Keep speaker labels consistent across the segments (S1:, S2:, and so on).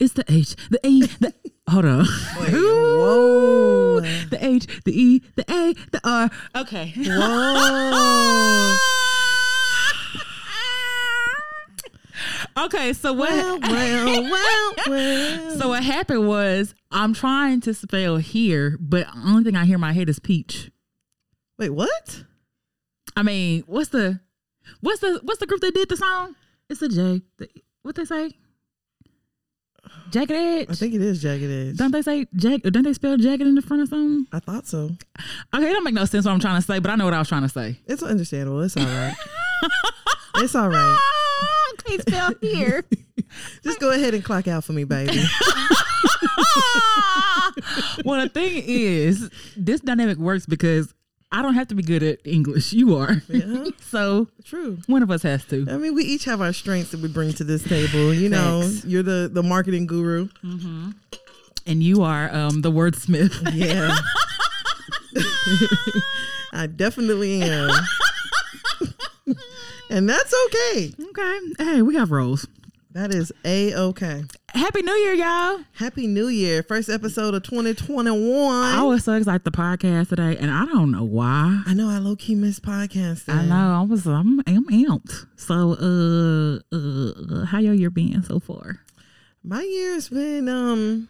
S1: It's the H, the E, the hold on.
S2: whoa.
S1: The H, the E, the A, the R. Okay.
S2: Whoa.
S1: okay, so what
S2: well, well, well, well.
S1: so what happened was I'm trying to spell here, but the only thing I hear in my head is peach.
S2: Wait, what?
S1: I mean, what's the what's the what's the group that did the song? It's a J. The, what they say? Jagged Edge.
S2: I think it is Jagged Edge.
S1: don't they say jag? Don't they spell jagged in the front of something?
S2: I thought so.
S1: Okay, it don't make no sense what I'm trying to say, but I know what I was trying to say.
S2: It's understandable. It's all right. it's all right.
S1: Can't spell here.
S2: Just go ahead and clock out for me, baby.
S1: well, the thing is, this dynamic works because I don't have to be good at English. You are.
S2: Yeah,
S1: so
S2: true.
S1: one of us has to.
S2: I mean, we each have our strengths that we bring to this table. You know, you're the the marketing guru.
S1: And you are um, the wordsmith.
S2: Yeah. I definitely am. and that's okay.
S1: okay. Hey, we have roles.
S2: That is a okay.
S1: Happy New Year, y'all.
S2: Happy New Year. First episode of 2021.
S1: I was so excited the podcast today, and I don't know why.
S2: I know I low key miss podcasting.
S1: I know I was I'm I'm amped. So uh uh how your year been so far?
S2: My year's been um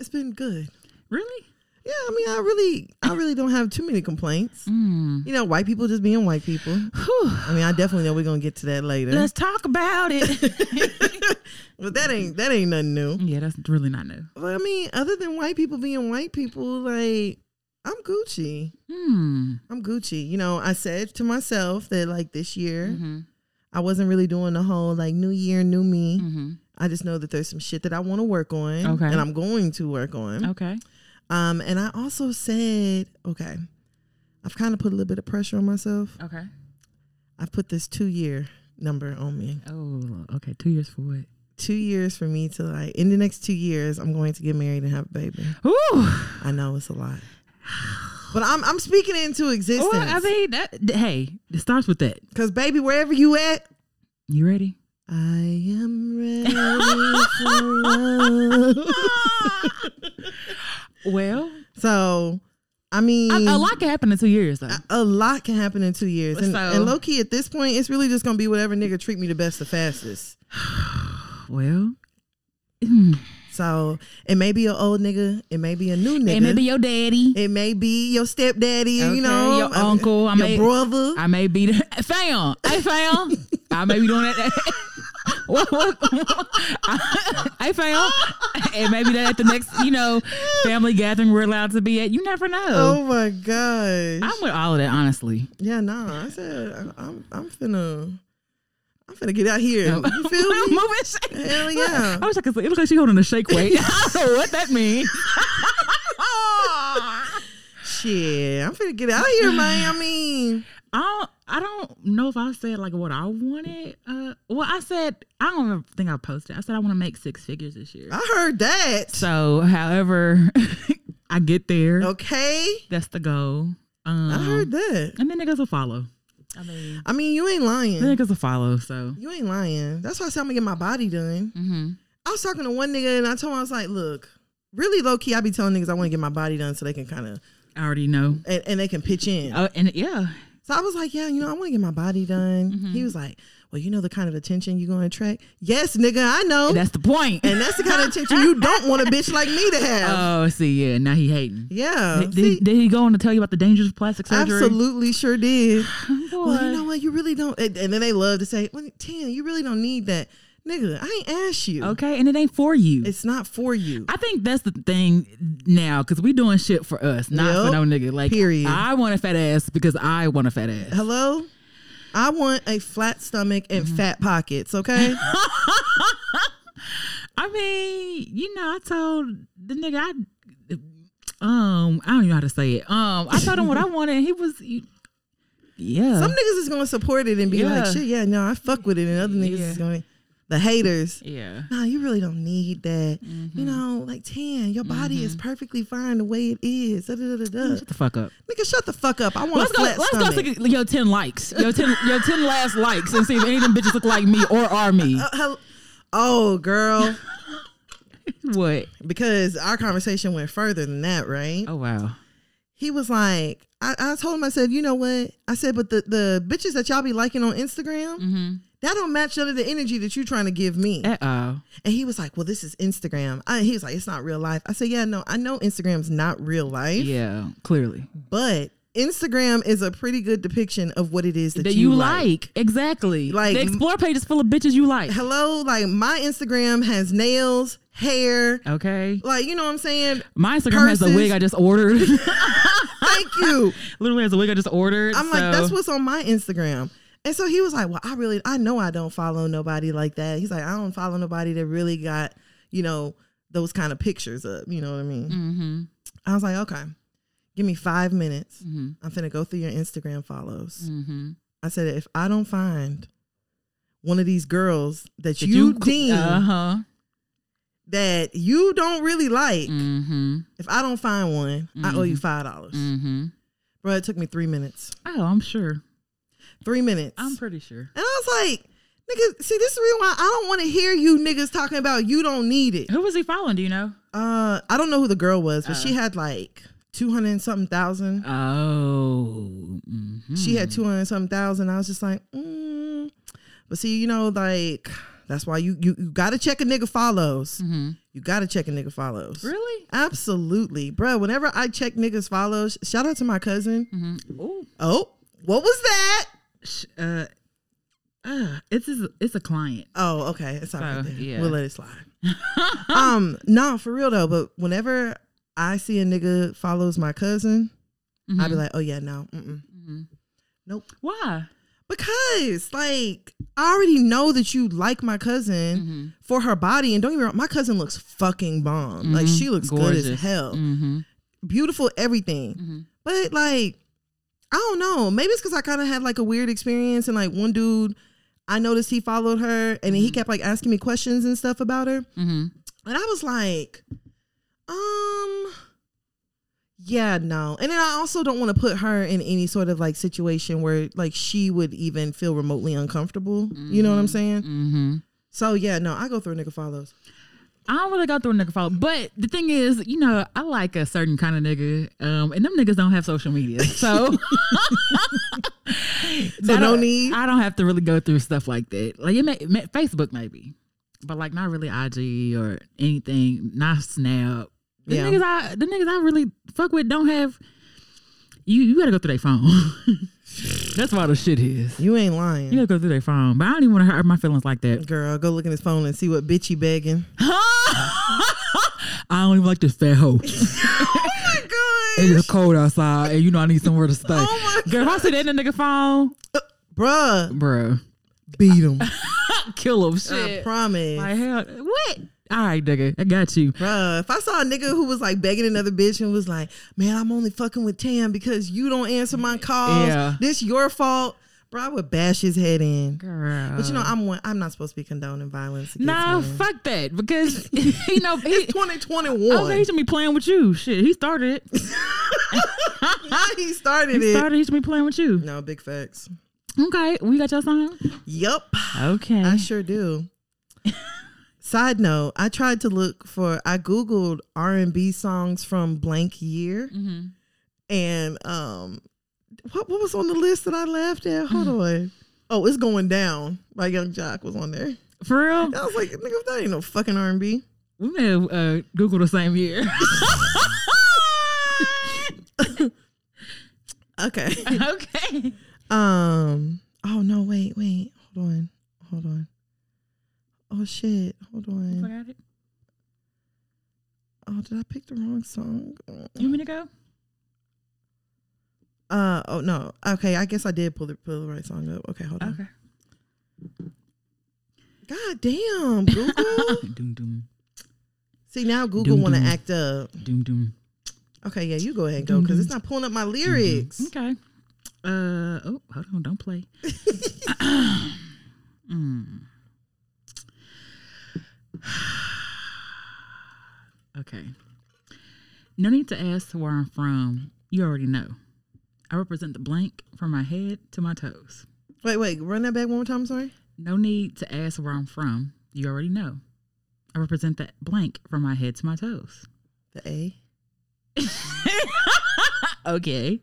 S2: it's been good.
S1: Really?
S2: Yeah, I mean I really I really don't have too many complaints.
S1: Mm.
S2: You know, white people just being white people.
S1: Whew.
S2: I mean, I definitely know we're gonna get to that later.
S1: Let's talk about it.
S2: but that ain't that ain't nothing new.
S1: yeah, that's really not new.
S2: But I mean, other than white people being white people, like I'm Gucci.
S1: Hmm.
S2: I'm Gucci. You know, I said to myself that like this year
S1: Mm-hmm.
S2: I wasn't really doing the whole like new year, new me.
S1: Mm-hmm.
S2: I just know that there's some shit that I want to work on,
S1: Okay.
S2: and I'm going to work on.
S1: Okay.
S2: Um, and I also said, okay, I've kind of put a little bit of pressure on myself.
S1: Okay.
S2: I've put this two year number on me.
S1: Oh, okay. Two years for what?
S2: Two years for me to like in the next two years, I'm going to get married and have a baby.
S1: Ooh.
S2: I know it's a lot, but I'm I'm speaking into existence.
S1: Well, I mean, that, hey, it starts with that.
S2: Cause baby, wherever you at,
S1: You ready?
S2: I am ready for love.
S1: Well,
S2: So, I mean,
S1: a, a lot can happen in two years, though.
S2: a, a lot can happen in two years, and,
S1: So-
S2: and low key at this point, it's really just gonna be whatever nigga treat me the best, the fastest.
S1: well, mm,
S2: So it may be an old nigga, it may be a new nigga,
S1: it may be your daddy.
S2: it may be your stepdaddy,
S1: Okay,
S2: you know,
S1: your uncle, I
S2: your
S1: may-
S2: brother.
S1: I may be the fam. Hey fam. I may be doing that. What, what, hey fam. And maybe that at the next, you know, family gathering we're allowed to be at. You never know.
S2: oh my gosh!
S1: I'm with all of that, honestly.
S2: yeah, nah. I said I, I'm I'm finna I'm finna get out here. You feel me?
S1: Moving shake.
S2: Hell yeah.
S1: I wish I could say it looks like she holding a shake weight. I don't know what that means.
S2: Shit, I'm finna get out here, man. I mean,
S1: I don't I don't know if I said like what I wanted. Uh well I said I don't even think I posted. I said I want to make six figures this year.
S2: I heard that.
S1: So however I get there,
S2: Okay,
S1: that's the goal. Um,
S2: I heard that.
S1: and then niggas will follow. I mean
S2: I mean, you ain't
S1: then
S2: lying.
S1: niggas will follow, so
S2: You ain't lying. That's why I said I'm gonna get my body done.
S1: mm-hmm.
S2: I was talking to one nigga and I told him I was like, look, really low key, I be telling niggas I want to get my body done so they can kind of
S1: I already know.
S2: and, and they can pitch in.
S1: Oh and yeah.
S2: So I was like, yeah, you know, I want to get my body done.
S1: Mm-hmm.
S2: He was like, well, you know the kind of attention you're gonna attract. Yes, nigga, I know.
S1: That's the point.
S2: and that's the kind of attention you don't want a bitch like me to have.
S1: oh, see, yeah, now he hating.
S2: yeah,
S1: Did,
S2: see,
S1: did he go on to tell you about the dangers of plastic surgery?
S2: absolutely sure did. Well, you know what? You really don't. And, and then they love to say, well, Tan, you really don't need that, nigga. I ain't asked you.
S1: Okay, and it ain't for you.
S2: It's not for you.
S1: I think that's the thing now because we doing shit for us, not for no nigga. Like,
S2: Period.
S1: I want a fat ass because I want a fat ass.
S2: Hello. I want a flat stomach and
S1: Mm-hmm.
S2: fat pockets. Okay.
S1: I mean, you know, I told the nigga, I, um, I don't even know how to say it. Um, I told him what I wanted. He was, he- yeah,
S2: Some niggas is gonna support it and be
S1: Yeah.
S2: like, shit, yeah, no, I fuck with it, and other niggas
S1: Yeah.
S2: is going, the haters.
S1: yeah.
S2: Nah, you really don't need that.
S1: Mm-hmm.
S2: You know, like Tan, your body is perfectly fine the way it is. Da, da, da.
S1: Shut the fuck up.
S2: Nigga, shut the fuck up. I want
S1: Let's go. Let's
S2: stomach.
S1: go see your ten likes. Your ten. Your ten last likes, and see if any of them bitches look like me or are me.
S2: Uh, oh, girl.
S1: What?
S2: because our conversation went further than that, right?
S1: Oh wow.
S2: He was like, I, I told him, I said, you know what? I said, but the, the bitches that y'all be liking on Instagram,
S1: Mm-hmm.
S2: That don't match none of the energy that you're trying to give me.
S1: Uh oh.
S2: And he was like, well, this is Instagram. I, he was like, it's not real life. I said, yeah, no, I know Instagram's not real life,
S1: Yeah. Clearly.
S2: but Instagram is a pretty good depiction of what it is that,
S1: That
S2: you,
S1: you
S2: like.
S1: like. exactly.
S2: Like-
S1: the explore page is full of bitches you like.
S2: Hello, like my Instagram has nails, hair,
S1: Okay.
S2: like you know what I'm saying.
S1: My Instagram has a wig I just ordered.
S2: Thank you.
S1: Literally has a wig I just ordered.
S2: I'm like, that's what's on my Instagram. And so he was like, Well, I really, I know I don't follow nobody like that. He's like, I don't follow nobody that really got, you know, those kind of pictures up. You know what I mean?
S1: Mm-hmm.
S2: I was like, Okay, give me five minutes.
S1: Mm-hmm.
S2: I'm going to go through your Instagram follows.
S1: Mm-hmm.
S2: I said, If I don't find one of these girls that, you, deem
S1: Uh huh.
S2: that you don't really like,
S1: Mm-hmm.
S2: if I don't find one, I owe you five dollars.
S1: Mm-hmm.
S2: Bro, it took me three minutes.
S1: Oh, I'm sure.
S2: Three minutes.
S1: I'm pretty sure.
S2: And I was like, nigga, see, this is the reason why I don't want to hear you niggas talking about you don't need it.
S1: Who was he following? Do you know?
S2: Uh, I don't know who the girl was, but
S1: Uh.
S2: she had like 200 and something thousand.
S1: Oh. mhm.
S2: She had 200 and something thousand. I was just like, mm. but see, you know, like, that's why you, you, you got to check a nigga follows.
S1: Mhm.
S2: You got to check a nigga follows.
S1: Really?
S2: Absolutely. Bro, whenever I check niggas follows, shout out to my cousin.
S1: Mm-hmm. Oh,
S2: what was that?
S1: Sh- Uh. Uh, it's a, it's a client.
S2: Oh, okay. It's all right.
S1: So,
S2: then.
S1: yeah.
S2: We'll let it slide. um, no, for real though. But whenever I see a nigga follows my cousin, I'd be like, oh yeah, no, mm-mm.
S1: Mhm.
S2: nope.
S1: Why?
S2: Because like I already know that you like my cousin
S1: Mhm.
S2: for her body, and don't get me wrong, my cousin looks fucking bomb. Like
S1: Mhm.
S2: she looks good
S1: Gorgeous.
S2: as hell,
S1: Mm-hmm.
S2: beautiful, everything.
S1: Mhm.
S2: But like, I don't know. Maybe it's because I kind of had like a weird experience, and like one dude, I noticed he followed her, and then he kept like asking me questions and stuff about her.
S1: Mm-hmm.
S2: And I was like, um, yeah, no. And then I also don't want to put her in any sort of like situation where like she would even feel remotely uncomfortable. You know what I'm saying?
S1: Mm-hmm.
S2: So yeah, no, I go through a nigga follows.
S1: I don't really go through a nigga follow, but the thing is, you know, I like a certain kind of nigga, um, and them niggas don't have social media, so
S2: So
S1: I
S2: no
S1: don't-
S2: need.
S1: I don't have to really go through stuff like that. Like it may, may, Facebook maybe, but like not really IG or anything, not Snap. The
S2: Yeah.
S1: niggas I the niggas I really fuck with don't have. You you gotta go through their phone. That's why the shit is.
S2: You ain't lying.
S1: You gotta go through their phone, but I don't even want to hurt my feelings like that.
S2: Girl, go look in his phone and see what bitch he begging.
S1: I don't even like this fat hoe.
S2: oh my god.
S1: just cold outside, and you know I need somewhere to stay.
S2: Oh my
S1: Girl, if I see that in the nigga phone, uh,
S2: Bruh,
S1: bruh,
S2: beat him.
S1: kill him. Shit, I
S2: promise.
S1: Like hell, what? All right, nigga, I got you.
S2: Bruh, if I saw a nigga who was like begging another bitch and was like, man, I'm only fucking with Tam because you don't answer my calls.
S1: Yeah.
S2: This your fault. Bro, I would bash his head in.
S1: Girl.
S2: But you know, I'm one, I'm not supposed to be condoning violence.
S1: Nah, fuck that. Because you know he,
S2: It's 2021.
S1: okay, he should be playing with you. Shit, he started it.
S2: he started
S1: He
S2: it.
S1: started. He should be playing with you.
S2: No, big facts.
S1: Okay, we got your song.
S2: Yup.
S1: Okay.
S2: I sure do. Side note, I tried to look for I googled R&B songs from blank year
S1: hmm
S2: and um what what was on the list that I laughed at? Hold on. Oh, it's going down by Young Joc was on there.
S1: For real,
S2: I was like, nigga, that ain't no fucking R&B.
S1: we may have uh, Google the same year.
S2: Okay.
S1: okay.
S2: Um. Oh no! Wait, wait. Hold on. Hold on. Oh shit! Hold on.
S1: Forgot it.
S2: Oh, did I pick the wrong song?
S1: You want me to go?
S2: Uh. Oh no. Okay. I guess I did pull the pull the right song up. Okay. Hold on.
S1: Okay.
S2: God damn, Google.
S1: doom doom
S2: See now Google want to act up.
S1: doom doom.
S2: Okay. Yeah, you go ahead and go because it's not pulling up my lyrics.
S1: Okay. Uh oh, hold on, don't play. Mm. Okay. No need to ask where I'm from. You already know. I represent the blank from my head to my toes.
S2: Wait, wait. Run that back one more time. Sorry.
S1: No need to ask where I'm from. You already know. I represent that blank from my head to my toes.
S2: The A.
S1: Okay.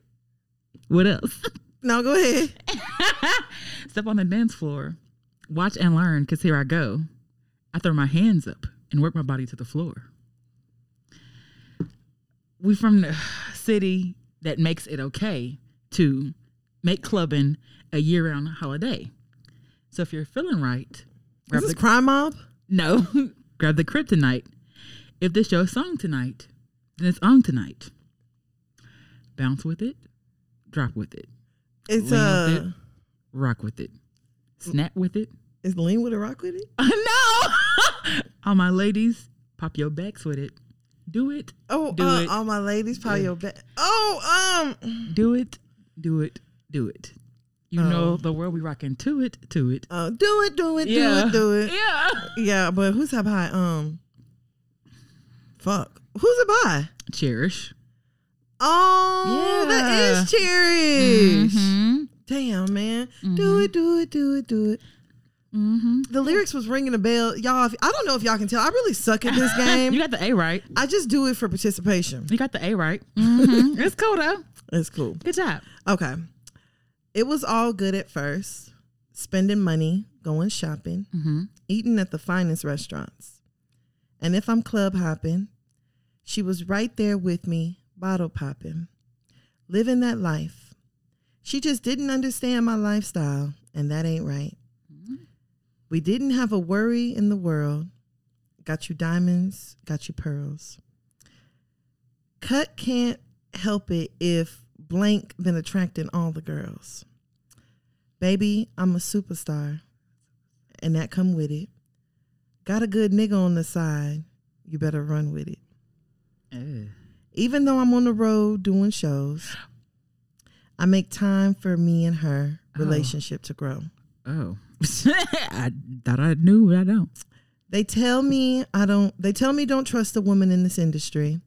S1: What else?
S2: No, go ahead.
S1: Step on the dance floor. Watch and learn, because here I go. I throw my hands up and work my body to the floor. We from the city that makes it okay to make clubbing a year-round holiday. So if you're feeling right,
S2: Is
S1: grab
S2: this
S1: the
S2: crime mob?
S1: no, grab the kryptonite. If this your song tonight, then it's on tonight. Bounce with it, drop with it,
S2: It's
S1: Lean
S2: uh,
S1: with it. rock with it, snap with it.
S2: is lean with a rock with it?
S1: no, all my ladies, pop your backs with it. Do it,
S2: Oh,
S1: Do
S2: uh,
S1: it.
S2: all my ladies, probably your back. Oh, um,
S1: do it, do it, do it. You
S2: Oh.
S1: know the world we rocking to it, to it.
S2: uh, do it, do it,
S1: Yeah.
S2: do it, do it.
S1: Yeah.
S2: Yeah, but who's up high? Um, fuck, who's it by?
S1: Cherish.
S2: Oh, that
S1: Yeah.
S2: is Cherish.
S1: Mhm.
S2: Damn, man, do it, do it, do it, do it.
S1: Mhm.
S2: The lyrics was ringing a bell, y'all. If, I don't know if y'all can tell. I really suck at this game.
S1: You got the A right.
S2: I just do it for participation.
S1: You got the A right. Mhm. it's cool though.
S2: It's cool.
S1: Good job.
S2: Okay. It was all good at first. Spending money, going shopping,
S1: Mm-hmm.
S2: eating at the finest restaurants. And if I'm club hopping, she was right there with me, bottle popping, living that life. She just didn't understand my lifestyle, and that ain't right. We didn't have a worry in the world. Got you diamonds, got you pearls. Cut can't help it if blank been attracting all the girls. Baby, I'm a superstar, and that come with it. Got a good nigga on the side, you better run with it. Even though I'm on the road doing shows, I make time for me and her
S1: Oh.
S2: relationship to grow.
S1: Oh. I thought I knew, but I don't.
S2: They tell me I don't they tell me don't trust a woman in this industry,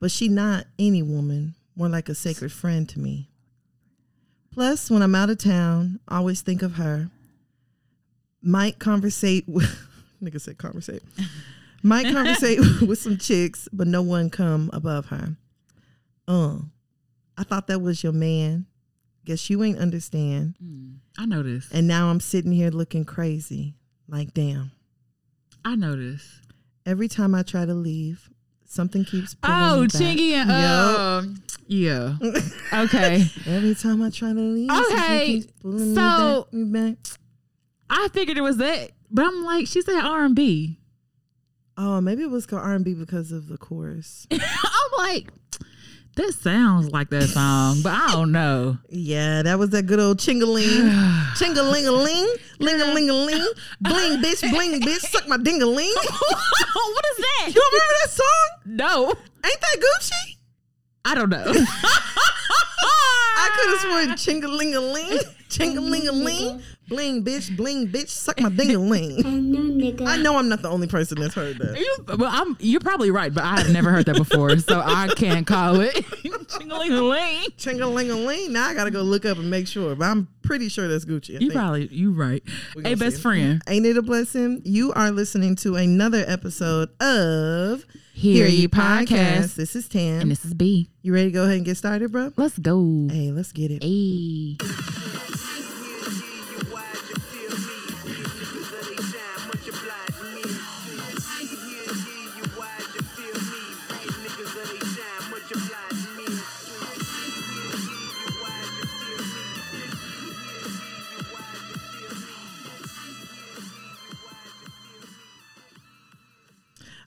S2: but she not any woman, more like a sacred friend to me. Plus, when I'm out of town, I always think of her. Might conversate with nigga said conversate. Might conversate with some chicks, but no one come above her. Uh, I thought that was your man. Guess you ain't understand.
S1: I know this.
S2: And now I'm sitting here looking crazy. Like damn.
S1: I know this.
S2: Every time I try to leave, something keeps pulling
S1: Oh,
S2: me back.
S1: Chingy and uh, yeah. Okay.
S2: Every time I try to leave, something
S1: Okay,
S2: keeps pulling
S1: so-
S2: me back, me back.
S1: I figured it was that, but I'm like, she said R and B.
S2: Oh, maybe it was called R and B because of the chorus.
S1: I'm like, that sounds like that song, but I don't know.
S2: yeah, that was that good old chingaling, chingaling-a-ling, ling-a-ling-a-ling, bling bitch, bling bitch, suck my ding-a-ling. you
S1: what is that?
S2: remember that song?
S1: No,
S2: Ain't that Gucci?
S1: I don't know.
S2: I could have sworn chingaling-a-ling, chingaling-a-ling, bling bitch, bling bitch, suck my ding-a-ling. I know I'm not the only person that's heard that.
S1: You, well, I'm, you're probably right, but I have never heard that before, so I can't call it. Ching-a-ling-a-ling.
S2: Chingaling-a-ling. Now I gotta go look up and make sure, but I'm pretty sure that's Gucci. I
S1: You
S2: think.
S1: probably you right.
S2: We
S1: Hey, best
S2: see.
S1: friend.
S2: Ain't it a blessing? You are listening to another episode of
S1: Hear Ye Podcast.
S2: This is Tam.
S1: And this is B.
S2: you ready to go ahead and get started, bro?
S1: Let's go.
S2: Hey, let's get it.
S1: Hey.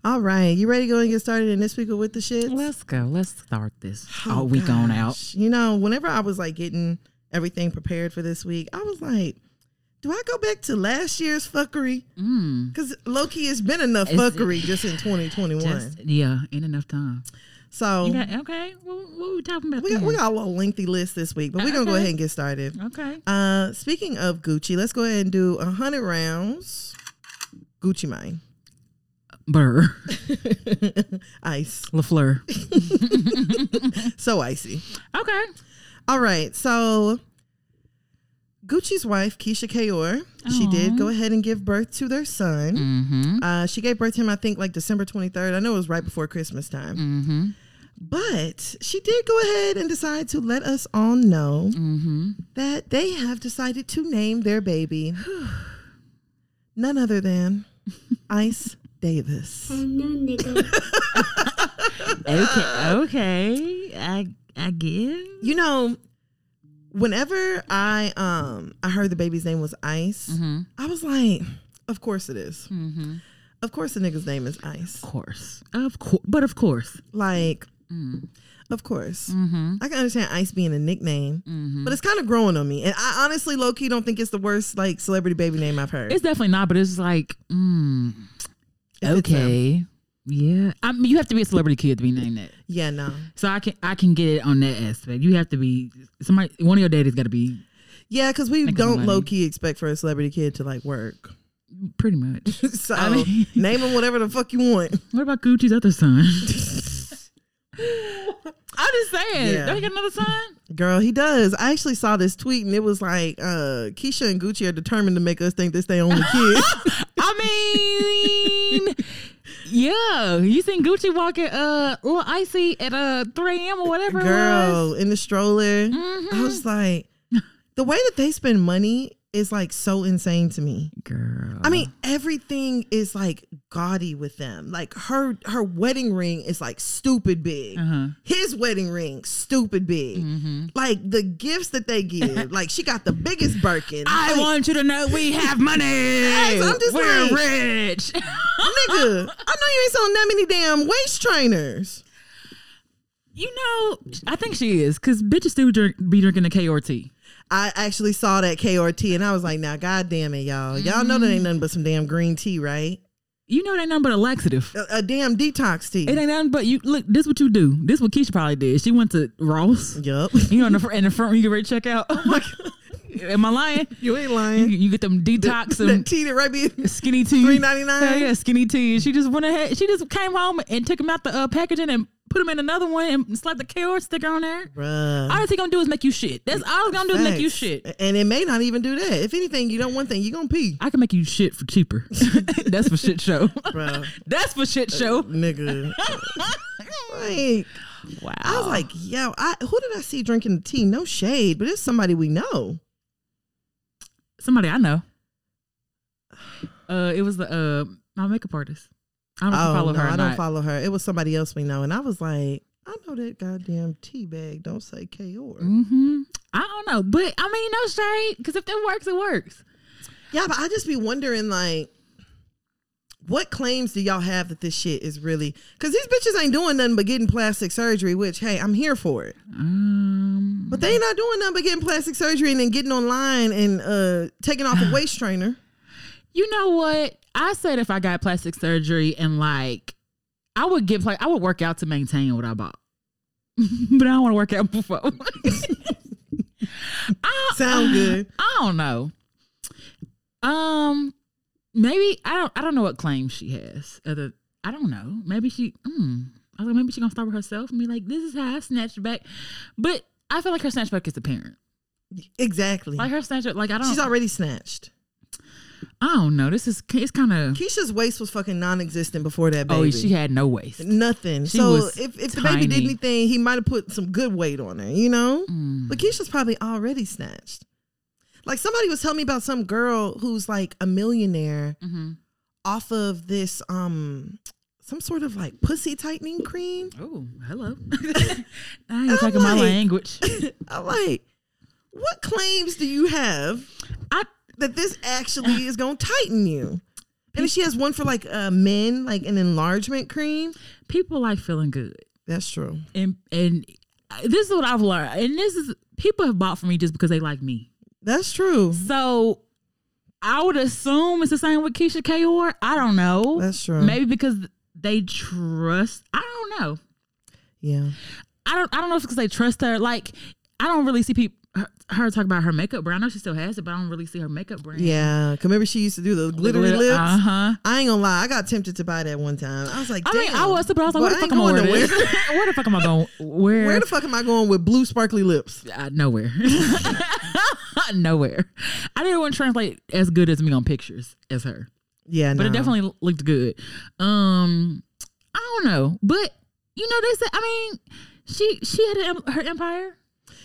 S2: All right, you ready to go and get started in this week with the shit?
S1: Let's go. Let's start this
S2: Oh,
S1: all week on out.
S2: You know, whenever I was like getting everything prepared for this week, I was like, do I go back to last year's fuckery? Because Mm. Loki has been enough
S1: It's-
S2: fuckery just in 2021.
S1: Just, yeah, ain't enough time.
S2: so
S1: You got, okay. What, what we talking about?
S2: we got, we got a little lengthy list this week, but we're going to go ahead and get started.
S1: Okay.
S2: Uh, speaking of Gucci, let's go ahead and do a hundred rounds. Gucci Mane.
S1: Burr.
S2: Ice.
S1: La Flare.
S2: So icy.
S1: Okay.
S2: All right. So Gucci's wife, Keyshia Ka'oir, she did go ahead and give birth to their son.
S1: Mm-hmm.
S2: Uh, she gave birth to him, I think, like December 23rd. I know it was right before Christmas time.
S1: Mm-hmm.
S2: But she did go ahead and decide to let us all know
S1: Mm-hmm.
S2: that they have decided to name their baby none other than Ice Davis.
S1: Okay. Okay. I I get.
S2: You know, whenever I um I heard the baby's name was Ice,
S1: Mm-hmm.
S2: I was like, of course it is.
S1: Mm-hmm.
S2: Of course the nigga's name is Ice.
S1: Of course. Of course. But of course.
S2: Like,
S1: Mm.
S2: of course.
S1: Mm-hmm.
S2: I can understand Ice being a nickname,
S1: Mm-hmm.
S2: but it's kind of growing on me. And I honestly, low key, don't think it's the worst like celebrity baby name I've heard.
S1: It's definitely not, but it's like, mm, okay. Yeah. I mean, you have to be a celebrity kid to be named that.
S2: yeah, no.
S1: So I can I can get it on that aspect. You have to be somebody. One of your daddies got to be
S2: Yeah, because we don't low key expect for a celebrity kid to like work.
S1: pretty much.
S2: so
S1: I mean-
S2: name him whatever the fuck you want.
S1: What about Gucci's other son? I'm just saying.
S2: Yeah.
S1: Don't he got another son?
S2: Girl, he does. I actually saw this tweet and it was like, uh, Keisha and Gucci are determined to make us think this they only kid.
S1: I mean, yeah. You seen Gucci walking uh little icy at uh 3 a.m. or whatever.
S2: Girl, in the stroller. I
S1: Mhm.
S2: was like, the way that they spend money is like so insane to me.
S1: Girl.
S2: I mean, everything is like gaudy with them. Like her her wedding ring is like stupid big.
S1: Uh-huh.
S2: His wedding ring, stupid big.
S1: Mm-hmm.
S2: Like the gifts that they give. like she got the biggest Birkin.
S1: I
S2: Like,
S1: want you to know we have money.
S2: I'm just
S1: We're
S2: like-
S1: rich.
S2: nigga. I know you ain't selling that many damn waist trainers.
S1: you know, I think she is because bitches still drink, be drinking the KRT.
S2: I actually saw that KRT and I was like, now god damn it, y'all. Y'all know that ain't nothing but some damn green tea, right?
S1: You know, that ain't nothing but a laxative.
S2: A, a damn detox tea.
S1: It ain't nothing but you. Look, this what you do. This what Keisha probably did. She went to Ross.
S2: Yup.
S1: You know, in the, in the front when you get ready to check out. Oh my God. Am I lying?
S2: You ain't
S1: You,
S2: lying.
S1: you get them detox
S2: that
S1: and
S2: tea that right be
S1: skinny tea.
S2: three ninety nine.
S1: Yeah, skinny tea. She just went ahead. She just came home and took them out the uh, packaging and put them in another one and slap the KR sticker on there.
S2: Bruh.
S1: All it's gonna do is make you shit. That's all it's gonna do is make you shit.
S2: And it may not even do that. If anything, you don't one thing, you gonna pee.
S1: I can make you shit for cheaper. That's for shit show.
S2: Bruh.
S1: That's for shit show.
S2: Nigga. like
S1: Wow.
S2: I was like, yo, I who did I see drinking the tea? No shade, but it's somebody we know.
S1: somebody I know. Uh, it was the uh my makeup artist. I don't know if you
S2: Oh
S1: follow
S2: no,
S1: her. Or
S2: I don't
S1: not.
S2: follow her. It was somebody else we know, and I was like, I know that goddamn tea bag. Don't say Ka'oir.
S1: Mm-hmm. I don't know, but I mean, no shade. Because if that works, it works.
S2: Yeah, but I just be wondering like. What claims do y'all have that this shit is really? Because these bitches ain't doing nothing but getting plastic surgery, which hey, I'm here for it.
S1: Um,
S2: But they not doing nothing but getting plastic surgery and then getting online and uh taking off a waist trainer.
S1: you know what? I said if I got plastic surgery and like, I would get like I would work out to maintain what I bought, but I don't want to work out before. I,
S2: Sound good.
S1: I don't know. Um, maybe I don't. I don't know what claims she has. Other, I don't know. Maybe she. Mm, I was like, maybe she gonna start with herself and be like, "This is how I snatched back." But I feel like her snatch back is apparent.
S2: Exactly.
S1: Like her snatch, like I don't.
S2: She's already snatched.
S1: I don't know. This is. It's kind of.
S2: Keisha's waist was fucking non-existent before that baby.
S1: Oh, she had no waist.
S2: nothing.
S1: She
S2: so if, if the baby did anything, he might have put some good weight on her, you know?
S1: Mm.
S2: But Keisha's probably already snatched. Like somebody was telling me about some girl who's like a millionaire
S1: hmm
S2: off of this um some sort of like pussy tightening cream.
S1: Oh, hello. now you're talking
S2: I'm
S1: my
S2: like-
S1: language.
S2: I'm like, what claims do you have
S1: I
S2: that this actually is gonna tighten you? And she has one for like uh, men, like an enlargement cream.
S1: people like feeling good.
S2: That's true.
S1: and and this is what I've learned, and this is people have bought for me just because they like me.
S2: That's true.
S1: So I would assume it's the same with Keyshia Ka'oir. I don't know.
S2: That's true.
S1: Maybe because they trust. I don't know.
S2: Yeah.
S1: I don't. I don't know if it's because they trust her. Like I don't really see people her, her talk about her makeup brand. I know she still has it, but I don't really see her makeup brand.
S2: Yeah. 'Cause remember she used to do the glittery lips?
S1: Uh huh.
S2: I ain't gonna lie, I got tempted to buy that one time. I was like,
S1: I
S2: Damn,
S1: mean, I was, but I was like,
S2: But
S1: where the fuck am I
S2: going
S1: wearing
S2: nowhere.
S1: this? where the fuck am I going? Where?
S2: Where the fuck am I going with blue sparkly lips?
S1: uh, nowhere. Nowhere. I didn't want to translate as good as me on pictures as her,
S2: Yeah,
S1: but it definitely looked good. Um, I don't know, but you know, they said. I mean, she she had an, her empire.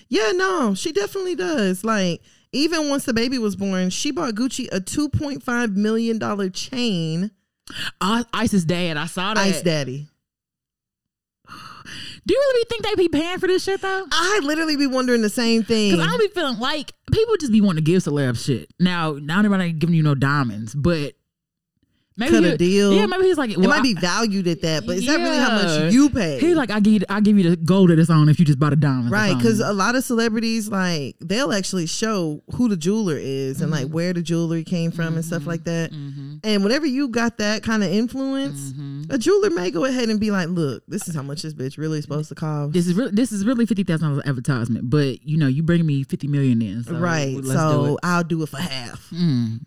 S2: Yeah, no, she definitely does. Like, even once the baby was born, she bought Gucci a two point five million dollar chain.
S1: Uh, Ice's dad. I saw that.
S2: Ice Daddy.
S1: Do you really think they be paying for this shit though?
S2: I literally be wondering the same thing.
S1: Because I don't be feeling like people just be wanting to give celeb shit. Now, not everybody giving you no diamonds, but maybe
S2: Cut a deal.
S1: Yeah, maybe he's like,
S2: it might
S1: I-
S2: be valued at that, but is that really how much you pay?
S1: He's like, I give you, I give you the gold that it's on if you just bought a diamond.
S2: Right, because a lot of celebrities like they'll actually show who the jeweler is and like mm-hmm. where the jewelry came from and stuff like that. Mm-hmm. And whenever you got that kind of influence, mm-hmm. a jeweler may go ahead and be like, "Look, this is how much this bitch really supposed to cost."
S1: this is really this is really fifty thousand dollars advertisement, but you know you bring me fifty million in, so
S2: right,
S1: do
S2: so
S1: it.
S2: I'll do it for half.
S1: Mm.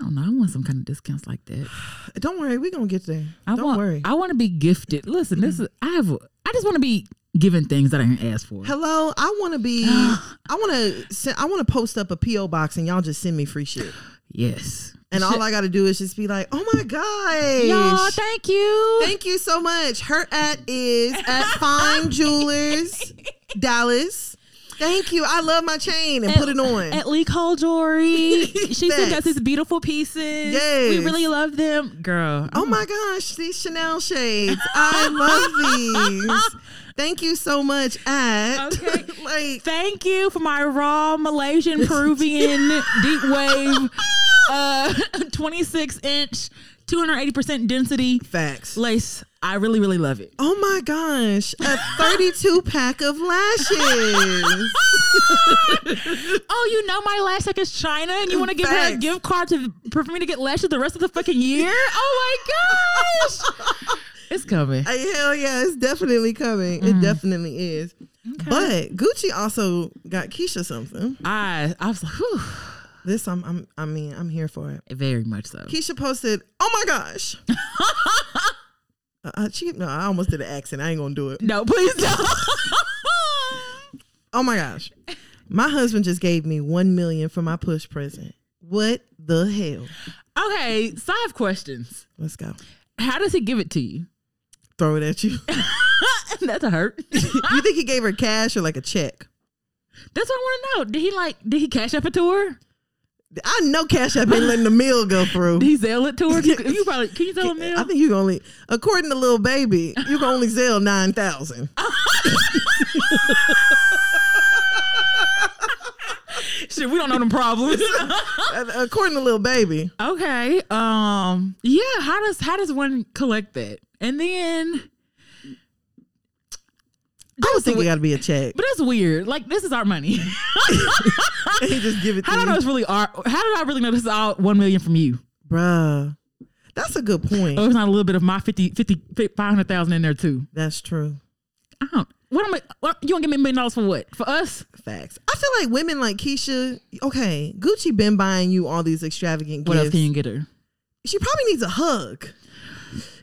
S1: I don't know. I want some kind of discounts like that.
S2: Don't worry, we're gonna get there.
S1: I
S2: Don't
S1: want,
S2: worry.
S1: I want to be gifted. Listen, this is I have. I just want to be given things that I didn't ask for.
S2: Hello, I want to be. I want to. I want to post up a PO box and y'all just send me free shit.
S1: Yes.
S2: And all I got to do is just be like, "Oh my gosh,
S1: Y'all, thank you.
S2: Thank you so much. Her at is at Fine Jewelers, Dallas. Thank you. I love my chain and put it on.
S1: At Lee Cole Jewelry. she sent us these beautiful pieces. We really love them. Girl.
S2: oh my gosh, these Chanel shades. I love these. Thank you so much at
S1: Okay.
S2: like
S1: Thank you for my raw Malaysian Peruvian deep wave uh 26 inch 280% density
S2: facts.
S1: lace. I really, really love it.
S2: Oh my gosh, a 32 pack of lashes.
S1: Oh, you know my lash tech is China and you want to give her a gift card to for me to get lashes the rest of the fucking year? Oh my gosh. it's coming.
S2: Hey, hell yeah, it's definitely coming. It mm. definitely is. But Gucci also got Keisha something.
S1: I I was like, whew.
S2: This I'm, I'm I mean I'm here for it.
S1: Very much so.
S2: Keisha posted, "Oh my gosh." uh, uh, she, no, I almost did an accent. I ain't gonna do it.
S1: No, please don't.
S2: Oh my gosh, my husband just gave me one million for my push present. What the hell?
S1: okay, so I have questions.
S2: Let's go.
S1: How does he give it to you?
S2: Throw it at you.
S1: That's a hurt.
S2: you think he gave her cash or like a check?
S1: That's what I want to know. Did he like? Did he cash up it to her?
S2: I know Cash App ain't letting the meal go through.
S1: Did he sell it to her? You, you probably can you sell a meal?
S2: I think you can only, according to Lil Baby, you can only sell nine thousand.
S1: Shit, we don't know them problems.
S2: according to Lil Baby.
S1: okay. Um. Yeah. How does how does one collect that? And then.
S2: I would think it got to be a check.
S1: But that's weird. Like this is our money.
S2: he just give it to
S1: How do I know
S2: you,
S1: it's really our? How did I really know this is all one million from you?
S2: bruh. That's a good point.
S1: Oh, it's not a little bit of my 50, 50 500,000 in there too.
S2: That's true.
S1: I don't. What am I? What, you gonna give me a million dollars for what? For us?
S2: Facts. I feel like women like Keisha. Okay, Gucci been buying you all these extravagant gifts.
S1: What
S2: gifts.
S1: else can you get her?
S2: she probably needs a hug.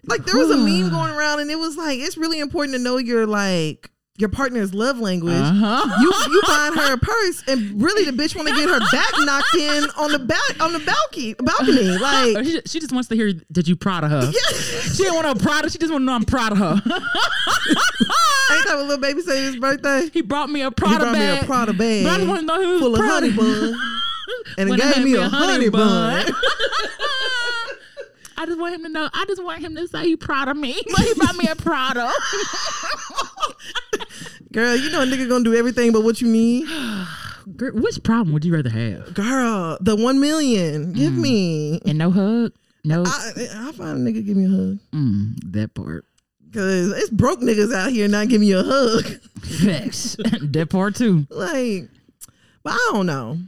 S2: Like there was a meme going around, and it was like it's really important to know your like your partner's love language.
S1: Uh-huh.
S2: You you buying her a purse, and really the bitch want to get her back knocked in on the back on the balcony balcony. Like
S1: she, she just wants to hear that you proud of her. She didn't want to proud of. She just want to know I'm proud of her.
S2: ain't that what Lil Baby say his birthday?
S1: he brought me a
S2: He
S1: Prada
S2: brought me
S1: bag.
S2: a Prada bag
S1: But I just want to know who was
S2: full of
S1: proud
S2: honey
S1: of
S2: bun, and it gave me a honey bun.
S1: I just want him to know. I just want him to say he proud of me. But he brought me a Prada.
S2: Girl, you know a nigga gonna do everything but what you need.
S1: Girl, which problem would you rather have?
S2: Girl, the one million, give me.
S1: And no hug? No.
S2: I, I find a nigga give me a hug.
S1: Mm, that part.
S2: Cause it's broke niggas out here not giving you a hug.
S1: Facts. that part too.
S2: like, but I don't know.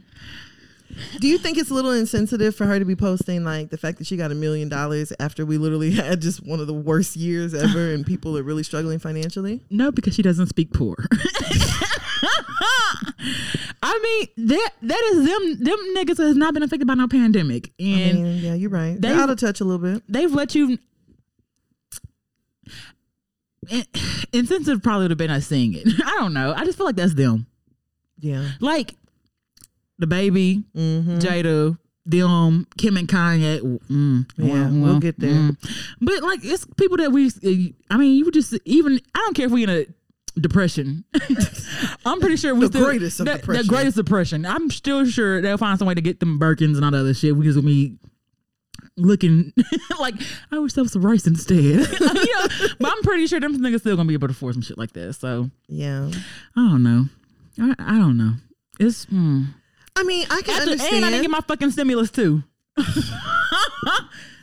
S2: Do you think it's a little insensitive for her to be posting like the fact that she got a million dollars after we literally had just one of the worst years ever and people are really struggling financially?
S1: No, because she doesn't speak poor. I mean, that that is them them niggas has not been affected by no pandemic.
S2: I
S1: And
S2: mean, yeah, you're right.
S1: they-
S2: They're out of touch a little bit.
S1: they've let you In- insensitive probably would have been us seeing it. I don't know. I just feel like that's them.
S2: Yeah.
S1: Like the baby,
S2: Mm-hmm.
S1: Jada, them, Kim and Kanye. Mm,
S2: Yeah, we'll get there.
S1: But like, it's people that we. I mean, you would just even. I don't care if we in a depression. I'm pretty sure we
S2: The
S1: still,
S2: greatest of
S1: the,
S2: depression.
S1: The greatest depression. I'm still sure they'll find some way to get them Birkins and all the other shit. We just gonna be looking like I wish that was some rice instead. you know, but I'm pretty sure them niggas still gonna be able to afford some shit like this. So
S2: Yeah.
S1: I don't know. I, I don't know. It's hmm.
S2: I mean, I can
S1: After-
S2: understand.
S1: and I didn't get my fucking stimulus too.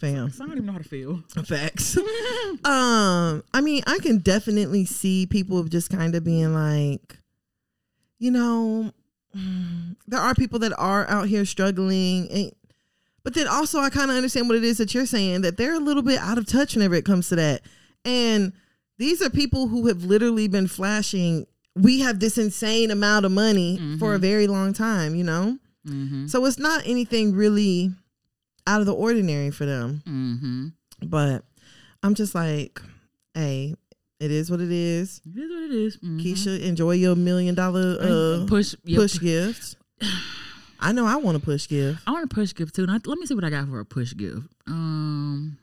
S2: fam.
S1: So I don't even know how to feel.
S2: Facts. um, I mean, I can definitely see people just kind of being like, you know, there are people that are out here struggling, and but then also I kind of understand what it is that you're saying that they're a little bit out of touch whenever it comes to that, and these are people who have literally been flashing. We have this insane amount of money for a very long time, you know.
S1: Mm-hmm.
S2: So it's not anything really out of the ordinary for them.
S1: Mm-hmm.
S2: But I'm just like, hey, it is what it is.
S1: It is what it is. Mhm.
S2: Keisha, enjoy your million dollar uh,
S1: push yep.
S2: push gift. I know I want a push gift.
S1: I want a push gift too. I, let me see what I got for a push gift. Um,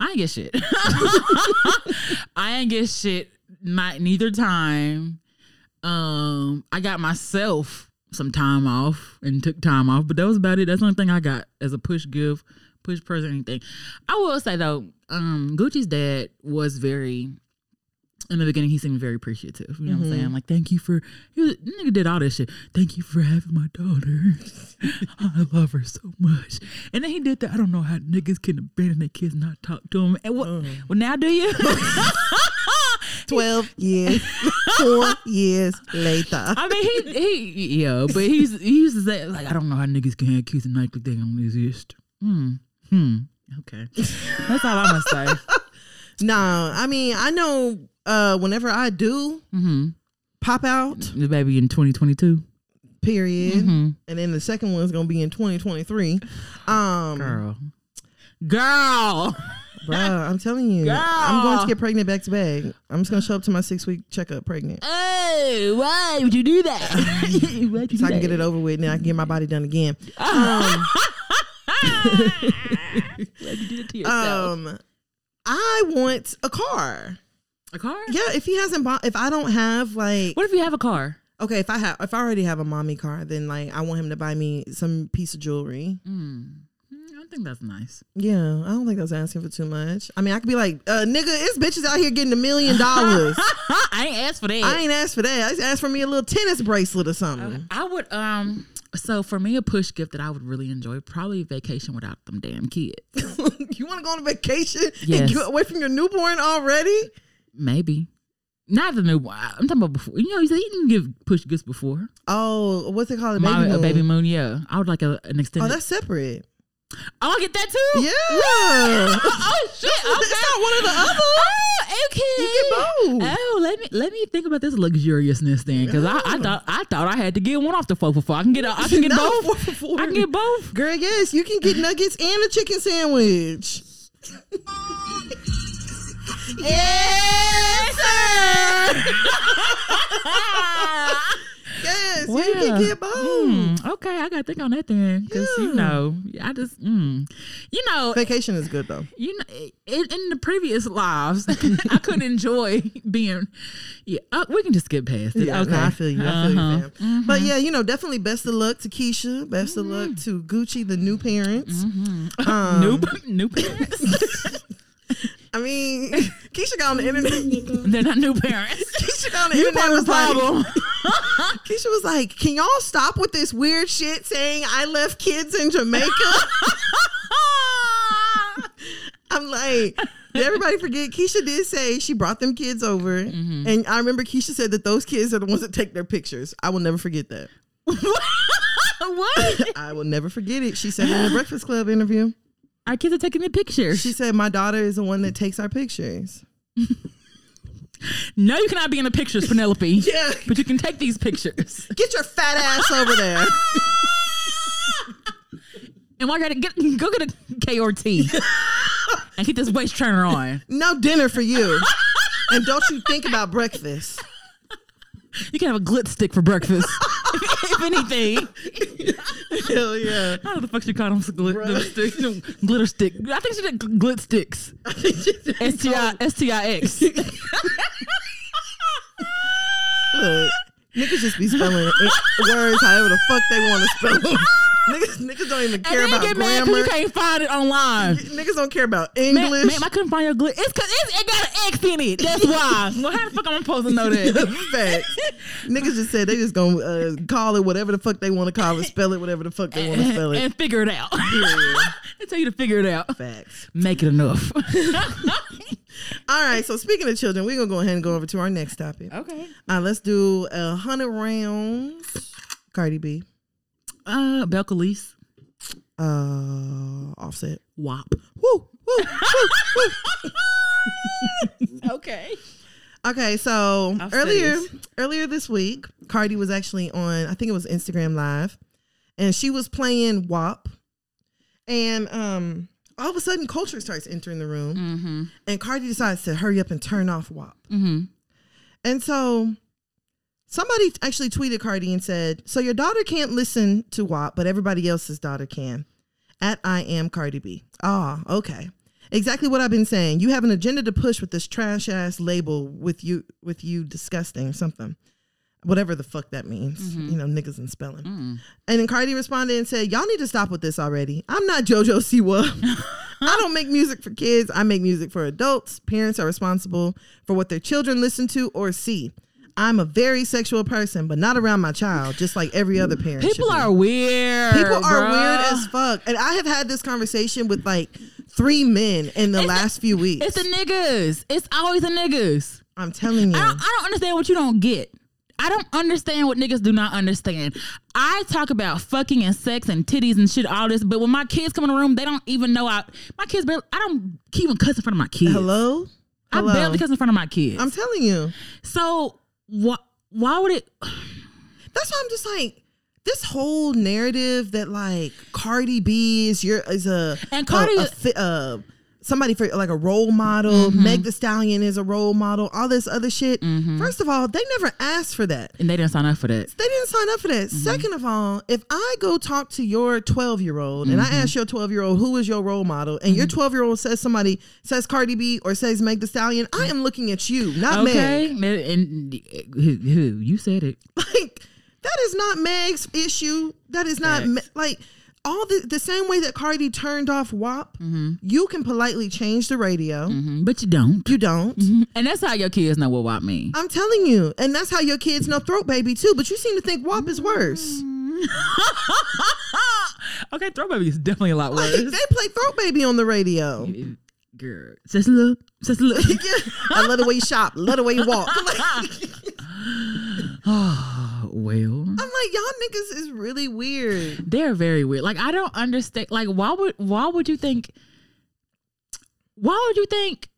S1: I ain't get shit. I ain't get shit. Not neither time. Um, I got myself some time off and took time off, but that was about it. That's the only thing I got as a push gift, push present, anything. I will say though, um, Gucci's dad was very. In the beginning, he seemed very appreciative. You know what I'm saying? Like, thank you for he was, nigga did all this shit. Thank you for having my daughter. I love her so much. And then he did that. I don't know how niggas can abandon their kids, and not talk to them. And what? Well, now do you?
S2: Twelve years, four years later.
S1: I mean, he he yeah, but he's he used to say like, I don't know how niggas can have kids and like they don't exist. Hmm. Hmm. Okay. That's all I'm gonna say.
S2: Nah, I mean, I know uh whenever I do
S1: Mm-hmm.
S2: pop out,
S1: The baby in 2022.
S2: period.
S1: Mm-hmm.
S2: And then the second one's gonna be in 2023. Um
S1: Girl. Girl.
S2: Bruh, I'm telling you, I'm going to get pregnant back to back. I'm just gonna show up to my six week checkup pregnant.
S1: Oh, why would you do that? You
S2: So I
S1: do
S2: can get it over with and then I can get my body done again. Um,
S1: Why'd you do it to yourself?
S2: um I want a car.
S1: a car?
S2: Yeah, if he hasn't bought if I don't have like
S1: What if you have a car?
S2: okay, if I have if I already have a mommy car, then like I want him to buy me some piece of jewelry.
S1: Mm. Think that's nice.
S2: Yeah, I don't think that's asking for too much. I mean, I could be like, uh, nigga, it's bitches out here getting a million dollars.
S1: I ain't asked for that.
S2: I ain't asked for that. I just asked for me a little tennis bracelet or something.
S1: I would um so for me a push gift that I would really enjoy probably vacation without them damn kids.
S2: you want to go on a vacation
S1: Yes.
S2: and get away from your newborn already?
S1: Maybe. Not the new one. I'm talking about before. You know, you said you didn't give push gifts before.
S2: Oh, what's it called? A
S1: My-
S2: baby
S1: a
S2: moon.
S1: baby moon, yeah. I would like a, an extended.
S2: Oh, that's separate.
S1: Oh, I get that too.
S2: Yeah.
S1: oh shit! Okay.
S2: It's not one or the other.
S1: Oh, okay.
S2: You get both.
S1: Oh, let me let me think about this luxuriousness thing because I, I thought I thought I had to get one off the four for four. I can get a, I can get
S2: No,
S1: both.
S2: four for four.
S1: I can get both.
S2: Girl, yes, you can get nuggets and a chicken sandwich.
S1: Yes, sir.
S2: Yes, you can get both.
S1: mm, okay, I gotta think on that then, because you know, I just, mm, you know,
S2: Vacation is good though.
S1: you know, in, in the previous lives, I couldn't enjoy being. Yeah, uh, we can just skip past it.
S2: Yeah,
S1: okay,
S2: no, I feel you. I feel
S1: Uh-huh.
S2: you, fam. But yeah, you know, definitely best of luck to Keisha. Best of luck to Gucci, the new parents. Um,
S1: New, new parents.
S2: I mean, Keisha got on the internet.
S1: They're not new parents.
S2: Keisha got on the
S1: You
S2: internet. Was
S1: the
S2: like,
S1: problem.
S2: Keisha was like, "Can y'all stop with this weird shit saying I left kids in Jamaica?" I'm like, did everybody forget? Keisha did say she brought them kids over, mm-hmm. and I remember Keisha said that those kids are the ones that take their pictures. I will never forget that.
S1: what?
S2: I will never forget it. She said in a Breakfast Club interview.
S1: Our kids are taking the pictures.
S2: She said my daughter is the one that takes our pictures.
S1: no, you cannot be in the pictures, Penelope.
S2: Yeah,
S1: But you can take these pictures.
S2: get your fat ass over there.
S1: And at it, get, go get a K or T and keep this waist trainer on.
S2: No dinner for you, and don't you think about breakfast.
S1: You can have a glit stick for breakfast. if anything.
S2: Hell yeah.
S1: How the fuck she call them, glit, them sticks? Them glitter stick. I think she did glit sticks. S T I S T I X.
S2: Look, niggas just be spelling words however the fuck they want to spell them. niggas, niggas don't even
S1: And
S2: care
S1: then
S2: about
S1: get mad
S2: grammar.
S1: because you can't find it online.
S2: Niggas don't care about English.
S1: man, I couldn't find your glit. It's cause it's, it got an X in it. That's why. well, how the fuck am I supposed to know that?
S2: Facts. Niggas just said they just gonna uh, call it whatever the fuck they want to call it, spell it whatever the fuck they want to spell it.
S1: and figure it out.
S2: Yeah.
S1: I tell you to figure it out.
S2: Facts.
S1: Make it enough.
S2: All right. So speaking of children, we're gonna go ahead and go over to our next topic.
S1: okay.
S2: Uh, let's do a hundred rounds. Cardi B.
S1: Uh, Belcalis.
S2: Uh, Offset.
S1: WAP.
S2: Woo, woo, woo, woo.
S1: Okay.
S2: Okay, so
S1: Offset
S2: earlier earlier this week, Cardi was actually on. I think it was Instagram Live, and she was playing WAP, and um, all of a sudden, Kulture starts entering the room,
S1: Mm-hmm.
S2: and Cardi decides to hurry up and turn off WAP.
S1: Mm-hmm.
S2: And so somebody actually tweeted Cardi and said, So your daughter can't listen to WAP, but everybody else's daughter can. At I am Cardi B. Ah, okay. Exactly what I've been saying. You have an agenda to push with this trash ass label with you with you disgusting something. Whatever the fuck that means. You know, niggas and spelling.
S1: Mm.
S2: And then Cardi responded and said, Y'all need to stop with this already. I'm not JoJo Siwa. I don't make music for kids. I make music for adults. Parents are responsible for what their children listen to or see. I'm a very sexual person, but not around my child, just like every other parent.
S1: People are weird.
S2: People are
S1: bruh.
S2: weird as fuck. And I have had this conversation with like three men in the last few weeks.
S1: It's the niggas. It's always the niggas.
S2: I'm telling you.
S1: I don't, I don't understand what you don't get. I don't understand what niggas do not understand. I talk about fucking and sex and titties and shit, all this, but when my kids come in the room, they don't even know I. My kids, barely, I don't even cuss in front of my kids.
S2: Hello?
S1: I
S2: Hello?
S1: barely cuss in front of my kids.
S2: I'm telling you.
S1: so why? Why would it?
S2: That's why I'm just like this whole narrative that like Cardi B is your is a
S1: And Cardi-
S2: a, a uh, somebody for like a role model.
S1: Mm-hmm.
S2: Meg The Stallion is a role model. All this other shit.
S1: Mm-hmm.
S2: First of all, they never asked for that.
S1: And they didn't sign up for that.
S2: They didn't sign up for that.
S1: Mm-hmm.
S2: Second of all, if I go talk to your 12 year old and
S1: Mm-hmm.
S2: I ask your 12 year old who is your role model, and your 12 year old says somebody says Cardi B or says Meg The Stallion, I am looking at you, not
S1: Okay,
S2: Meg.
S1: and, and who, you said it?
S2: Like that is not Meg's issue. That is not like all the the same way that Cardi turned off WAP. Mm-hmm. You can politely change the radio.
S1: Mhm, But you don't.
S2: You don't. Mm-hmm.
S1: And that's how your kids know what WAP mean.
S2: I'm telling you, and that's how your kids know throat baby too. But you seem to think WAP is worse. Mm-hmm.
S1: okay, Throat baby is definitely a lot
S2: Like,
S1: worse.
S2: they play throat baby on the radio.
S1: Girl, just look, just look.
S2: I love the way you shop. Love the way you walk.
S1: Well,
S2: I'm like, y'all niggas is really weird.
S1: they're very weird. Like I don't understand. Like why would why would you think? Why would you think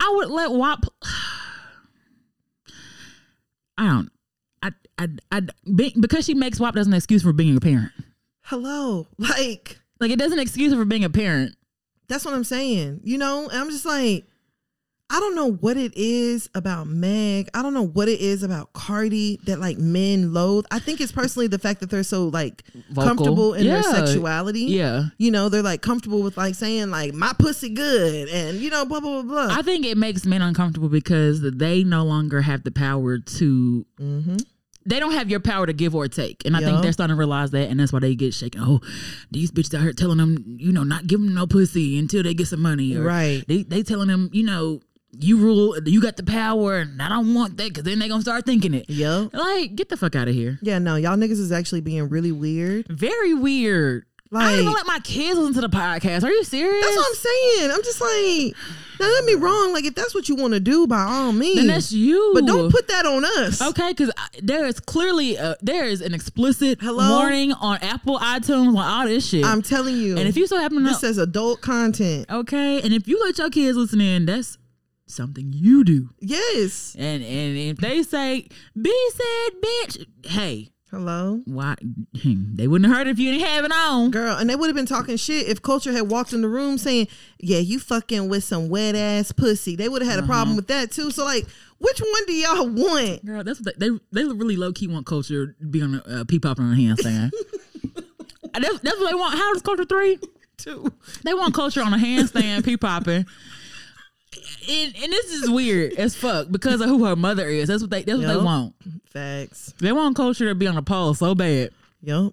S1: I would let WAP? I don't. I I I be, because she makes WAP doesn't excuse for being a parent.
S2: Hello. Like,
S1: Like it doesn't excuse her for being a parent.
S2: that's what I'm saying. You know, and I'm just like, I don't know what it is about Meg. I don't know what it is about Cardi that like men loathe. I think it's personally the fact that they're so like
S1: Vocal.
S2: comfortable in
S1: Yeah.
S2: their sexuality.
S1: Yeah.
S2: You know, they're like comfortable with like saying like my pussy good and you know blah blah blah blah.
S1: I think it makes men uncomfortable because they no longer have the power to.
S2: mm-hmm.
S1: They don't have your power to give or take, and I
S2: Yeah.
S1: think they're starting to realize that, and that's why they get shaken. Oh, these bitches out here telling them, you know, not giving them no pussy until they get some money, or
S2: Right.
S1: They they telling them, you know, you rule, you got the power, and I don't want that because then they gonna start thinking it.
S2: Yep.
S1: Like, get the fuck out of here.
S2: Yeah, no, y'all niggas is actually being really weird.
S1: Very weird.
S2: Like, I
S1: don't even let my kids listen to the podcast. Are you serious?
S2: That's what I'm saying. I'm just like, now don't get me wrong. Like, if that's what you want to do, by all means.
S1: then that's you.
S2: but don't put that on us.
S1: Okay, because there is clearly a, there is an explicit
S2: Hello?
S1: warning on Apple iTunes on all this shit.
S2: I'm telling you.
S1: and if you so happen to
S2: this says adult content.
S1: okay, and if you let your kids listen in, that's something you do.
S2: Yes.
S1: And and if they say B said bitch, hey,
S2: Hello,
S1: Why they wouldn't have heard if you didn't have it on.
S2: girl, and they would have been talking shit if Kulture had walked in the room saying, "Yeah, you fucking with some wet ass pussy." They would have had a problem with that too. So like, which one do y'all want?
S1: Girl, that's what they they, they really low key want Kulture to be on a uh, pee popping on a handstand. That's, that's what they want. How does Kulture three?
S2: Two.
S1: They want Kulture on a handstand, pee popping. And, and this is weird as fuck because of who her mother is. That's what they that's what they want.
S2: Facts.
S1: They want Kulture to be on a pole so bad,
S2: Yep.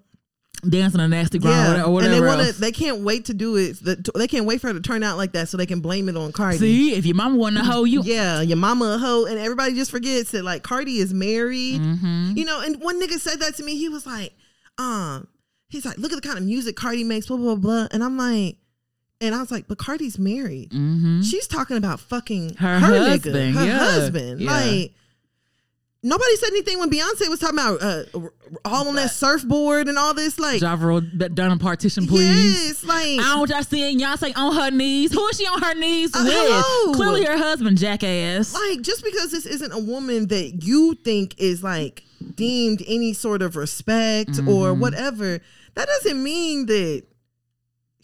S1: dancing a nasty grind
S2: Yeah,
S1: or
S2: and
S1: whatever.
S2: they wanna, they can't wait to do it. The- They can't wait for her to turn out like that, so they can blame it on Cardi.
S1: See, if your mama wasn't a hoe, you
S2: Yeah, your mama a hoe, and everybody just forgets that like Cardi is married.
S1: Mm-hmm.
S2: You know, and one nigga said that to me. He was like, um, he's like, look at the kind of music Cardi makes, blah blah blah. And I'm like, and I was like, but Cardi's married.
S1: Mm-hmm.
S2: She's talking about fucking
S1: Her
S2: her, nigga,
S1: husband,
S2: her
S1: yeah,
S2: husband.
S1: yeah.
S2: Like nobody said anything when Beyonce was talking about uh, all on that surfboard and all this. Like,
S1: Javro done a partition, please.
S2: yes, like
S1: I don't y'all seeing Beyonce on her knees. Who is she on her knees
S2: Uh,
S1: with?
S2: hello.
S1: Clearly her husband, jackass.
S2: like just because this isn't a woman that you think is like deemed any sort of respect or
S1: Mm-hmm.
S2: whatever, that doesn't mean that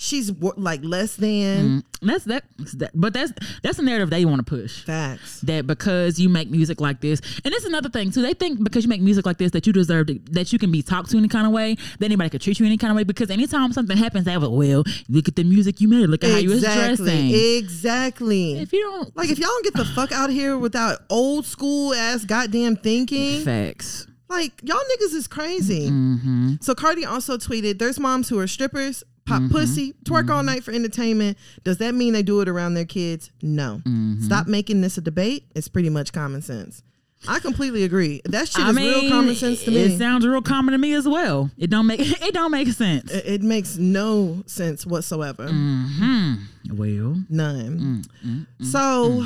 S2: she's like less than
S1: Mm, that's that, that. But that's that's the narrative they want to push.
S2: facts.
S1: That because you make music like this, and it's another thing too. They think because you make music like this that you deserve to, that you can be talked to any kind of way, that anybody could treat you any kind of way. Because anytime something happens, they have a well, look at the music you made, look at how you was dressing.
S2: Exactly. Exactly.
S1: If you don't
S2: Like if y'all don't get the fuck out here without old school ass goddamn thinking,
S1: facts,
S2: like y'all niggas is crazy.
S1: mm-hmm.
S2: So Cardi also tweeted, "There's moms who are strippers, pop
S1: Mm-hmm.
S2: pussy, twerk all night for entertainment. Does that mean they do it around their kids? No.
S1: Mm-hmm.
S2: Stop making this a debate. It's pretty much common sense." I completely agree. That shit
S1: I
S2: is
S1: mean,
S2: real common sense to me.
S1: it sounds real common to me as well. It don't make it don't make sense.
S2: It, it makes no sense whatsoever.
S1: hmm Well,
S2: None.
S1: mm,
S2: so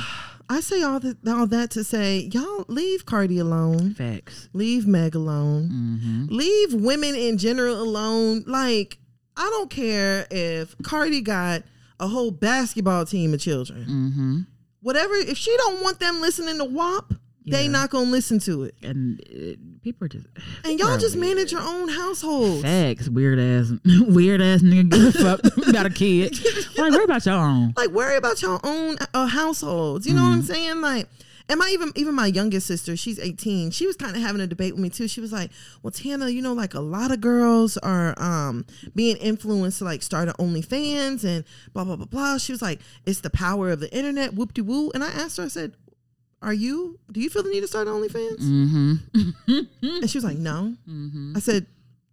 S2: I say all that all that to say, y'all leave Cardi alone.
S1: facts.
S2: Leave Meg alone.
S1: Mm-hmm.
S2: Leave women in general alone. Like, I don't care if Cardi got a whole basketball team of children.
S1: Mm-hmm.
S2: Whatever, if she don't want them listening to WAP, they not gonna listen to it.
S1: And uh, people are just
S2: And y'all just manage your own household.
S1: facts. Weird ass, weird ass nigga. give a fuck, got a kid. Like, worry about your own.
S2: Like, worry about your own uh, households. You know what I'm
S1: Mm-hmm.
S2: saying? Like, and my even even my youngest sister, she's 18. She was kind of having a debate with me too. She was like, "Well, Tana, you know, like a lot of girls are um being influenced to like start an OnlyFans and blah blah blah blah." She was like, "It's the power of the internet, whoop de woo." And I asked her, I said, "Are you? Do you feel the need to start an OnlyFans?"
S1: Mm-hmm.
S2: And she was like, "No."
S1: mm-hmm.
S2: I said,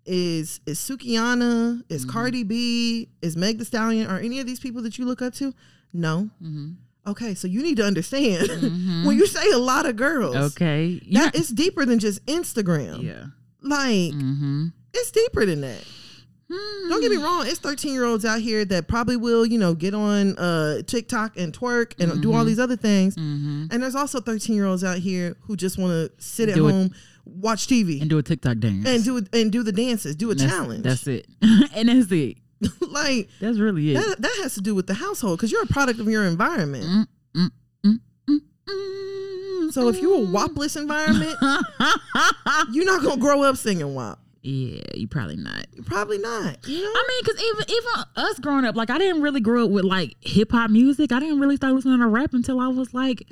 S2: "Is is Sukiana? Is Cardi B? Is Meg The Stallion? Are any of these people that you look up to?" No.
S1: Mm-hmm.
S2: Okay, so you need to understand when you say a lot of girls,
S1: Okay. Yeah.
S2: it's deeper than just Instagram.
S1: yeah.
S2: Like
S1: Mm-hmm.
S2: it's deeper than that. Don't get me wrong, it's 13 year olds out here that probably will, you know, get on uh TikTok and twerk and do all these other things.
S1: Mm-hmm.
S2: And there's also 13 year olds out here who just want to sit at
S1: Do it-
S2: home, watch TV,
S1: And do a TikTok dance.
S2: and do and do the dances, do a
S1: That's-
S2: challenge.
S1: That's it. and that's it.
S2: like
S1: That's really it.
S2: that, that has to do with the household because you're a product of your environment. Mm, mm, mm, so if you're a WAPless environment, you're not gonna grow up singing WAP.
S1: yeah, you probably not.
S2: You probably not. You know?
S1: I mean, because even even us growing up, like I didn't really grow up with like hip hop music. I didn't really start listening to rap until I was like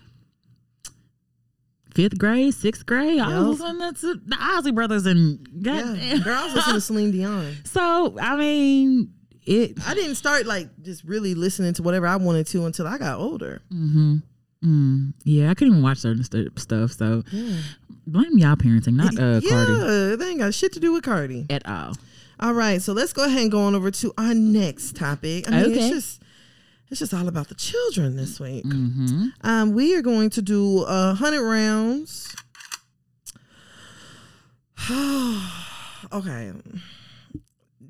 S1: fifth grade, sixth grade. I was listening to the Ozzy Brothers and
S2: yeah,
S1: goddamn.
S2: girls listen to Celine Dion.
S1: So I mean, it.
S2: I didn't start like just really listening to whatever I wanted to until I got older.
S1: Mm-hmm. Mm, yeah, I couldn't even watch certain st- stuff. So blame y'all parenting, not uh,
S2: yeah,
S1: Cardi
S2: they ain't got shit to do with Cardi.
S1: at all.
S2: All right, so let's go ahead and go on over to our next topic. I mean,
S1: Okay.
S2: it's just it's just all about the children this week.
S1: Mm-hmm.
S2: Um, we are going to do a hundred rounds. okay.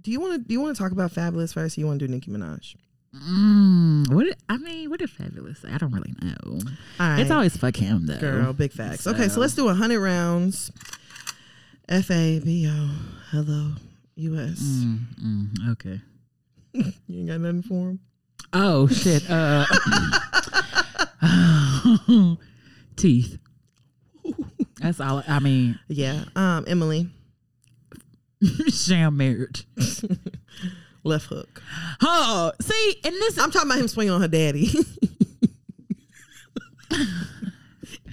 S2: Do you want to do you want to talk about Fabolous first? Or you want to do Nicki Minaj?
S1: Mm, what did- I mean, what is Fabolous? I don't really know.
S2: Right,
S1: It's always fuck him though.
S2: girl, big facts. Okay, so
S1: So-
S2: let's do a hundred rounds. F A B O. Hello, U.S.
S1: Mm, mm, okay.
S2: You ain't got nothing for him.
S1: Oh shit. Uh, teeth. That's all. I mean,
S2: Yeah. Um, Emily.
S1: Sham marriage.
S2: Left hook.
S1: Oh, see, and this
S2: I'm talking about him swinging on her daddy.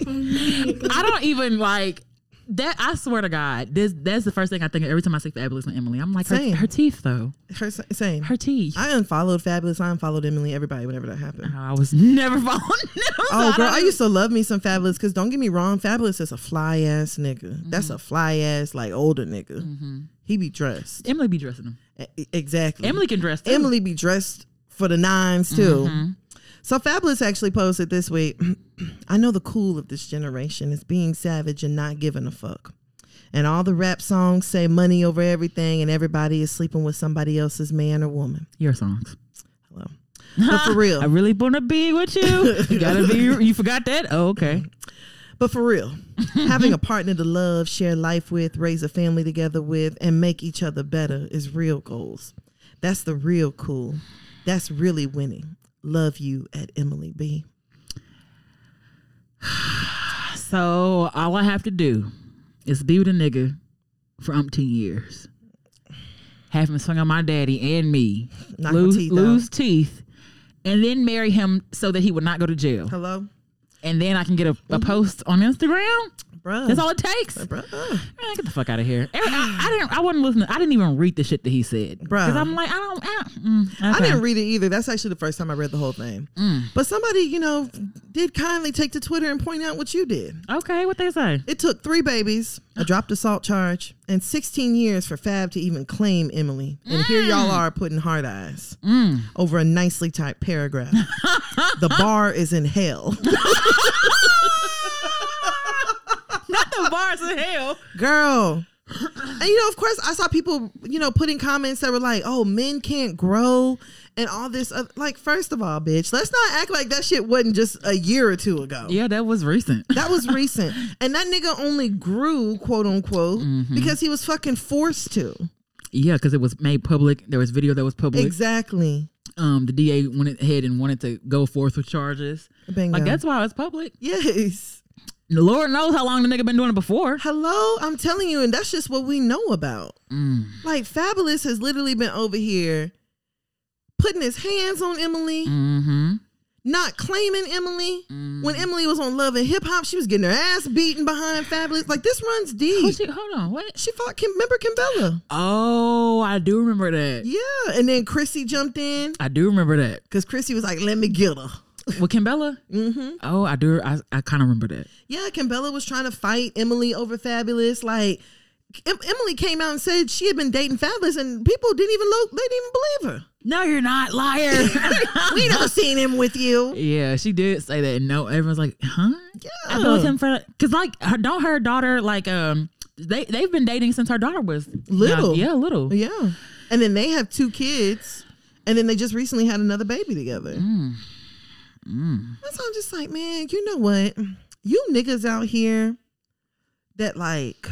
S1: I don't even like that. I swear to God, this that's the first thing I think of every time I see Fabolous and Emily. I'm like, her,
S2: Same.
S1: her teeth though,
S2: her same.
S1: her teeth.
S2: I unfollowed Fabolous. I unfollowed Emily. Everybody, whenever that happened.
S1: I was never following them. so
S2: Oh, girl,
S1: don't
S2: I used to love me some Fabolous because don't get me wrong, Fabolous is a fly ass nigga.
S1: Mm-hmm.
S2: That's a fly ass like older nigga. He be dressed
S1: Emily be dressing them.
S2: E- exactly.
S1: Emily can dress. Too.
S2: Emily be dressed for the nines too.
S1: Mm-hmm.
S2: So Fabolous actually posted this week. I know the cool of this generation is being savage and not giving a fuck. And all the rap songs say money over everything, and everybody is sleeping with somebody else's man or woman.
S1: your songs.
S2: Hello. But for real,
S1: I really wanna be with you. You gotta be. You forgot that? Oh, okay.
S2: But for real, having a partner to love, share life with, raise a family together with, and make each other better is real goals. That's the real cool. That's really winning. Love you at Emily B.
S1: So all I have to do is be with a nigga for umpteen years. Have him swing on my daddy and me.
S2: Knock
S1: lose
S2: teeth
S1: lose teeth. And then marry him so that he would not go to jail.
S2: Hello?
S1: And then I can get a, a mm-hmm. post on Instagram.
S2: Bruh.
S1: That's all it takes.
S2: Bruh.
S1: Man, get the fuck out of here. I, I, I didn't. I wasn't listening. I didn't even read the shit that he said. Because I'm like, I don't. I, mm,
S2: I didn't read it either. That's actually the first time I read the whole thing.
S1: Mm.
S2: But somebody, you know, did kindly take to Twitter and point out what you did.
S1: Okay, what they say?
S2: It took three babies, a dropped assault charge, and 16 years for Fab to even claim Emily. And here y'all are putting hard eyes
S1: Mm.
S2: over a nicely typed paragraph. the bar is in hell.
S1: Not the bars of hell.
S2: Girl. And you know, of course, I saw people, you know, putting comments that were like, "Oh, men can't grow," and all this. Other, like, first of all, bitch, let's not act like that shit wasn't just a year or two ago.
S1: Yeah, that was recent.
S2: That was recent, and that nigga only grew, quote unquote,
S1: Mm-hmm.
S2: because he was fucking forced to.
S1: Yeah, because it was made public. There was video that was public.
S2: Exactly.
S1: Um, the DA went ahead and wanted to go forth with charges.
S2: Bingo.
S1: Like that's why it's public.
S2: yes.
S1: The Lord knows how long the nigga been doing it before.
S2: Hello, I'm telling you, and that's just what we know about.
S1: Mm.
S2: Like, Fabolous has literally been over here putting his hands on Emily.
S1: Mm-hmm.
S2: not claiming Emily. When Emily was on Love and Hip Hop, she was getting her ass beaten behind Fabolous. Like this runs
S1: Oh,
S2: deep.
S1: she, hold on, what?
S2: She fought Kim. Remember Kimbella?
S1: Oh, I do remember that.
S2: Yeah, and then Chrissy jumped in
S1: I do remember that.
S2: because Chrissy was like, "Let me get her."
S1: With Kimbella?
S2: hmm
S1: Oh, I do. I, I kind of remember that.
S2: Yeah, Kimbella was trying to fight Emily over Fabolous. Like em- Emily came out and said she had been dating Fabolous, and people didn't even look. They didn't even believe her.
S1: No, you're not, liar.
S2: we never seen him with you.
S1: yeah, she did say that. No, everyone's like, huh?
S2: Yeah.
S1: I thought it was him for because like her don't her daughter like um they they've been dating since her daughter was
S2: Little.
S1: Yeah, little.
S2: Yeah, and then they have two kids, and then they just recently had another baby together.
S1: Mm.
S2: That's why I'm just like, man, you know what? You niggas out here that like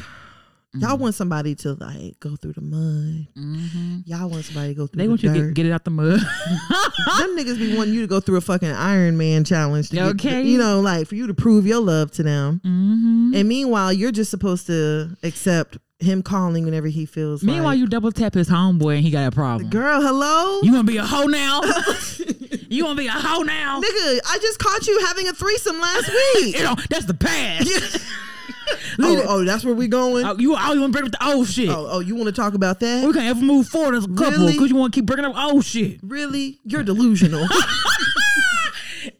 S2: y'all want somebody to like go through the mud.
S1: Mm-hmm.
S2: Y'all want somebody to go through the mud.
S1: They
S2: the
S1: want you to get, get it out the mud.
S2: Them niggas be wanting you to go through a fucking Iron Man challenge. To get-
S1: Okay.
S2: you know, like for you to prove your love to them.
S1: mm-hmm.
S2: And meanwhile, you're just supposed to accept him calling whenever he feels
S1: Meanwhile,
S2: like,
S1: you double tap his homeboy and he got a problem.
S2: girl, hello?
S1: You gonna be a hoe now? you gonna be a hoe now?
S2: Nigga, I just caught you having a threesome last week.
S1: You know that's the past.
S2: oh, oh, that's where we going?
S1: Oh, you oh, always want to bring up the old shit.
S2: Oh, oh, you want to talk about that?
S1: We can't ever move forward as a couple
S2: Really?
S1: because you want to keep bringing up old shit.
S2: Really? You're delusional.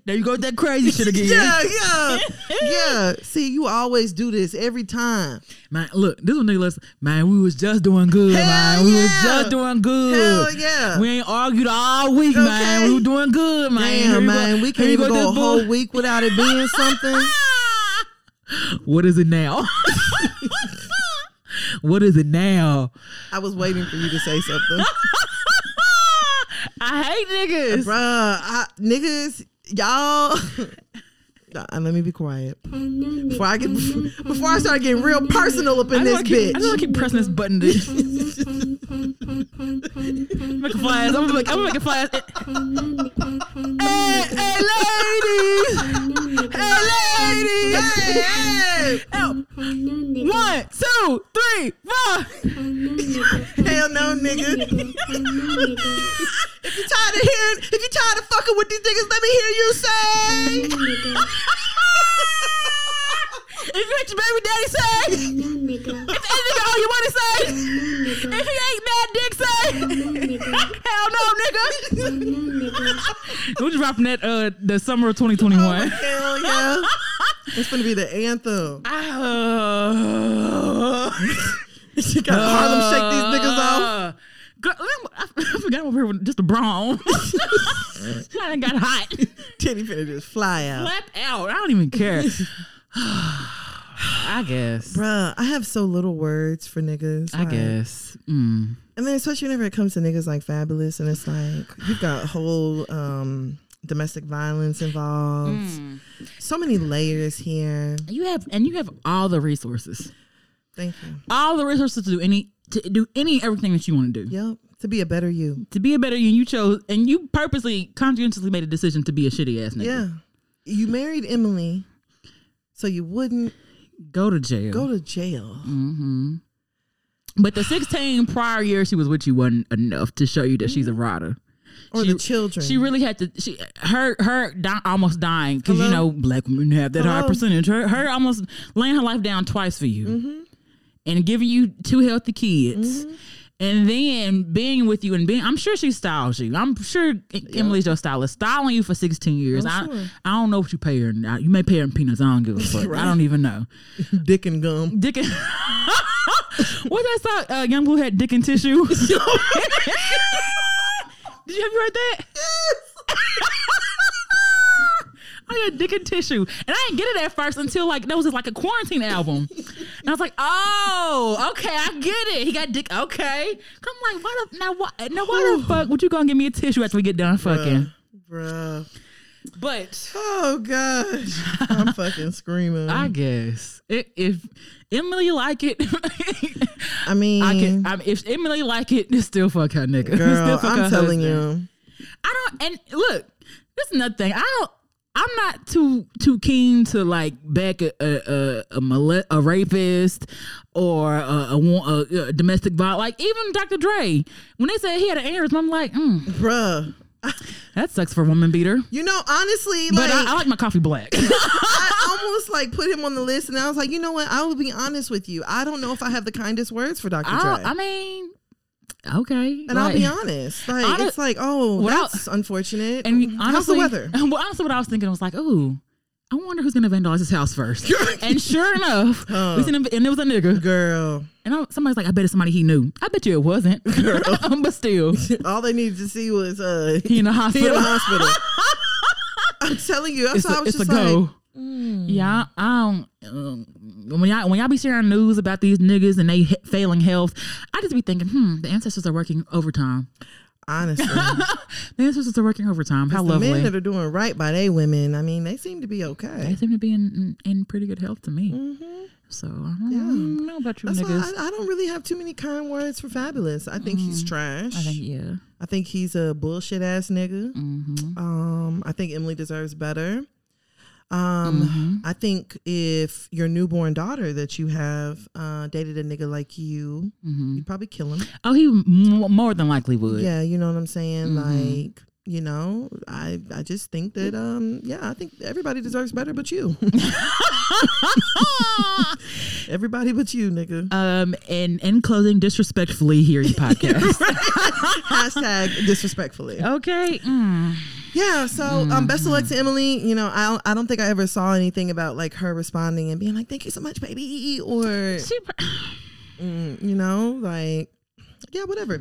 S1: There you go with that crazy shit again.
S2: yeah, yeah, yeah. See, you always do this every time.
S1: Man, look, this one nigga listen, man, we was just doing good,
S2: Hell
S1: man. We was just doing good.
S2: Hell yeah.
S1: We ain't argued all week, man. We were doing good, man.
S2: Damn, man,
S1: go-
S2: we can't even
S1: go,
S2: go a whole
S1: boy.
S2: week without it being something.
S1: What is it now? what is it now?
S2: I was waiting for you to say something,
S1: I hate niggas.
S2: bruh. I, niggas, y'all. Nah, let me be quiet before I get before I start getting real personal up in this
S1: keep,
S2: bitch.
S1: I just want to keep pressing this button. To make a flash. I'm gonna make, I'm gonna make a flash. hey, hey, ladies. Hey, ladies.
S2: Hey, hey.
S1: Oh, One, two, three, four.
S2: Hell no, nigga. if you tired of hearing, if you tired of fucking with these niggas, let me hear you say.
S1: If you let your baby daddy say, if that nigga all you want to say, if he ain't mad dick say, hell no, nigga. We're dropping that uh the summer of 2021.
S2: Hell yeah. It's gonna be the anthem.
S1: Uh,
S2: She got Harlem shake these niggas off.
S1: Girl, I, I forgot over here with just a brawn. I got hot.
S2: Titty finna just fly out.
S1: Slap out. I don't even care. I guess.
S2: Bruh, I have so little words for niggas.
S1: I
S2: like-
S1: guess. Mm.
S2: And then especially whenever it comes to niggas like Fabolous and it's like you've got whole um domestic violence involved.
S1: Mm.
S2: So many layers here.
S1: You have and you have all the resources.
S2: Thank you.
S1: All the resources to do any to do any everything that you want to do.
S2: Yep. To be a better you.
S1: To be a better you, and you chose and you purposely conscientiously made a decision to be a shitty ass nigga.
S2: Yeah. You married Emily so you wouldn't
S1: Go to jail.
S2: go to jail.
S1: hmm But the 16 prior years she was with you wasn't enough to show you that she's a rider.
S2: Or
S1: She-
S2: the children.
S1: She really had to. She her her di- almost dying because you know black women have that high percentage. Her her almost laying her life down twice for you,
S2: Mm-hmm.
S1: And giving you two healthy kids, and then being with you and being. I'm sure she styles you. I'm sure Emily's your stylist, styling you for 16 years.
S2: I'm
S1: I
S2: sure.
S1: I don't know what you pay her. Now. You may pay her in peanuts. I don't give a fuck. I don't even know.
S2: dick and gum.
S1: Dick and what's that song? Uh, Young Blue had dick and tissue. Did you have you heard that? Had dick and tissue, and I didn't get it at first until like that was like a quarantine album, and I was like, "Oh, okay, I get it. He got dick. Okay." I'm like, "Why the now? Why now? Why the fuck would you gonna give me a tissue after we get done fucking?"
S2: Bruh.
S1: But
S2: Oh gosh. I'm fucking screaming.
S1: I guess it, if Emily like it, I
S2: mean
S1: I can. I, if Emily like it, still fuck her nigga.
S2: Girl,
S1: fuck
S2: I'm telling
S1: husband.
S2: you.
S1: I don't. And look, this is another thing. I don't. I'm not too too keen to like back a a a, a, a rapist or a, a, a, domestic violence. Like even Dr. Dre, when they said he had an aneurysm, I'm like, mm,
S2: Bruh.
S1: that sucks for a woman beater.
S2: You know, honestly,
S1: But
S2: like
S1: I, I like my coffee black.
S2: I almost like put him on the list, and I was like, you know what? I will be honest with you. I don't know if I have the kindest words for Dr. Dre.
S1: I mean, okay,
S2: and I'll be honest. Like
S1: Hon-
S2: it's like, oh, that's unfortunate.
S1: And
S2: How's
S1: honestly,
S2: the weather?
S1: Well, honestly, what I was thinking was like, ooh, I wonder who's gonna vandalize his house first. and sure enough,
S2: Huh.
S1: we seen him, and it was a nigga.
S2: Girl,
S1: And I, somebody's like, I bet it's somebody he knew. I bet you it wasn't. girl. but still,
S2: all they needed to see was uh,
S1: he in the
S2: he in
S1: hospital.
S2: the hospital. I'm telling you, that's
S1: it's
S2: why I
S1: a,
S2: was
S1: it's a
S2: just like,
S1: go. Yeah, I don't. Um, when y'all when y'all be sharing news about these niggas and they he- failing health, I just be thinking, hmm, the ancestors are working overtime.
S2: honestly,
S1: The ancestors are working overtime. How
S2: the men that are doing right by they women, I mean, they seem to be okay.
S1: they seem to be in, in, in pretty good health to me.
S2: hmm
S1: So I don't, I don't know about you
S2: That's
S1: niggas.
S2: I, I don't really have too many kind words for Fabolous. I think he's trash.
S1: I think yeah.
S2: I think he's a bullshit ass nigga.
S1: Mm-hmm.
S2: Um, I think Emily deserves better. Um,
S1: Mm-hmm.
S2: I think if your newborn daughter that you have uh, dated a nigga like you,
S1: Mm-hmm.
S2: you'd probably kill him.
S1: Oh, he m- more than likely would.
S2: Yeah, you know what I'm saying?
S1: Mhm.
S2: Like, you know, I I just think that um, yeah, I think everybody deserves better, but you. everybody but you, nigga.
S1: um, and in closing, disrespectfully, here your podcast.
S2: Hashtag disrespectfully.
S1: okay. Mm.
S2: Yeah, so um, best of luck to Emily. You know, I don't, I don't think I ever saw anything about like her responding and being like, "Thank you so much, baby," or
S1: She,
S2: mm, you know, like yeah, whatever.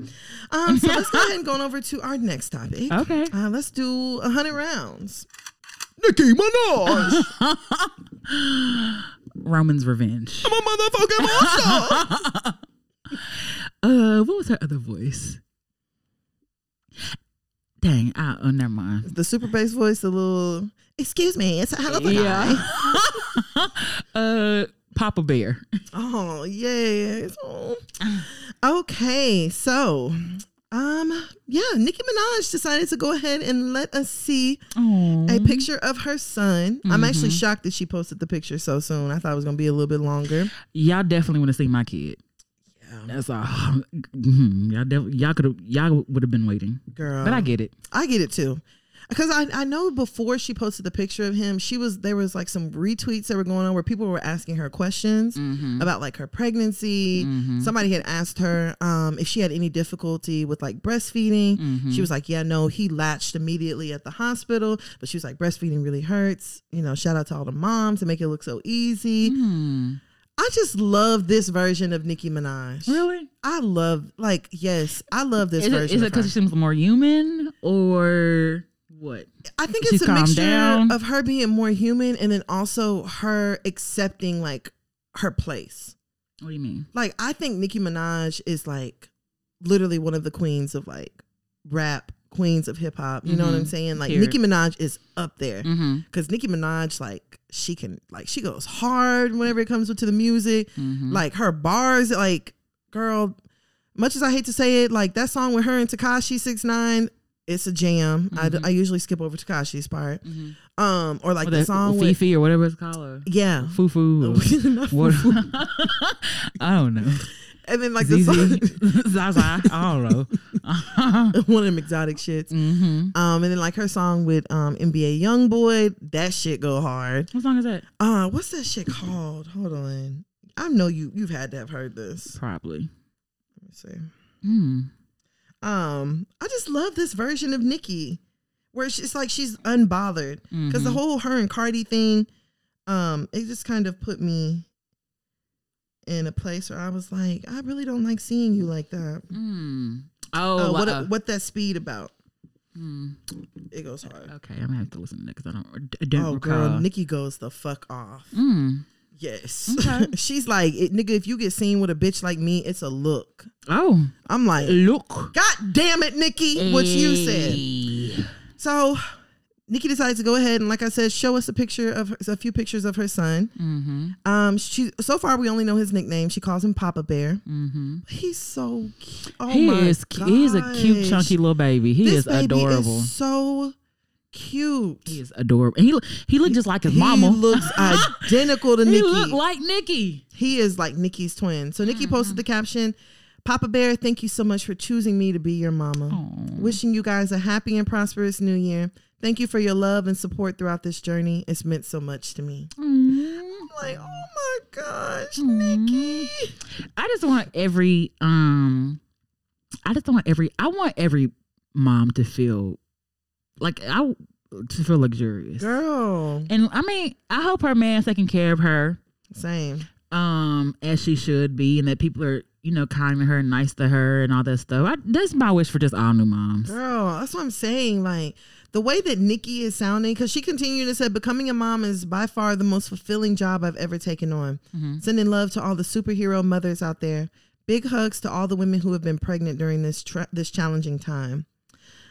S2: Um, so let's go ahead and go on over to our next topic.
S1: okay.
S2: Uh, let's do a hundred rounds. Nicki Minaj,
S1: Roman's revenge.
S2: I'm a motherfucking monster.
S1: Uh, what was her other voice? Dang, I, oh, never mind.
S2: the super bass voice, a little. Excuse me, it's a hell of a guy.
S1: uh, Papa Bear.
S2: Oh yes. Oh. Okay, so Um, yeah, Nicki Minaj decided to go ahead and let us see
S1: Oh,
S2: a picture of her son. I'm actually
S1: Mhm.
S2: shocked that she posted the picture so soon. I thought it was gonna be a little bit longer.
S1: y'all definitely want to see my kid. That's all. Y'all def- y'all could have y'all would have been waiting,
S2: Girl.
S1: but I get it.
S2: I get it too. Because I, I know before she posted the picture of him, she was there was like some retweets that were going on where people were asking her questions
S1: Mm-hmm.
S2: about like her pregnancy.
S1: Mhm.
S2: Somebody had asked her um, if she had any difficulty with like breastfeeding.
S1: Mhm.
S2: She was like, "Yeah, no." He latched immediately at the hospital, but she was like, "Breastfeeding really hurts." You know, shout out to all the moms to make it look so easy.
S1: Mm.
S2: I just love this version of Nicki Minaj.
S1: Really?
S2: I love like yes, I love this
S1: Is
S2: version.
S1: is it
S2: of her.
S1: because she seems more human or what?
S2: I think
S1: She's
S2: it's a mixture
S1: down?
S2: of her being more human and then also her accepting like her place.
S1: What do you mean?
S2: Like I think Nicki Minaj is like literally one of the queens of like rap, queens of hip hop. You know what I'm
S1: Mhm.
S2: saying? Like
S1: Period.
S2: Nicki Minaj is up there
S1: Mm-hmm.
S2: because Nicki Minaj like she can like she goes hard whenever it comes to the music.
S1: Mm-hmm.
S2: Like her bars, like girl. Much as I hate to say it, like that song with her and Tekashi Six Nine, it's a jam. I d I I, usually skip over Tekashi's part.
S1: mm-hmm.
S2: Um, or like the song with
S1: Fifi or whatever it's called.
S2: yeah,
S1: Fufu.
S2: Not
S1: What?
S2: Fufu.
S1: I don't know.
S2: and then like the song,
S1: Zaza. I don't know.
S2: one of them exotic shits.
S1: mm-hmm.
S2: Um, and then like her song with um NBA YoungBoy, that shit go hard.
S1: What song is that?
S2: Uh, what's that shit called? Hold on, I know you you've had to have heard this.
S1: Probably.
S2: Let me see.
S1: Mm.
S2: Um, I just love this version of Nicki, where she's like she's unbothered because the
S1: Mhm.
S2: whole her and Cardi thing, um, it just kind of put me in a place where I was like, I really don't like seeing you like that.
S1: Mm. Oh,
S2: Oh, what
S1: uh,
S2: what that speed about?
S1: mm.
S2: It goes hard.
S1: okay. I'm gonna have to listen to that because I don't. I don't
S2: Oh,
S1: recall.
S2: girl, Nicki goes the fuck off.
S1: Mm.
S2: Yes,
S1: Okay.
S2: she's like, nigga. If you get seen with a bitch like me, it's a look.
S1: Oh,
S2: I'm like,
S1: look.
S2: God damn it, Nicki, what you said. So, Nicki decided to go ahead and, like I said, show us a picture of her, a few pictures of her son.
S1: Mm-hmm.
S2: Um, she so far we only know his nickname. She calls him Papa Bear.
S1: Mm-hmm.
S2: He's so cute. Oh
S1: he
S2: my
S1: is. cu- He's a cute, chunky little baby. He
S2: this
S1: is
S2: baby
S1: adorable.
S2: Is so cute.
S1: he is adorable. And he look- he looked just like his mama.
S2: he
S1: mama.
S2: looks identical to
S1: he
S2: Nicki.
S1: looked like Nicki.
S2: he is like Nicki's twin. So Nicki
S1: Mm-hmm.
S2: posted the caption, "Papa Bear, thank you so much for choosing me to be your mama.
S1: Aw.
S2: Wishing you guys a happy and prosperous new year. Thank you for your love and support throughout this journey. It's meant so much to me." I'm like, oh my gosh, Nicki.
S1: I just want every um I just want every I want every mom to feel like I to feel luxurious.
S2: Girl.
S1: And I mean, I hope her man's taking care of her
S2: Same.
S1: um as she should be and that people are, you know, kind to her and nice to her and all that stuff. I, that's my wish for just all new moms.
S2: Girl, that's what I'm saying. Like the way that Nicki is sounding, because she continued to say, becoming a mom is by far the most fulfilling job I've ever taken on.
S1: Mhm.
S2: Sending love to all the superhero mothers out there. Big hugs to all the women who have been pregnant during this tra- this challenging time.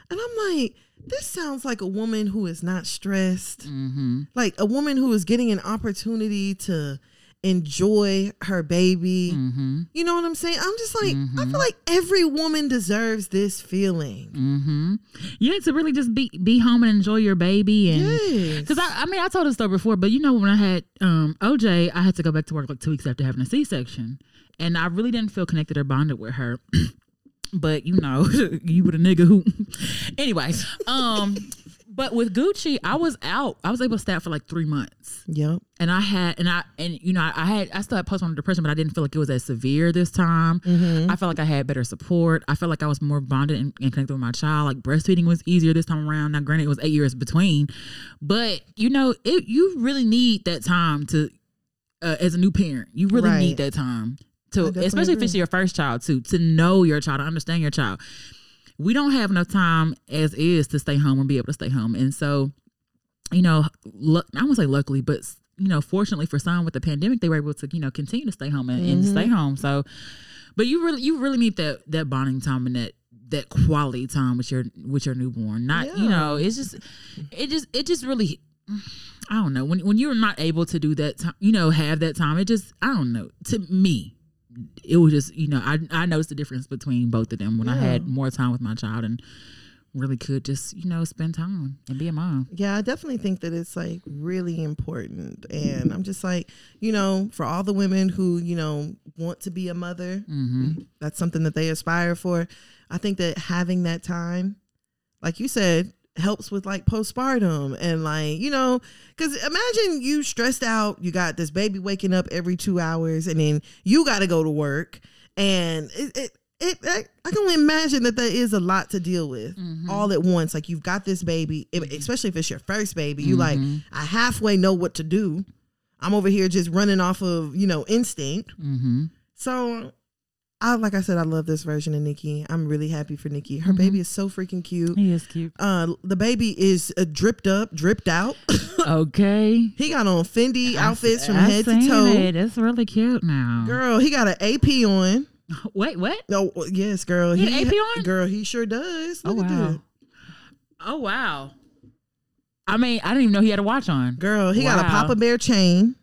S2: And I'm like, this sounds like a woman who is not stressed.
S1: Mm-hmm.
S2: Like a woman who is getting an opportunity to enjoy her baby.
S1: Mm-hmm.
S2: You know what I'm saying? I'm just like, I
S1: Mhm.
S2: feel like every woman deserves this feeling.
S1: Mm-hmm. Yeah, to really just be be home and enjoy your baby and
S2: Yes.
S1: Because I, I mean, I told this story before, but you know, when I had um, OJ, I had to go back to work like two weeks after having a C section, and I really didn't feel connected or bonded with her. but you know, you were the nigga who. anyway, um, but with Gucci, I was out. I was able to stay out for like three months,
S2: Yep.
S1: and I had, and I, and you know, I had, I still had postpartum depression, but I didn't feel like it was as severe this time.
S2: Mm-hmm.
S1: I felt like I had better support. I felt like I was more bonded and, and connected with my child. Like breastfeeding was easier this time around. Now, granted, it was eight years between, but you know, it you really need that time to, uh, as a new parent, you really
S2: Right.
S1: need that time to, especially if it's your first child too, to know your child, to understand your child. We don't have enough time as is to stay home and be able to stay home, and so, you know, I won't say luckily, but you know, fortunately for some with the pandemic, they were able to you know continue to stay home and, and
S2: Mhm.
S1: stay home. So, but you really you really need that that bonding time and that that quality time with your with your newborn. Not you know, it's just it just it just really I don't know when when you're not able to do that time, you know, have that time. It just I don't know to me. It was just you know I I noticed the difference between both of them when I had more time with my child and really could just you know spend time and be a mom.
S2: Yeah, I definitely think that it's like really important. And I'm just like, you know, for all the women who, you know, want to be a mother,
S1: Mm-hmm.
S2: that's something that they aspire for. I think that having that time, like you said, helps with like postpartum and like, you know, because imagine you stressed out, you got this baby waking up every two hours and then you got to go to work. And it, it, it, I, I can only imagine that that is a lot to deal with
S1: Mm-hmm.
S2: all at once. Like you've got this baby, especially if it's your first baby, you like, I halfway know what to do. I'm over here just running off of, you know, instinct.
S1: Mm-hmm.
S2: So, I like I said, I love this version of Nicki. I'm really happy for Nicki. Her baby is so freaking cute.
S1: He is cute.
S2: Uh, the baby is uh, dripped up, dripped out.
S1: Okay.
S2: he got on Fendi outfits from
S1: I
S2: head to toe.
S1: It. It's really cute now.
S2: Girl, he got an AP on.
S1: Wait, what?
S2: No, yes, girl.
S1: He had AP on?
S2: Girl, he sure does.
S1: Oh
S2: Look at
S1: wow.
S2: that.
S1: Oh wow. I mean, I didn't even know he had a watch on.
S2: Girl, he got a Papa Bear chain.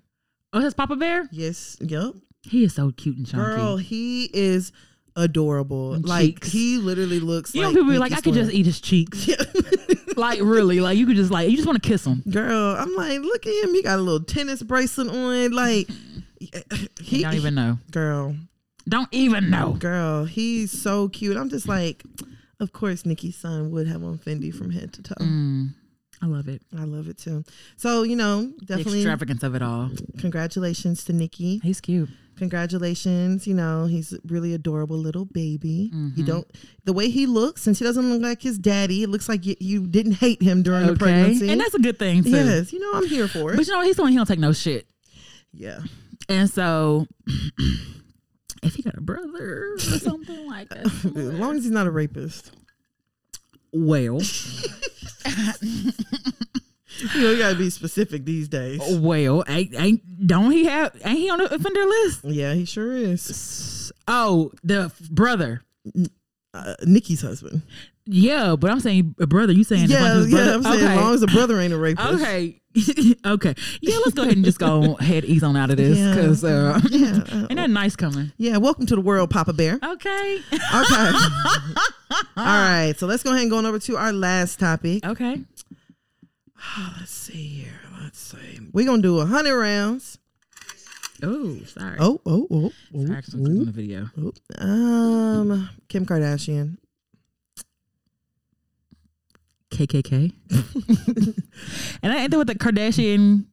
S1: Oh, his Papa Bear?
S2: Yes, yep.
S1: He is so cute and chunky.
S2: Girl, he is adorable.
S1: And
S2: like
S1: cheeks.
S2: he literally looks
S1: you
S2: like
S1: know, people be like, I could just eat his cheeks. like really, like you could just like you just want to kiss him.
S2: Girl, I'm like, look at him. He got a little tennis bracelet on. Like, he,
S1: You don't even know.
S2: girl,
S1: Don't even know.
S2: girl, he's so cute. I'm just like, of course, Nicki's son would have on Fendi from head to toe.
S1: Mm, I love it.
S2: I love it too. So, you know,
S1: The
S2: definitely
S1: extravagance of it all.
S2: congratulations to Nicki.
S1: He's cute.
S2: Congratulations. You know, he's a really adorable little baby.
S1: Mm-hmm.
S2: You don't, the way he looks, since he doesn't look like his daddy, it looks like you, you didn't hate him during the pregnancy.
S1: and that's a good thing too.
S2: yes, you know, I'm here for it.
S1: But you know what? He's someone he don't take no shit.
S2: yeah.
S1: And so, if he got a brother or something like that,
S2: As long as he's not a rapist.
S1: well,
S2: You know, you gotta be specific these days.
S1: well, ain't, ain't don't he have? Ain't he on the offender list?
S2: Yeah, he sure is.
S1: Oh, the brother.
S2: Uh, Nicki's husband.
S1: Yeah, but I'm saying a brother. You saying
S2: Yeah, yeah. I'm saying
S1: okay.
S2: as long as the brother ain't a rapist.
S1: Okay. okay. Yeah, let's go ahead and just go ahead ease on out of this
S2: Yeah.
S1: because uh,
S2: Yeah, uh,
S1: ain't that nice coming?
S2: yeah. Welcome to the world, Papa Bear.
S1: Okay.
S2: Okay. All right. So let's go ahead and go on over to our last topic.
S1: okay.
S2: Let's see here. Let's see. We're gonna do a hundred rounds.
S1: Oh, sorry.
S2: Oh, oh, oh,
S1: Sorry, I
S2: oh,
S1: on the video.
S2: oh. Um, Kim Kardashian.
S1: KKK. and I ended with the Kardashian.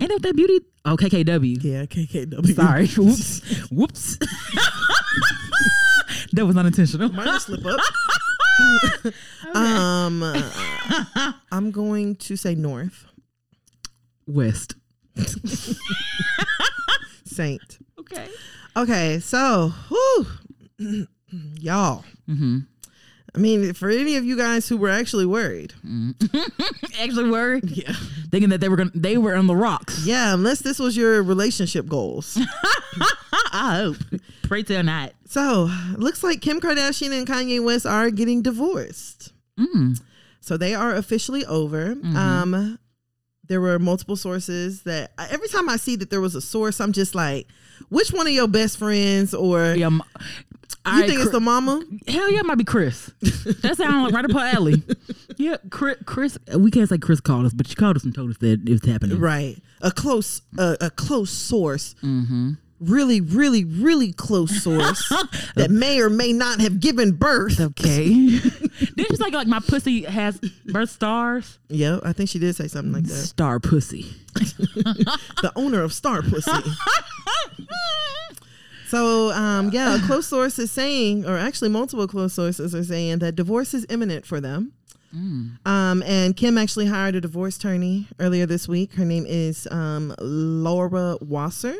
S1: Ain't that with that beauty? Oh, KKW.
S2: Yeah, KKW.
S1: Sorry. Whoops. Whoops. that was unintentional.
S2: Might just slip up. Um, uh, I'm going to say North
S1: West.
S2: Saint.
S1: Okay.
S2: Okay, so whew, y'all.
S1: Mm-hmm.
S2: I mean, for any of you guys who were actually worried,
S1: Actually worried.
S2: yeah,
S1: Thinking that they were gonna they were on the rocks.
S2: yeah, unless this was your relationship goals.
S1: I hope. Pray tell not.
S2: so, looks like Kim Kardashian and Kanye West are getting divorced.
S1: Mm.
S2: So they are officially over. Um, there were multiple sources that every time I see that there was a source, I'm just like, which one of your best friends or
S1: Yeah,
S2: you think it's the mama?
S1: Hell yeah, it might be Kris. That sounds like right up her alley. Yeah, Kris, Kris. We can't say Kris called us, but she called us and told us that it was happening.
S2: Right, a close, uh, a close source.
S1: Mm-hmm.
S2: Really, really, really close source that may or may not have given birth.
S1: Okay. Didn't you say like my pussy has birth stars?
S2: Yeah, I think she did say something like that.
S1: Star pussy.
S2: The owner of Star Pussy. So, um, yeah, a close source is saying, or actually multiple close sources are saying that divorce is imminent for them. Um, and Kim actually hired a divorce attorney earlier this week. Her name is um, Laura Wasser.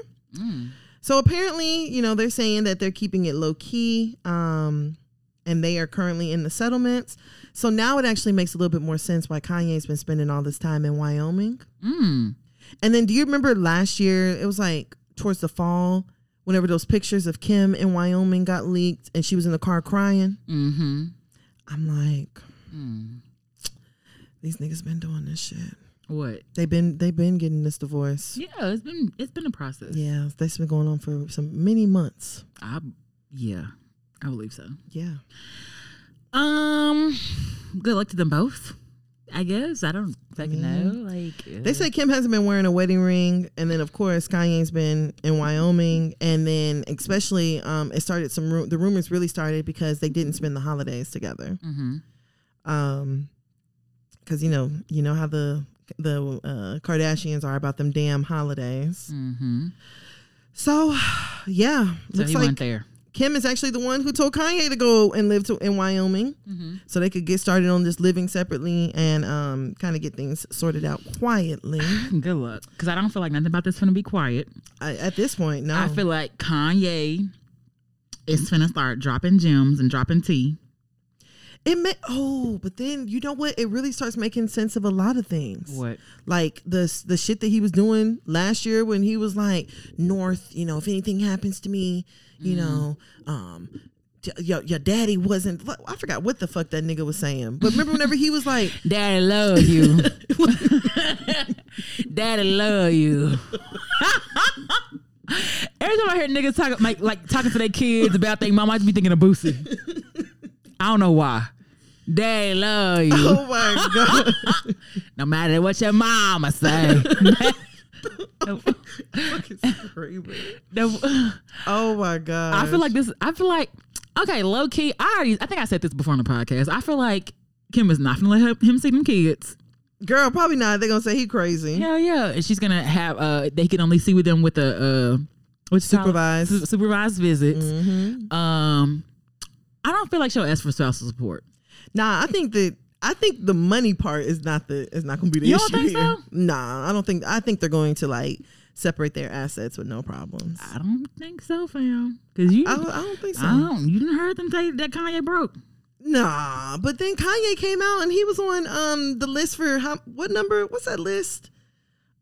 S2: So apparently, you know, they're saying that they're keeping it low key, um, and they are currently in the settlements. So now it actually makes a little bit more sense why Kanye's been spending all this time in Wyoming.
S1: Mm.
S2: And then do you remember last year? It was like towards the fall, whenever those pictures of Kim in Wyoming got leaked and she was in the car crying.
S1: Mm-hmm.
S2: I'm like,
S1: Mm.
S2: these niggas been doing this shit.
S1: What?
S2: They've been they've been getting this divorce.
S1: Yeah, it's been it's been a process.
S2: Yeah, that's been going on for some many months.
S1: I yeah, I believe so.
S2: Yeah.
S1: Um, good luck to them both. I guess I don't fucking know. Like
S2: They say Kim hasn't been wearing a wedding ring, and then of course Kanye's been in Wyoming, and then especially um, it started some ru- the rumors really started because they didn't spend the holidays together.
S1: hmm
S2: Um, because you know you know how the the uh, Kardashians are about them damn holidays.
S1: hmm
S2: So yeah,
S1: So
S2: looks
S1: he
S2: like
S1: went there.
S2: Kim is actually the one who told Kanye to go and live to, in Wyoming.
S1: hmm
S2: so they could get started on just living separately and um, kind of get things sorted out quietly.
S1: Good luck, because I don't feel like nothing about this is gonna be quiet.
S2: I, at this point, no.
S1: I feel like Kanye is going to start dropping gems and dropping tea.
S2: it may. Oh, but then you know what? It really starts making sense of a lot of things.
S1: What?
S2: Like the the shit that he was doing last year when he was like North. You know, if anything happens to me, you know, um. Your, your daddy wasn't. I forgot what the fuck that nigga was saying. But remember, whenever he was like,
S1: Daddy love you. Daddy love you. Every time I hear niggas talking like like talking to their kids about their mom, I just be thinking of Boosie. I don't know why. Daddy love you.
S2: "Oh my god,
S1: No matter what your mama say.
S2: fucking screaming."
S1: The-
S2: Oh my god,
S1: I feel like this. I feel like okay, low key. I already. I think I said this before on the podcast. I feel like Kim is not gonna let her, him see them kids.
S2: girl, probably not. They're gonna say he crazy.
S1: Yeah, yeah, and she's gonna have. uh They can only see with them with a uh, called?
S2: Supervised.
S1: Su- supervised visits.
S2: hmm
S1: Um, I don't feel like she'll ask for spousal support.
S2: Nah, I think that I think the money part is not the is not going to be the
S1: You
S2: issue
S1: don't think
S2: here.
S1: so?
S2: Nah, I don't think. I think they're going to like separate their assets with no problems.
S1: I don't think so, fam. Because you,
S2: I
S1: I
S2: don't,
S1: don't,
S2: I don't think so.
S1: You didn't heard them say that Kanye broke.
S2: Nah, but then Kanye came out and he was on um the list for how what number? What's that list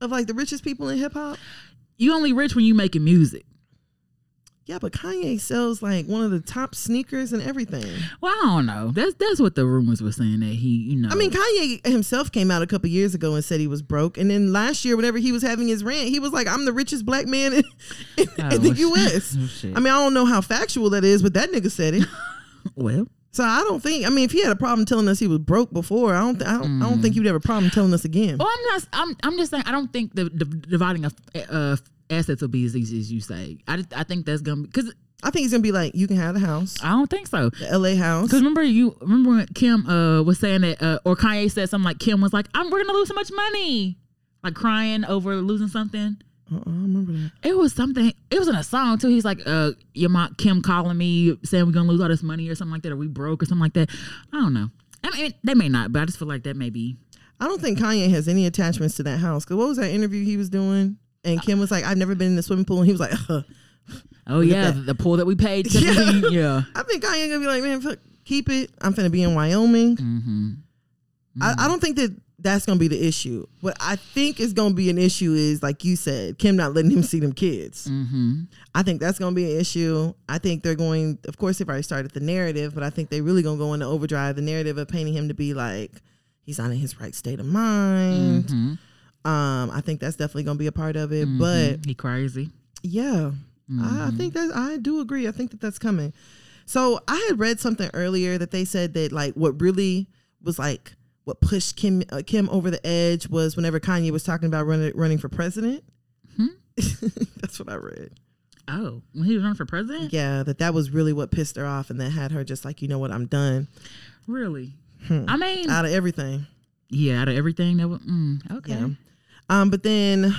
S2: of like the richest people in hip hop?
S1: You only rich when you making music.
S2: Yeah, but Kanye sells like one of the top sneakers and everything.
S1: Well, I don't know. That's that's what the rumors were saying that he, you know.
S2: I mean, Kanye himself came out a couple years ago and said he was broke, and then last year, whenever he was having his rant, he was like, "I'm the richest black man in, in,
S1: Oh,
S2: in the
S1: well,
S2: U.S."
S1: oh.
S2: I mean, I don't know how factual that is, but that nigga said it.
S1: well,
S2: So I don't think. I mean, if he had a problem telling us he was broke before, I don't. Th- I don't. I don't think he would have a problem telling us again.
S1: well, I'm not. I'm. I'm just saying. I don't think the, the dividing of uh, assets will be as easy as you say. I just, I think that's gonna be because
S2: I think he's gonna be like, "You can have the house,
S1: I don't think so.
S2: the L.A. house."
S1: Because remember you remember when Kim uh was saying that uh, or Kanye said something like Kim was like I'm we're gonna lose so much money like crying over losing something.
S2: Uh-uh, I remember that.
S1: It was something. It was in a song too. He's like, uh, your mom Kim calling me saying we're gonna lose all this money or something like that, or we broke or something like that. I don't know. I mean, they may not, but I just feel like that may be.
S2: I don't think Kanye has any attachments to that house. Cause what was that interview he was doing? And Kim was like, "I've never been in the swimming pool," and he was like, uh,
S1: Oh yeah, the, pool that we paid.
S2: Yeah.
S1: yeah. yeah.
S2: "I think Kanye gonna be like, man, fuck, keep it. I'm finna be in Wyoming."
S1: Mm-hmm.
S2: I, I don't think that that's gonna be the issue. What I think is gonna be an issue is like you said, Kim not letting him see them kids.
S1: Mm-hmm.
S2: I think that's gonna be an issue. I think they're going. Of course, they've already started the narrative, but I think they're really gonna go into overdrive. The narrative of painting him to be like he's not in his right state of mind.
S1: Mm-hmm.
S2: Um, I think that's definitely gonna be a part of it. But
S1: he crazy.
S2: yeah, I, I think that I do agree. I think that that's coming. So I had read something earlier that they said that like what really was like what pushed Kim uh, Kim over the edge was whenever Kanye was talking about running running for president.
S1: Hmm?
S2: that's what I read.
S1: Oh, when he was running for president.
S2: Yeah, that that was really what pissed her off, and that had her just like, you know what, I'm done
S1: Really?
S2: Hmm.
S1: I mean,
S2: out of everything.
S1: yeah, out of everything that was mm, okay.
S2: Yeah. Um, but then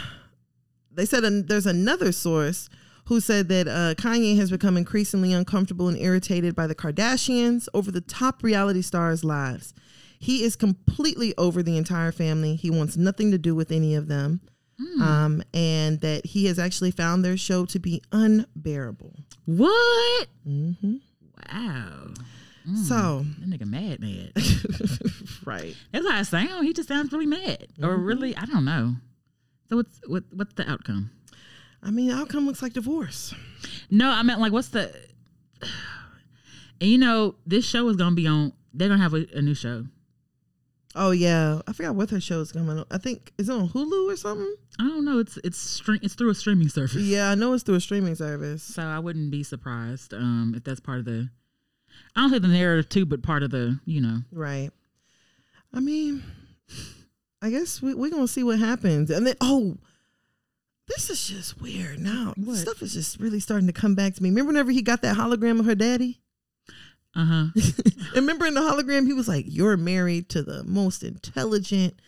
S2: they said an, there's another source who said that uh, Kanye has become increasingly uncomfortable and irritated by the Kardashians over the top reality stars' lives. He is completely over the entire family. He wants nothing to do with any of them. Um, and that he has actually found their show to be unbearable.
S1: What?
S2: hmm
S1: Wow.
S2: So,
S1: That nigga mad, mad.
S2: right.
S1: That's how I sound. He just sounds really mad, or
S2: Mm-hmm.
S1: really, I don't know. So what's what what's the outcome?
S2: I mean, the outcome looks like divorce.
S1: No, I meant like what's the? And you know, this show is gonna be on. They're gonna have a, a new show.
S2: Oh yeah, I forgot what her show is coming. on. I think is it on Hulu or something.
S1: I don't know. It's it's stream. It's through a streaming service.
S2: Yeah, I know it's through a streaming service.
S1: So I wouldn't be surprised um, if that's part of the. I don't say the narrative too, but part of the you know.
S2: Right. I mean, I guess we, we're gonna see what happens. And then oh, this is just weird now.
S1: What?
S2: Stuff is just really starting to come back to me. Remember whenever he got that hologram of her daddy?
S1: Uh huh.
S2: And remember in the hologram, he was like, You're married to the most intelligent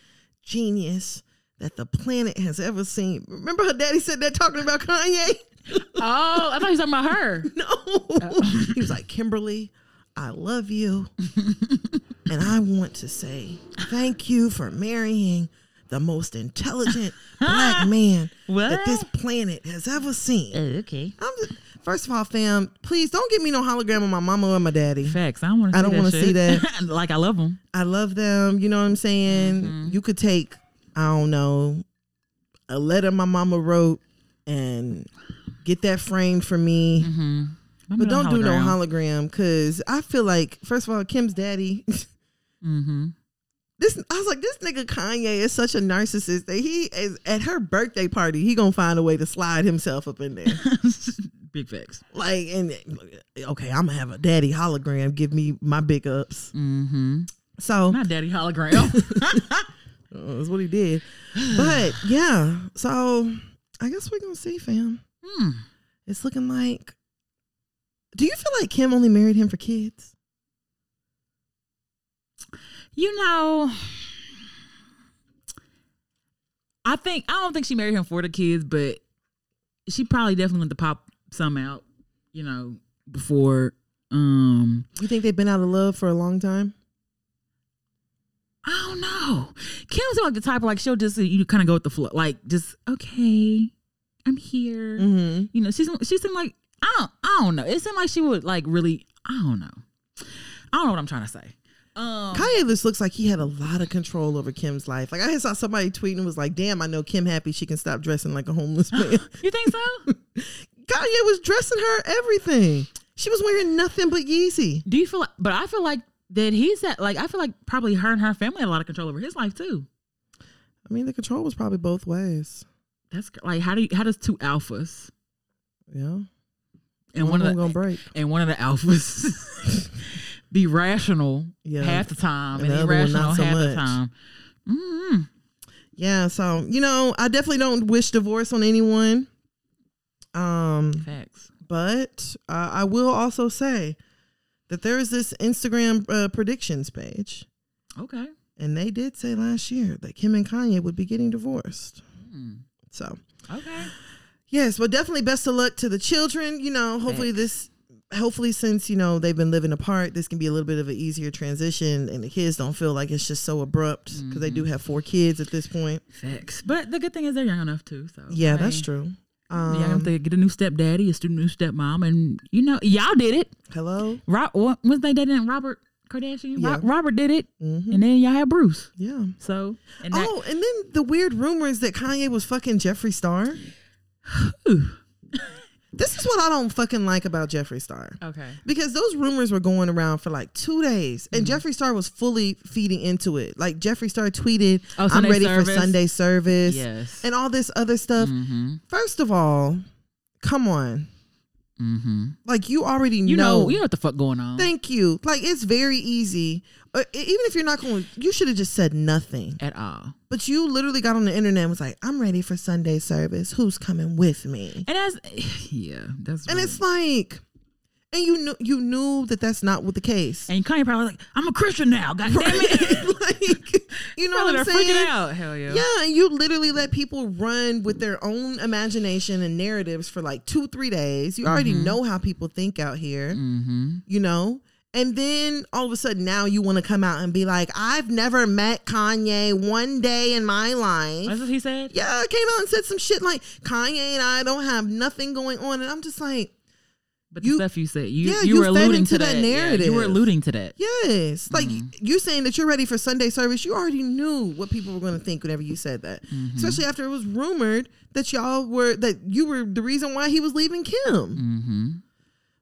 S2: genius that the planet has ever seen. Remember her daddy said that talking about Kanye?
S1: oh, I thought he was talking about her.
S2: No. he was like, Kimberly, I love you. and I want to say thank you for marrying the most intelligent black man that this planet has ever seen.
S1: Oh, okay.
S2: I'm just, first of all, fam, please don't give me no hologram of my mama or my daddy.
S1: Facts. I don't want to.
S2: I don't
S1: want
S2: wanna see
S1: that. like I love them.
S2: I love them. You know what I'm saying?
S1: Mm-hmm.
S2: You could take, I don't know, a letter my mama wrote and get that framed for me.
S1: Mm-hmm.
S2: But don't do no hologram because I feel like, first of all, Kim's daddy.
S1: Mm-hmm.
S2: This I was like, this nigga Kanye is such a narcissist that he is at her birthday party. He gonna find a way to slide himself up in there.
S1: Big facts.
S2: like, and okay, I'm gonna have a daddy hologram give me my big ups.
S1: Mm-hmm.
S2: So
S1: Not daddy hologram.
S2: uh, that's what he did. But yeah, so I guess we're gonna see, fam.
S1: Hmm.
S2: It's looking like. Do you feel like Kim only married him for kids?
S1: You know, I think I don't think she married him for the kids, but she probably definitely went to pop some out. You know, before. Um,
S2: You think they've been out of love for a long time?
S1: I don't know. Kim's like the type of like she'll just you kind of go with the flow, like just okay, I'm here.
S2: Mm-hmm.
S1: You know, she's she seemed like I don't I don't know. It seemed like she would like really I don't know. I don't know what I'm trying to say. Um,
S2: Kanye just looks like he had a lot of control over Kim's life. Like I saw somebody tweeting was like, "Damn, I know Kim happy she can stop dressing like a homeless man."
S1: you think so?
S2: Kanye was dressing her everything. She was wearing nothing but Yeezy.
S1: Do you feel like, but I feel like that he's at, like, I feel like probably her and her family had a lot of control over his life too.
S2: I mean, the control was probably both ways.
S1: That's like, how do you, how does two alphas
S2: Yeah,
S1: and one,
S2: of
S1: of
S2: them
S1: the,
S2: gonna break.
S1: and one of the alphas be rational
S2: Yeah.
S1: half the time
S2: And
S1: and,
S2: the
S1: irrational
S2: so
S1: half the
S2: much.
S1: time? Mm-hmm.
S2: Yeah, so you know, I definitely don't wish divorce on anyone. Um,
S1: Facts.
S2: but uh, I will also say that there is this Instagram uh, predictions page,
S1: Okay.
S2: and they did say last year that Kim and Kanye would be getting divorced.
S1: Mm.
S2: So
S1: Okay.
S2: yes, well, definitely best of luck to the children. You know, hopefully this. Hopefully, since you know they've been living apart, this can be a little bit of an easier transition, and the kids don't feel like it's just so abrupt because they do have four kids at this point.
S1: Facts. But the good thing is they're young enough too. So
S2: Yeah, that's true.
S1: Young enough
S2: Um,
S1: to get a new stepdaddy, a new stepmom, and you know y'all did it.
S2: hello.
S1: Rob, what was they dating Robert Kardashian?
S2: Yeah.
S1: Ro- Robert did it,
S2: hmm
S1: and then y'all had Bruce.
S2: Yeah.
S1: So and that,
S2: Oh, and then the weird rumors that Kanye was fucking Jeffree Star. This is what I don't fucking like about Jeffree Star.
S1: okay,
S2: Because those rumors were going around for like two days, and
S1: Mm-hmm.
S2: Jeffree Star was fully feeding into it. Like Jeffree Star tweeted,
S1: Oh,
S2: "I'm ready
S1: service?
S2: for Sunday service,"
S1: yes,
S2: and all this other stuff.
S1: mm-hmm.
S2: First of all, come on,
S1: Mm-hmm.
S2: like you already
S1: You
S2: know.
S1: know, you know what the fuck going on
S2: Thank you. Like it's very easy. Uh, even if you're not going, you should have just said nothing.
S1: at all.
S2: But you literally got on the internet and was like, "I'm ready for Sunday service. Who's coming with me?"
S1: And that's yeah, that's
S2: And it's like, and you knew you knew that that's not what the case.
S1: and Kanye probably like I'm a Christian now. God damn it,
S2: like, you know
S1: Probably
S2: what I'm saying?
S1: freaking out. Hell yeah.
S2: Yeah, and you literally let people run with their own imagination and narratives for like two, three days. You already know how people think out here,
S1: Mm-hmm.
S2: you know? And then all of a sudden now you want to come out and be like, I've never met Kanye one day in my life.
S1: That's what he said.
S2: Yeah, I came out and said some shit like Kanye and I don't have nothing going on. And I'm just like,
S1: But
S2: You-
S1: the stuff you said, you
S2: Yeah,
S1: you,
S2: you
S1: were alluding to
S2: that
S1: that. Yeah, you were alluding to that.
S2: yes. Like
S1: Mm-hmm.
S2: you saying that you're ready for Sunday service, you already knew what people were going to think whenever you said that.
S1: Mm-hmm.
S2: Especially after it was rumored that y'all were, that you were the reason why he was leaving Kim.
S1: Mm-hmm.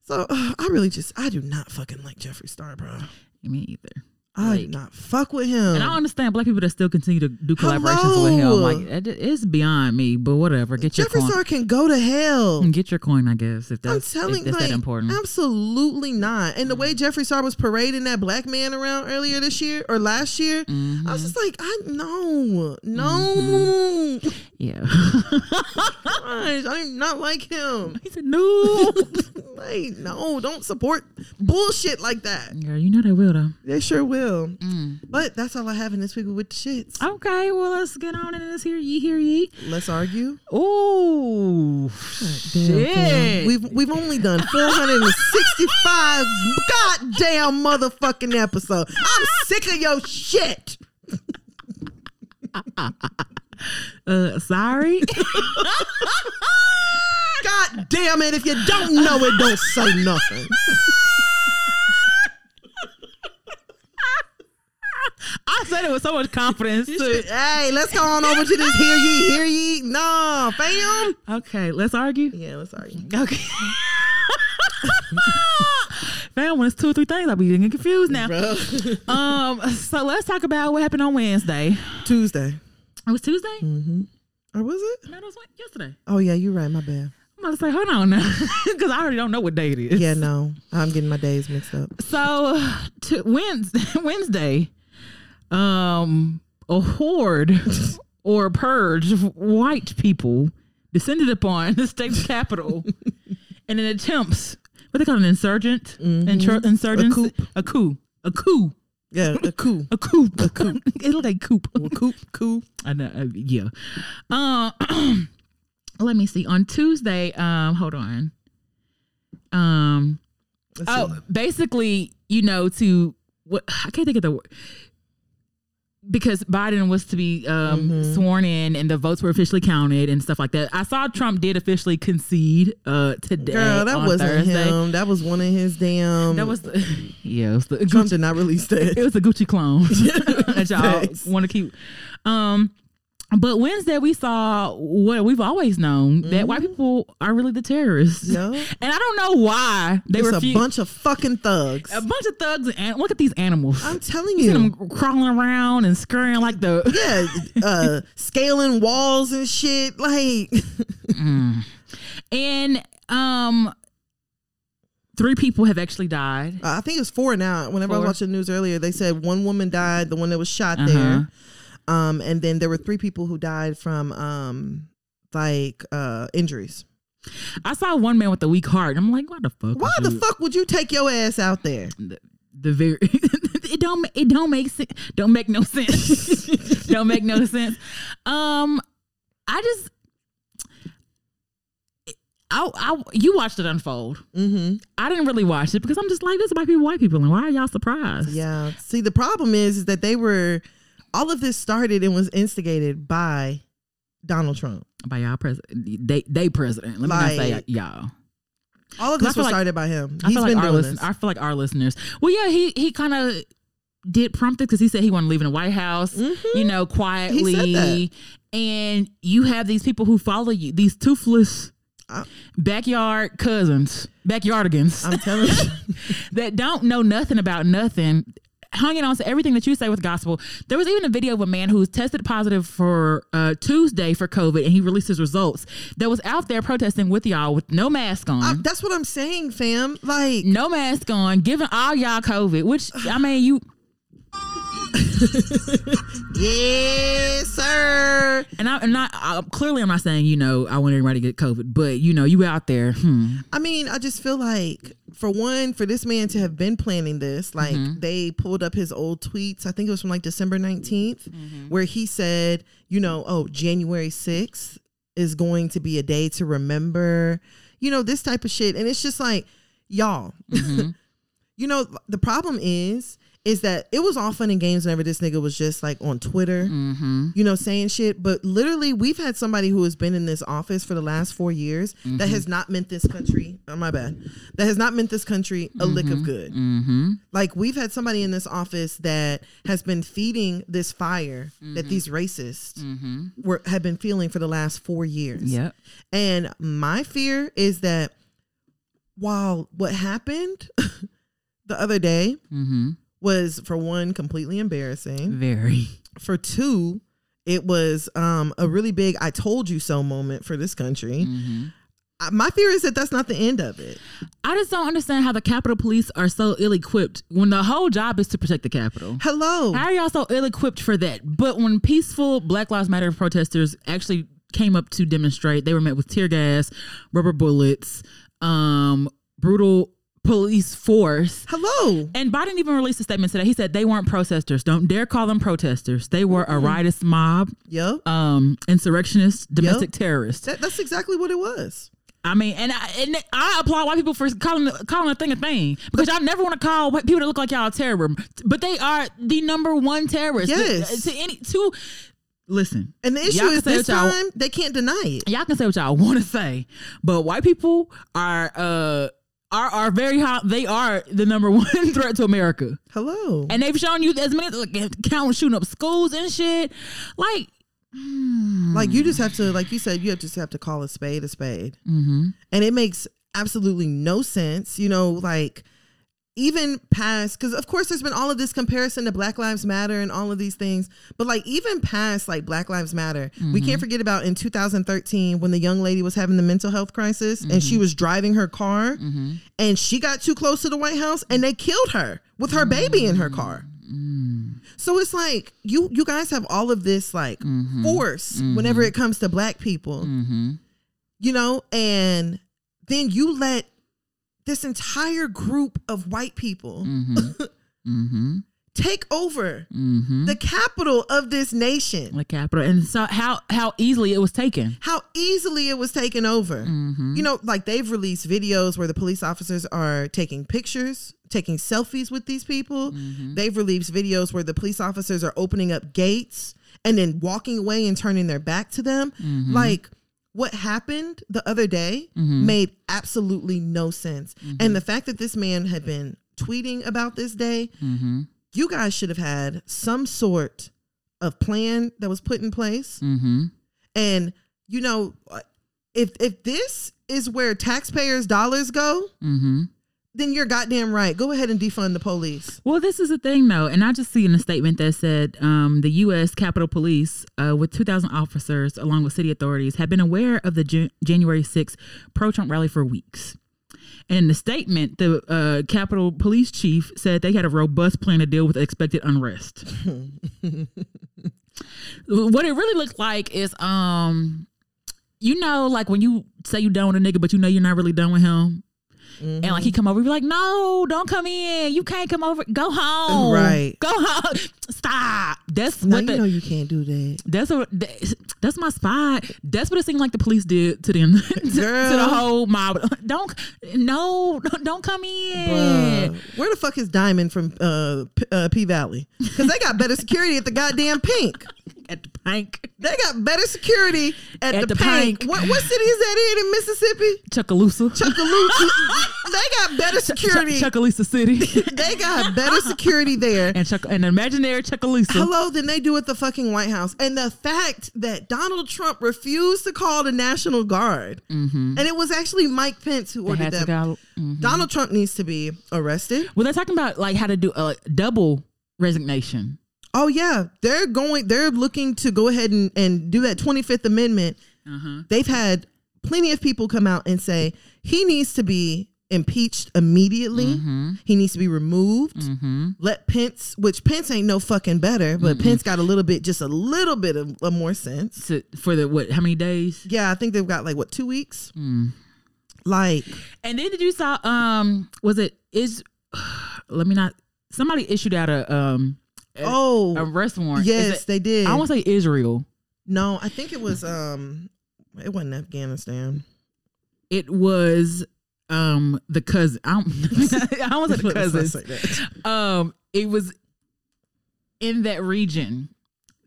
S2: So uh, I really just, I do not fucking like Jeffree Star, bro.
S1: Me either.
S2: I
S1: Like-
S2: not fuck with him.
S1: And I understand black people that still continue to do collaborations with him. Like it- it's beyond me, but whatever. Get your
S2: Jeffree
S1: coin.
S2: Star can go to hell.
S1: Get your coin, I guess. If
S2: I'm
S1: that's,
S2: telling
S1: if that's
S2: like,
S1: that important.
S2: absolutely not. And the way Jeffree Star was parading that black man around earlier this year or last year, I
S1: Mm-hmm.
S2: was just like, I no, no,
S1: yeah.
S2: Gosh, I do not like him.
S1: he said no.
S2: like, no, don't support bullshit like that.
S1: Girl, you know they will though.
S2: They sure will.
S1: Mm.
S2: But that's all I have in this week with the shits.
S1: Okay, well let's get on into this here ye hear ye.
S2: Let's argue.
S1: Ooh, shit.
S2: We've we've only done 465 goddamn motherfucking episode. I'm sick of your shit.
S1: uh, sorry.
S2: God damn it. If you don't know it, don't say nothing.
S1: I said it with so much confidence too.
S2: hey, let's go on over to this hear ye, hear ye. No, fam.
S1: Okay, let's argue.
S2: Yeah, let's argue.
S1: Okay. Fam, when it's two or three things, I'll be getting confused now.
S2: Bro.
S1: Um, so let's talk about what happened on Wednesday.
S2: Tuesday.
S1: It was Tuesday?
S2: Mm-hmm. Or was it?
S1: No, it was yesterday.
S2: Oh, yeah, you're right. My bad.
S1: I'm about to say, hold on now, because I already don't know what day it is.
S2: Yeah, no. I'm getting my days mixed up.
S1: So to Wednesday, Wednesday, um, a horde or a purge of white people descended upon the state's capital in an attempt. What they call an insurgent? Insur- insurgents?
S2: coup.
S1: A coup. A coup.
S2: Yeah, a coup.
S1: A coup. A coup. it looked like coup.
S2: A coup. Coup.
S1: I know. uh, yeah. Uh, let me see. On Tuesday, um, hold on. Um,
S2: Let's
S1: oh,
S2: see.
S1: basically, you know, to what I can't think of the word because Biden was to be um,
S2: Mm-hmm.
S1: sworn in and the votes were officially counted and stuff like that. I saw Trump did officially concede uh, today.
S2: Girl, that wasn't
S1: Thursday.
S2: him. That was one of his damn.
S1: That was the, yeah, it was the
S2: Trump
S1: Gucci,
S2: did not release that.
S1: it was the Gucci clone that y'all want to keep. Um, but Wednesday we saw what we've always known that white people are really the terrorists.
S2: No.
S1: And I don't know why they were
S2: a bunch of fucking thugs.
S1: a bunch of thugs and look at these animals.
S2: I'm telling
S1: you see
S2: you.
S1: them crawling around and scurrying like the
S2: Yeah, uh, scaling walls and shit. Like,
S1: and um three people have actually died.
S2: I think it's four now. Whenever I was watching the news earlier, they said one woman died, the one that was shot
S1: Uh-huh.
S2: there. Um, and then there were three people who died from um, like uh, injuries.
S1: I saw one man with a weak heart. I'm like, why the fuck?
S2: Why the
S1: you-
S2: fuck would you take your ass out there?
S1: The, the very it don't it don't make sense. Don't make no sense. don't make no sense. Um, I just. I, I, you watched it unfold.
S2: Mm-hmm.
S1: I didn't really watch it because I'm just like, this is white people, white people, and why are y'all surprised?
S2: Yeah. See, the problem is, is that they were all of this started and was instigated by Donald Trump.
S1: by y'all president. They they president. Let me not say y'all.
S2: All of this was
S1: like-
S2: started by him.
S1: I
S2: He's
S1: feel like
S2: been
S1: our listen. I feel like our listeners. Well, yeah, he he kind of did prompt it because he said he wanted to leave in the White House, mm-hmm. you know, quietly. And you have these people who follow you, these toothless
S2: I-
S1: backyard cousins, backyardigans
S2: I'm telling you.
S1: that don't know nothing about nothing. Hanging on to everything that you say with gospel. There was even a video of a man who was tested positive for uh, Tuesday for COVID, and he released his results. That was out there protesting with y'all with no mask on.
S2: I- that's what I'm saying, fam. Like,
S1: no mask on, giving all y'all COVID, which I mean, you
S2: yes, sir.
S1: and I, and I, I clearly I'm not saying you know I want everybody to get COVID, but you know you out there, hmm,
S2: I mean, I just feel like, for one, for this man to have been planning this, like
S1: Mm-hmm.
S2: they pulled up his old tweets. I think it was from like December 19th,
S1: Mm-hmm.
S2: where he said, you know, oh, January 6th is going to be a day to remember, you know, this type of shit. And it's just like, y'all,
S1: Mm-hmm.
S2: you know, the problem is, is that it was all fun and games whenever this nigga was just like on Twitter,
S1: Mm-hmm.
S2: you know, saying shit. But literally, we've had somebody who has been in this office for the last four years
S1: Mm-hmm.
S2: that has not meant this country, oh my bad, that has not meant this country a lick of good.
S1: mm-hmm,
S2: Like, we've had somebody in this office that has been feeding this fire
S1: Mm-hmm.
S2: that these racists were have been feeling for the last four years.
S1: yep,
S2: And my fear is that while what happened the other day
S1: mm-hmm,
S2: was for one completely embarrassing.
S1: Very.
S2: For two, it was um, a really big "I told you so" moment for this country.
S1: Mm-hmm.
S2: My fear is that that's not the end of it.
S1: I just don't understand how the Capitol Police are so ill equipped when the whole job is to protect the Capitol.
S2: Hello,
S1: How are y'all so ill equipped for that? But when peaceful Black Lives Matter protesters actually came up to demonstrate, they were met with tear gas, rubber bullets, um, brutal police force.
S2: hello.
S1: And Biden even released a statement today. He said they weren't protesters. Don't dare call them protesters. They were a riotous mob,
S2: Yep,
S1: um, insurrectionists, domestic terrorists.
S2: that, that's exactly what it was.
S1: I mean, and I, and I applaud white people for calling calling a thing a thing because y'all never want to call white people that look like y'all terror, but they are the number one terrorists.
S2: Yes.
S1: To, any to listen,
S2: And the issue is this time they can't deny it.
S1: y'all can say what y'all want to say, but white people are uh are are very hot. They are the number one threat to America,
S2: Hello.
S1: and they've shown you as many like, count shooting up schools and shit. Like,
S2: Like you just have to, like you said, you have just have to call a spade a spade,
S1: mm-hmm,
S2: and it makes absolutely no sense. You know, like even past because of course there's been all of this comparison to Black Lives Matter and all of these things, but like even past like Black Lives Matter, we can't mm-hmm. forget about in 2013 when the young lady was having the mental health crisis and she mm-hmm. was driving her car mm-hmm. and she got too close to the White House and they killed her with her baby in her car. So it's like you you guys have all of this like force whenever it comes to black people,
S1: mm-hmm,
S2: you know, and then you let this entire group of white people
S1: mm-hmm, mm-hmm,
S2: take over
S1: mm-hmm.
S2: the capital of this nation.
S1: the Capitol, and so how how easily it was taken.
S2: How easily it was taken over.
S1: Mm-hmm.
S2: You know, like they've released videos where the police officers are taking pictures, taking selfies with these people.
S1: Mm-hmm.
S2: They've released videos where the police officers are opening up gates and then walking away and turning their back to them.
S1: Mm-hmm.
S2: Like what happened the other day made absolutely no sense.
S1: Mm-hmm.
S2: And the fact that this man had been tweeting about this day,
S1: Mm-hmm.
S2: you guys should have had some sort of plan that was put in place.
S1: Mm-hmm.
S2: And you know, if if this is where taxpayers' dollars go,
S1: Mm-hmm.
S2: Then you're goddamn right. Go ahead and defund the police.
S1: Well, this is the thing, though, and I just see in a statement that said um, the U.S. Capitol Police, uh, with 2,000 officers along with city authorities, have been aware of the Jan- January 6th pro-Trump rally for weeks. And in the statement, the uh, Capitol Police chief said they had a robust plan to deal with expected unrest. what it really looked like is, um, you know, like when you say you done with a nigga, but you know you're not really done with him. And like he come over, be like, "No, don't come in. You can't come over. Go home.
S2: Right.
S1: Go home. Stop." That's
S2: Now
S1: what
S2: you
S1: the,
S2: know you can't do that.
S1: that's that- that's my spot. That's what it seemed like the police did to them, to, to the whole mob. Don't no, don't come in.
S2: Bruh. Where the fuck is Diamond from uh, P, uh, P Valley? Because they got better security at the goddamn Pink.
S1: At the bank,
S2: They got better security at,
S1: At
S2: the,
S1: the.
S2: What, what city is that in in Mississippi?
S1: Chuckaloosa,
S2: Chuckaloosa. they got better security.
S1: Chuckaloosa City,
S2: they got better security there.
S1: and Chuck, an imaginary Chuckaloosa.
S2: Hello, than they do at the fucking White House. And the fact that Donald Trump refused to call the National Guard, and it was actually Mike Pence who ordered
S1: had to
S2: them.
S1: go- mhm.
S2: Donald Trump needs to be arrested.
S1: Well, they're talking about like how to do a double resignation.
S2: Oh yeah, they're going. They're looking to go ahead and, and do that Twenty Fifth Amendment.
S1: Uh-huh.
S2: They've had plenty of people come out and say he needs to be impeached immediately.
S1: Mm-hmm.
S2: He needs to be removed.
S1: Mm-hmm.
S2: Let Pence, which Pence ain't no fucking better, but Pence got a little bit, just a little bit of, of more sense.
S1: So for the what? How many days?
S2: Yeah, I think they've got like what two weeks.
S1: Mm.
S2: Like,
S1: And then did you saw? Um, was it is? Let me not. Somebody issued out a um a
S2: oh
S1: arrest warrant.
S2: Yes,
S1: it-
S2: they did.
S1: I want to say Israel.
S2: no, I think it was um, it wasn't Afghanistan.
S1: It was um the cousin. I want to say the cousins. Um, it was in that region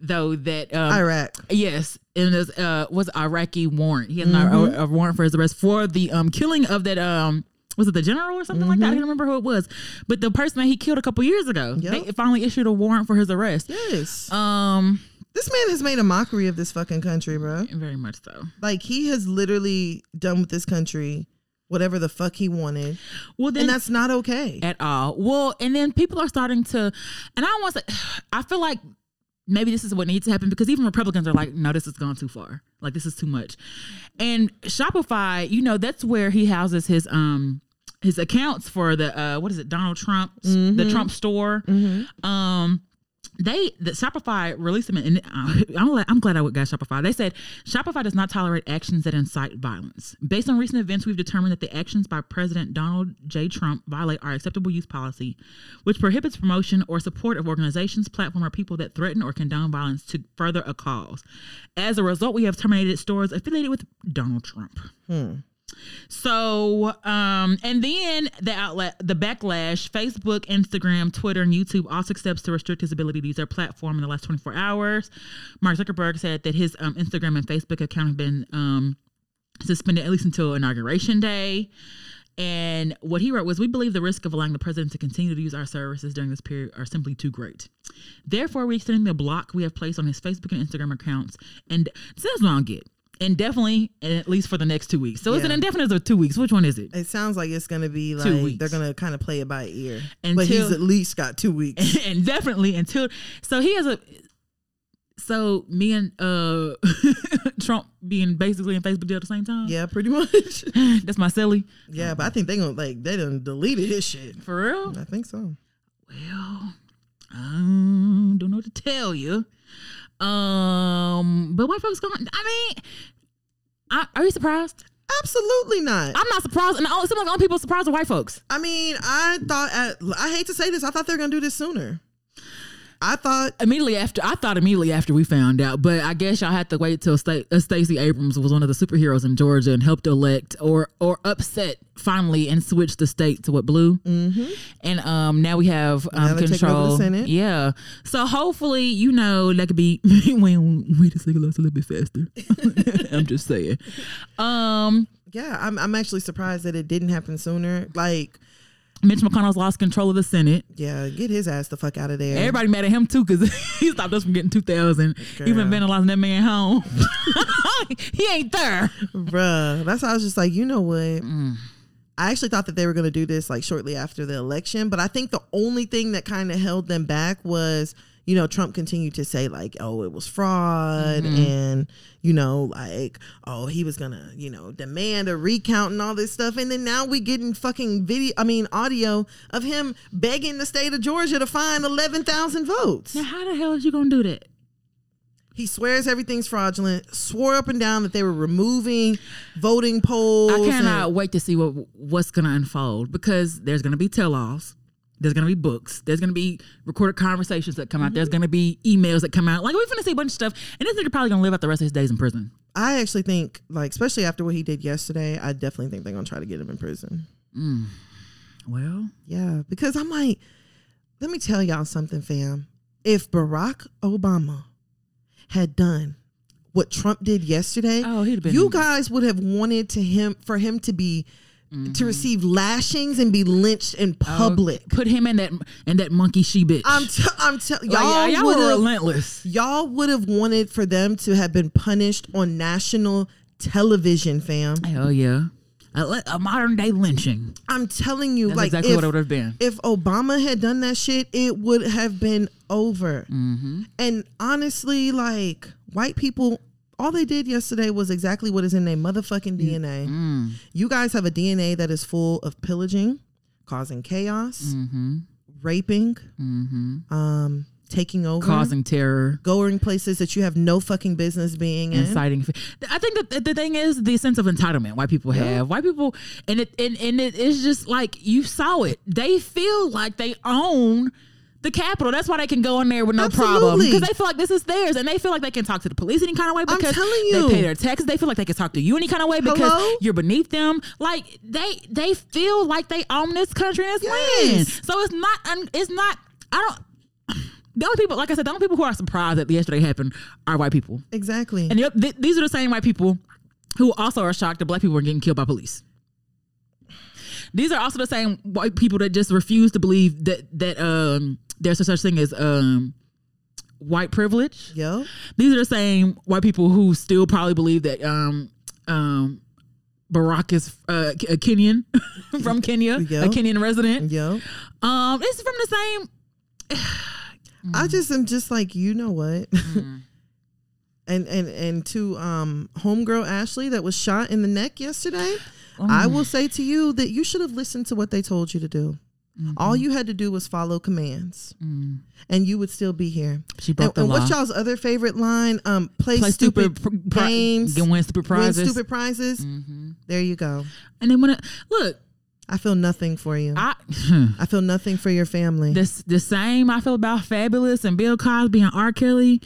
S1: though that um
S2: Iraq.
S1: Yes, and this uh was Iraqi warrant. He had
S2: Mhm.
S1: a, a warrant for his arrest for the um killing of that um was it the general or something like that? I
S2: Mhm.
S1: don't remember who it was, but the person that he killed a couple years ago,
S2: Yep.
S1: they finally issued a warrant for his arrest.
S2: Yes.
S1: Um,
S2: This man has made a mockery of this fucking country, bro.
S1: very much so.
S2: Like he has literally done with this country whatever the fuck he wanted,
S1: Well, then
S2: and that's not okay.
S1: at all. Well, and then people are starting to, and I want to. I feel like maybe this is what needs to happen because even Republicans are like, no, this has gone too far. Like this is too much. And Shopify, you know, that's where he houses his um his accounts for the uh what is it, Donald Trump, the Trump store. Um they the Shopify released them and uh, I'm, glad, I'm glad I got Shopify. They said Shopify does not tolerate actions that incite violence. Based on recent events, we've determined that the actions by President Donald J. Trump violate our acceptable use policy, which prohibits promotion or support of organizations, platform, or people that threaten or condone violence to further a cause. As a result, we have terminated stores affiliated with Donald Trump. So, um, and then the outlet, the backlash, Facebook, Instagram, Twitter, and YouTube all steps to restrict his ability to use their platform in the last 24 hours. Mark Zuckerberg said that his um, Instagram and Facebook account have been um, suspended at least until inauguration day. And what he wrote was, We believe the risk of allowing the president to continue to use our services during this period are simply too great. Therefore, we're extending the block we have placed on his Facebook and Instagram accounts. And so that's what I'll get. Indefinitely, and at least for the next two weeks. So is it
S2: Yeah.
S1: indefinite or two weeks? Which one is it?
S2: It sounds like it's gonna be
S1: Two
S2: like
S1: weeks.
S2: they're gonna kind of play it by ear, but he's at least got two weeks.
S1: and definitely until so he has a so me and uh Trump being basically in Facebook deal at the same time.
S2: yeah, pretty much.
S1: That's my silly.
S2: yeah, but I think they gonna like they done deleted his shit.
S1: For real?
S2: I think so.
S1: Well, I don't know what to tell you. Um, but white folks going. I mean, I, are you surprised?
S2: Absolutely not.
S1: I'm not surprised, and all, some of the only people surprised are white folks.
S2: I mean, I thought at, I hate to say this, I thought they were gonna do this sooner. I thought
S1: Immediately after, I thought immediately after we found out, but I guess y'all had to wait till Sta- uh, Stacey Abrams was one of the superheroes in Georgia and helped elect or or upset finally and switch the state to what blue. Mm-hmm. And um, now we have um,
S2: they're taking over the
S1: control.
S2: Senate.
S1: Yeah, so hopefully you know that could be wait wait a second, let's a little bit faster. I'm just saying. Um,
S2: yeah, I'm I'm actually surprised that it didn't happen sooner. Like,
S1: Mitch McConnell's lost control of the Senate.
S2: yeah, get his ass the fuck out of there.
S1: Everybody mad at him too because he stopped us from getting two thousand. He been vandalizing that man home. he ain't there.
S2: Bruh, that's how I was just like, you know what?
S1: Mm.
S2: I actually thought that they were going to do this like shortly after the election, but I think the only thing that kind of held them back was, you know, Trump continued to say like, oh, it was fraud
S1: Mm-hmm.
S2: and, you know, like, oh, he was going to, you know, demand a recount and all this stuff. And then now we getting fucking video, I mean, audio of him begging the state of Georgia to find 11,000 votes.
S1: Now, how the hell is you gonna do that?
S2: He swears everything's fraudulent, swore up and down that they were removing voting polls.
S1: I
S2: and-
S1: cannot wait to see what what's gonna unfold because there's gonna be tell-offs. There's gonna be books. There's gonna be recorded conversations that come out. There's mm-hmm. gonna be emails that come out. Like we're gonna see a bunch of stuff, and this nigga probably gonna live out the rest of his days in prison.
S2: I actually think, like, especially after what he did yesterday, I definitely think they're gonna try to get him in prison. Mm.
S1: Well,
S2: Yeah, because I'm like, let me tell y'all something, fam. If Barack Obama had done what Trump did yesterday,
S1: Oh, he'd been-
S2: you guys would have wanted to him for him to be
S1: Mm-hmm.
S2: to receive lashings and be lynched in public.
S1: put him in that in that monkey she bitch.
S2: I'm t- I'm telling y'all
S1: y'all were relentless.
S2: y'all would have wanted for them to have been punished on national television, fam.
S1: Hell yeah, a, a modern day lynching.
S2: I'm telling you,
S1: That's
S2: like
S1: exactly
S2: if,
S1: what it would have been.
S2: if Obama had done that shit, it would have been over.
S1: Mm-hmm.
S2: And honestly, like white people, all they did yesterday was exactly what is in their motherfucking DNA.
S1: Mm.
S2: You guys have a DNA that is full of pillaging, causing chaos,
S1: Mm-hmm.
S2: raping,
S1: Mm-hmm.
S2: um, taking over,
S1: Causing terror.
S2: going places that you have no fucking business being in.
S1: inciting. fe- I think that the- the thing is the sense of entitlement white people have. White people, and it and, and it is just like you saw it. They feel like they own the Capitol. That's why they can go in there with no problem because they feel like this is theirs, and they feel like they can talk to the police any kind of way because they pay their taxes. They feel like they can talk to you any kind of way because
S2: Hello?
S1: you're beneath them. Like they they feel like they own this country and this
S2: Yes.
S1: land. So it's not. It's not. I don't. The only people, like I said, the only people who are surprised that yesterday happened are white people.
S2: Exactly.
S1: And th- these are the same white people who also are shocked that black people are getting killed by police. These are also the same white people that just refuse to believe that that um there's such a such thing as um white privilege.
S2: Yo,
S1: These are the same white people who still probably believe that um um Barack is uh, a Kenyan from Kenya,
S2: Yeah.
S1: a Kenyan resident.
S2: Yo,
S1: Um, it's from the same.
S2: I just am just like you know what.
S1: Mm.
S2: And, and and to um homegirl Ashley that was shot in the neck yesterday, I
S1: Mm.
S2: will say to you that you should have listened to what they told you to do. All you had to do was follow commands,
S1: Mm.
S2: and you would still be here.
S1: She
S2: And,
S1: broke the
S2: and
S1: law.
S2: what's y'all's other favorite line? Um, play,
S1: Play
S2: stupid,
S1: stupid, pri-
S2: games,
S1: Get win stupid prizes.
S2: win stupid prizes.
S1: hmm
S2: There you go.
S1: And then when it, look,
S2: I feel nothing for you. I,
S1: I
S2: feel nothing for your family.
S1: this the same I feel about Fabolous and Bill Cosby and R. Kelly.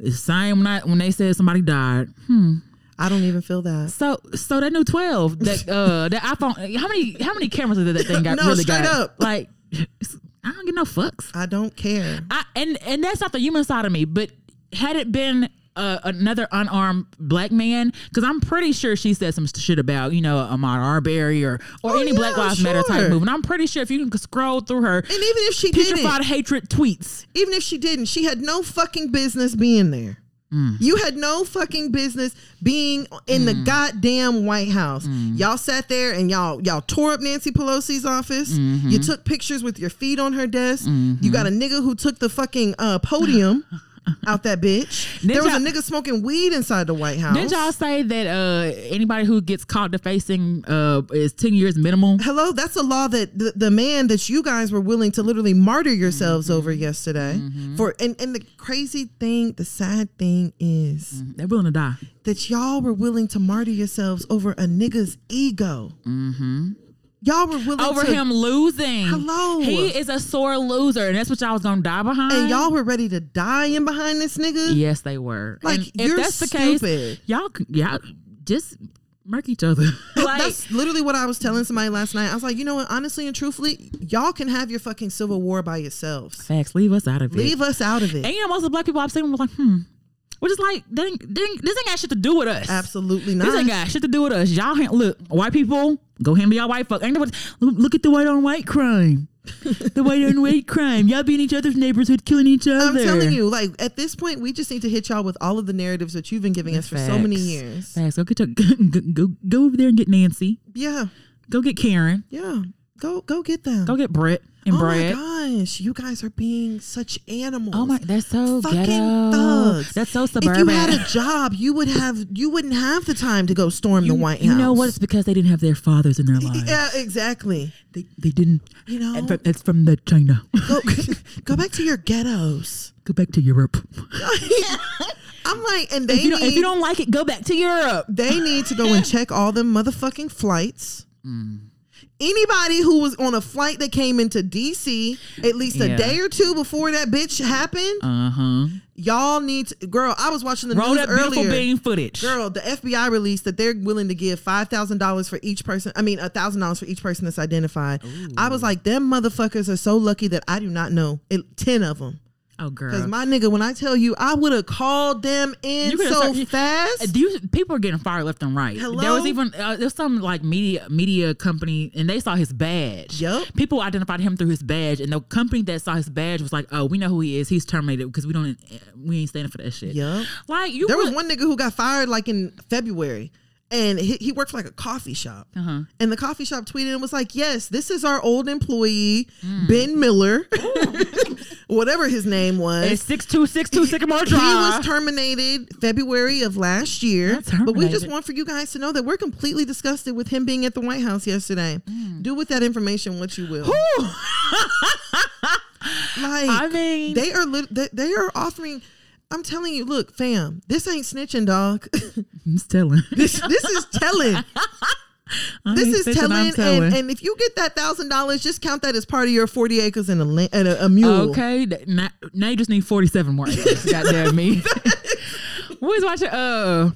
S1: The same when I, when they said somebody died. Hmm.
S2: I don't even feel that.
S1: So so that new twelve that uh that iPhone how many how many cameras did that thing got
S2: No,
S1: really
S2: straight
S1: got?
S2: up.
S1: Like I don't get no fucks.
S2: I don't care.
S1: I and and that's not the human side of me. But had it been uh, another unarmed black man, because I'm pretty sure she said some shit about you know Ahmaud Arbery or or
S2: Oh,
S1: any Black
S2: yeah,
S1: Lives Matter type movement. I'm pretty sure if you can scroll through her
S2: And even if she didn't,
S1: hatred tweets,
S2: even if she didn't, she had no fucking business being there.
S1: Mm.
S2: You had no fucking business being in the goddamn White House.
S1: Mm.
S2: Y'all sat there and y'all y'all tore up Nancy Pelosi's office.
S1: Mm-hmm.
S2: You took pictures with your feet on her desk. You got a nigga who took the fucking uh, podium out that bitch. There was a nigga smoking weed inside the White House.
S1: didn't y'all say that uh anybody who gets caught defacing uh is ten years minimal?
S2: Hello, that's a law that the, the man that you guys were willing to literally martyr yourselves over
S1: Mm-hmm.
S2: yesterday. For and, and the crazy thing, the sad thing is
S1: They're willing to die.
S2: that y'all were willing to martyr yourselves over a nigga's ego. Y'all were willing
S1: over
S2: to,
S1: him losing.
S2: Hello.
S1: He is a sore loser, and that's what y'all was gonna die behind.
S2: and y'all were ready to die in behind this nigga.
S1: Yes, they were.
S2: Like,
S1: and if that's the
S2: stupid.
S1: case, y'all, y'all just murk each other. like,
S2: That's literally what I was telling somebody last night. I was like, you know what? Honestly and truthfully, y'all can have your fucking civil war by yourselves.
S1: facts. Leave us out of it.
S2: Leave us out of it.
S1: And you know, most of the black people I've seen were like, hmm. Which is like, that ain't- this ain't got shit to do with us.
S2: Absolutely not.
S1: This ain't got shit to do with us. Y'all look, white people, go handle y'all white fuck. Ain't nobody, look, at the white on white crime. the white on white crime. Y'all be in each other's neighborhood, killing each other.
S2: I'm telling you, like at this point, we just need to hit y'all with all of the narratives that you've been giving us for so many years.
S1: Facts. Go get your, go, go, go over there and get Nancy.
S2: Yeah,
S1: Go get Karen.
S2: yeah. Go, go get them.
S1: Go get Brett and
S2: oh
S1: Brad.
S2: my gosh, you guys are being such animals.
S1: Oh my, that's so
S2: Fucking
S1: ghetto.
S2: thugs.
S1: That's so suburban.
S2: If you had a job, you would have you wouldn't have the time to go storm the White House.
S1: You know what? It's because they didn't have their fathers in their lives.
S2: Yeah, exactly.
S1: They, they didn't.
S2: You know,
S1: It's from the China.
S2: go, go back to your ghettos.
S1: go back to Europe.
S2: I'm like, and they
S1: If you, don't,
S2: need
S1: if you don't like it, go back to Europe.
S2: they need to go and check all them motherfucking flights.
S1: Mm.
S2: Anybody who was on a flight that came into DC at least a
S1: Yeah.
S2: day or two before that bitch happened,
S1: Uh huh.
S2: y'all need to. Girl, I was watching the
S1: Roll
S2: news
S1: that beautiful
S2: earlier.
S1: bean footage.
S2: Girl, the FBI released that they're willing to give five thousand dollars for each person. I mean, a thousand dollars for each person that's identified. I was like, them motherfuckers are so lucky that I do not know it, ten of them.
S1: Oh, girl, Because
S2: my nigga, when I tell you, I would have called them in so fast.
S1: Uh, do you, people are getting fired left and right.
S2: Hello?
S1: There was even uh, there's some like media media company and they saw his badge.
S2: Yup.
S1: People identified him through his badge, and the company that saw his badge was like, "Oh, we know who he is. He's terminated because we don't we ain't standing for that shit."
S2: Yup.
S1: Like you,
S2: There was one nigga who got fired like in February. And he, he worked for like a coffee shop.
S1: Uh-huh.
S2: And the coffee shop tweeted and was like, Yes, this is our old employee,
S1: Mm.
S2: Ben Miller, whatever his name was.
S1: It's six two six two Sycamore
S2: He was terminated February of last year. But we just want for you guys to know that we're completely disgusted with him being at the White House yesterday.
S1: Mm.
S2: Do with that information what you will. like
S1: I mean,
S2: they are lit- they, they are offering I'm telling you, look, fam, this ain't snitching, dog.
S1: I'm telling.
S2: this this is telling.
S1: I
S2: This is telling, and, and if you get that thousand dollars, just count that as part of your forty acres and a and a, a mule.
S1: Okay, now, now you just need 47 more acres. Goddamn me. we was watching uh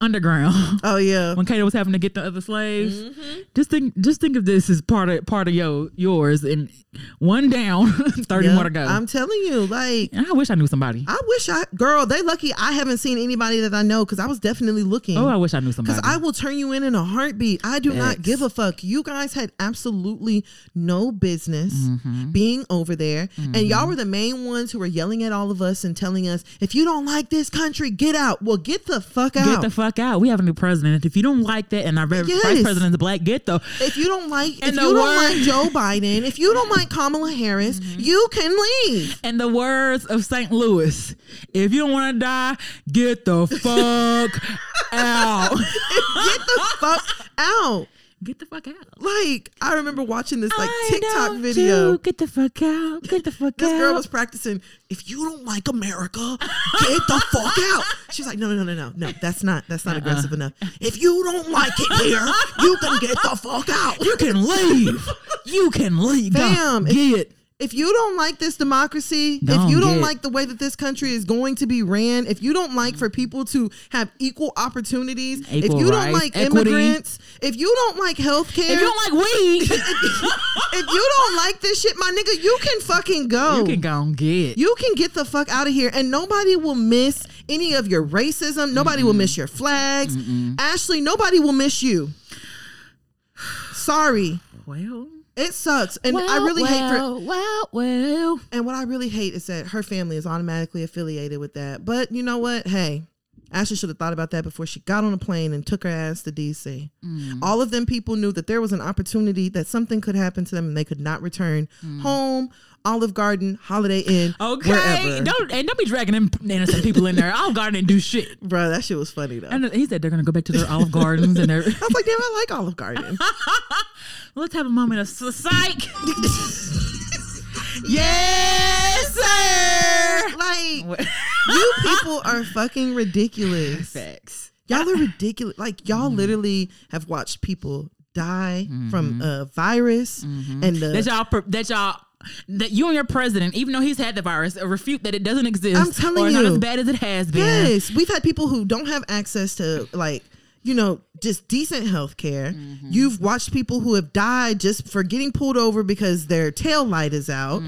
S1: Underground
S2: Oh yeah,
S1: when Cato was having to get the other slaves.
S2: Mm-hmm.
S1: Just think, just think of this as part of part of your yours, and one down, thirty
S2: Yeah,
S1: more to go.
S2: I'm telling you, like
S1: I wish I knew somebody.
S2: I wish I, girl, they lucky I haven't seen anybody that I know because I was definitely looking.
S1: oh, I wish I knew somebody.
S2: Because I will turn you in in a heartbeat. I do not give a fuck. You guys had absolutely no business
S1: Mm-hmm.
S2: being over there. And y'all were the main ones who were yelling at all of us and telling us, if you don't like this country, get out. Well, get the fuck out.
S1: Get the fuck out. We have a new president. If you don't like that, and our
S2: Yes.
S1: vice president is black, get the
S2: if you don't like, if you
S1: the
S2: don't like Joe Biden, if you don't like Kamala Harris,
S1: Mm-hmm.
S2: you can leave.
S1: In the words of St. Louis, if you don't want to die, get the fuck out.
S2: Get the fuck out.
S1: Get the fuck out.
S2: Like I remember watching this like
S1: I
S2: TikTok video.
S1: Get the fuck out. Get the fuck
S2: This
S1: out.
S2: This girl was practicing. If you don't like America, get the fuck out. She's like, no, no, no, no, no, no. That's not. That's
S1: Uh-uh.
S2: not aggressive enough. If you don't like it here, you can get the fuck out.
S1: you can leave. You can leave. Go
S2: Bam.
S1: Get.
S2: If you don't like this democracy, if you don't like the way that this country is going to be ran, if you don't like for people to have equal opportunities, if
S1: Equal
S2: you don't like
S1: equity.
S2: immigrants, if you don't like healthcare,
S1: If you don't like weed,
S2: if you don't like this shit, my nigga, you can fucking go.
S1: you can go and get.
S2: You can get the fuck out of here, and nobody will miss any of your racism. Nobody will miss your flags. Ashley, nobody will miss you. Sorry,
S1: well,
S2: it sucks, and I really hate for.
S1: well, well, well.
S2: And what I really hate is that her family is automatically affiliated with that. But you know what? Hey, Ashley should have thought about that before she got on a plane and took her ass to DC.
S1: Mm.
S2: All of them people knew that there was an opportunity that something could happen to them and they could not return home. Olive Garden, Holiday Inn,
S1: Mm. Okay,
S2: wherever.
S1: don't and don't be dragging them innocent people in there. Olive Garden didn't do shit.
S2: Bro, that shit was funny though.
S1: And he said they're gonna go back to their Olive Gardens and their.
S2: I was like, damn, I like Olive Garden.
S1: Let's have a moment of psych. yes, sir.
S2: like, you people are fucking ridiculous.
S1: Facts.
S2: Y'all are ridiculous. Like, y'all mm-hmm. literally have watched people die mm-hmm. from a virus mm-hmm. and the.
S1: That y'all. That y'all. That you and your president, even though he's had the virus, refute that it doesn't exist.
S2: I'm telling
S1: or not
S2: you.
S1: as bad as it has been.
S2: Yes, we've had people who don't have access to like you know just decent health care.
S1: Mm-hmm.
S2: You've watched people who have died just for getting pulled over because their tail light is out.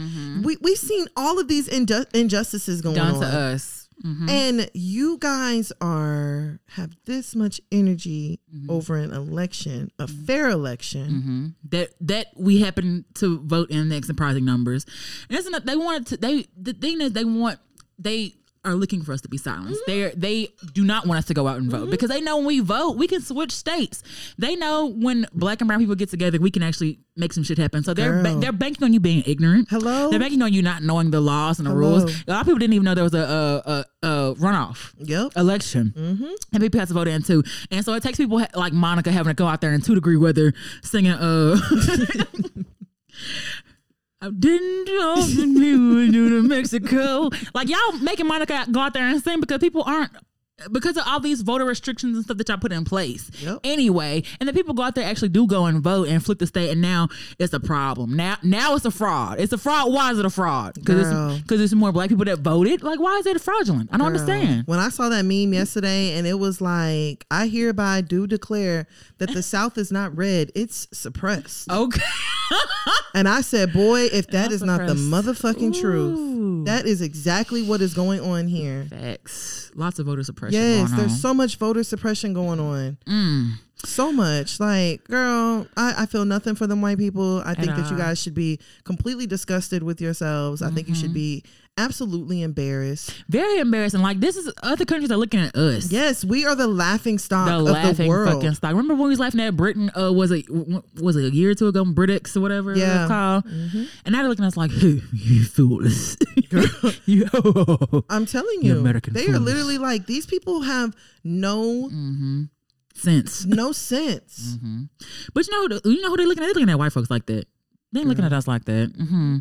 S2: We we've seen all of these inju- injustices going
S1: Mm-hmm. Done
S2: on.
S1: to us. Mhm.
S2: And you guys are have this much energy
S1: Mm-hmm.
S2: over an election, a fair election.
S1: hmm That that we happen to vote in the surprising numbers, and that's not, they wanted to. They the thing is they want they are looking for us to be silenced. They they do not want us to go out and vote because they know when we vote we can switch states. They know when black and brown people get together we can actually make some shit happen. So they're ba- they're banking on you being ignorant.
S2: Hello?
S1: They're banking on you not knowing the laws and the
S2: Hello?
S1: rules. A lot of people didn't even know there was a a, a, runoff
S2: Yep.
S1: election.
S2: Mm-hmm.
S1: And people have to vote in too. And so it takes people ha- like Monica having to go out there in two degree weather singing, uh, I didn't know we would do to Mexico. Like y'all making Monica go out there and sing because people aren't because of all these voter restrictions and stuff that y'all put in place.
S2: Yep.
S1: Anyway, and the people go out there actually do go and vote and flip the state, and now it's a problem. Now, now it's a fraud. It's a fraud. Why is it a fraud? Because
S2: Girl.
S1: it's because it's more black people that voted. Like, why is it fraudulent? I don't understand.
S2: When I saw that meme yesterday, and it was like, I hereby do declare that the South is not red; it's suppressed.
S1: Okay.
S2: And I said, boy, if that is not the
S1: suppressed.
S2: motherfucking truth, that is exactly what is going on here.
S1: Facts. Lots of voter suppression.
S2: Yes,
S1: going
S2: there's
S1: on.
S2: so much voter suppression going on.
S1: Mm.
S2: So much. Like, girl, I, I feel nothing for them white people. I think that you guys should be completely disgusted with yourselves. I think you
S1: Mm-hmm.
S2: should be absolutely embarrassed.
S1: Very embarrassing. Like this is other countries are looking at us.
S2: Yes, we are the laughing stock
S1: The
S2: of
S1: laughing
S2: the world.
S1: fucking stock. Remember when we was laughing at Britain? Uh, was it was it a year or two ago? Britex or whatever
S2: Yeah.
S1: called. And now they're looking at us like, "Who you fools? you,
S2: I'm telling
S1: You
S2: you,
S1: American
S2: they are literally like these people have no
S1: Mm-hmm. Sense."
S2: no sense.
S1: Mm-hmm. But you know, you know who they're looking at? They looking at white folks like that. They ain't looking at us like that. hmm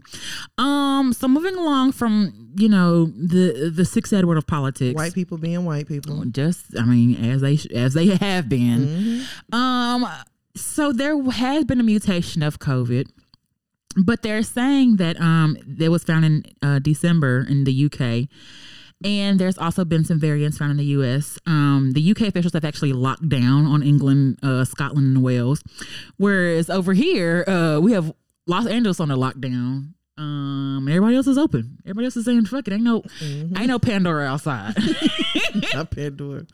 S1: Um. So moving along from you know the the six Edward of politics.
S2: White people being white people.
S1: just I mean as they as they have been.
S2: Mhm.
S1: Um, so there has been a mutation of COVID, but they're saying that um it was found in uh, December in the UK. And there's also been some variants found in the U.S. Um, the UK officials have actually locked down on England, uh, Scotland, and Wales, whereas over here uh, we have Los Angeles on a lockdown. Um, everybody else is open. Everybody else is saying, "Fuck it, ain't no,
S2: Mhm.
S1: ain't no Pandora outside."
S2: Not Pandora.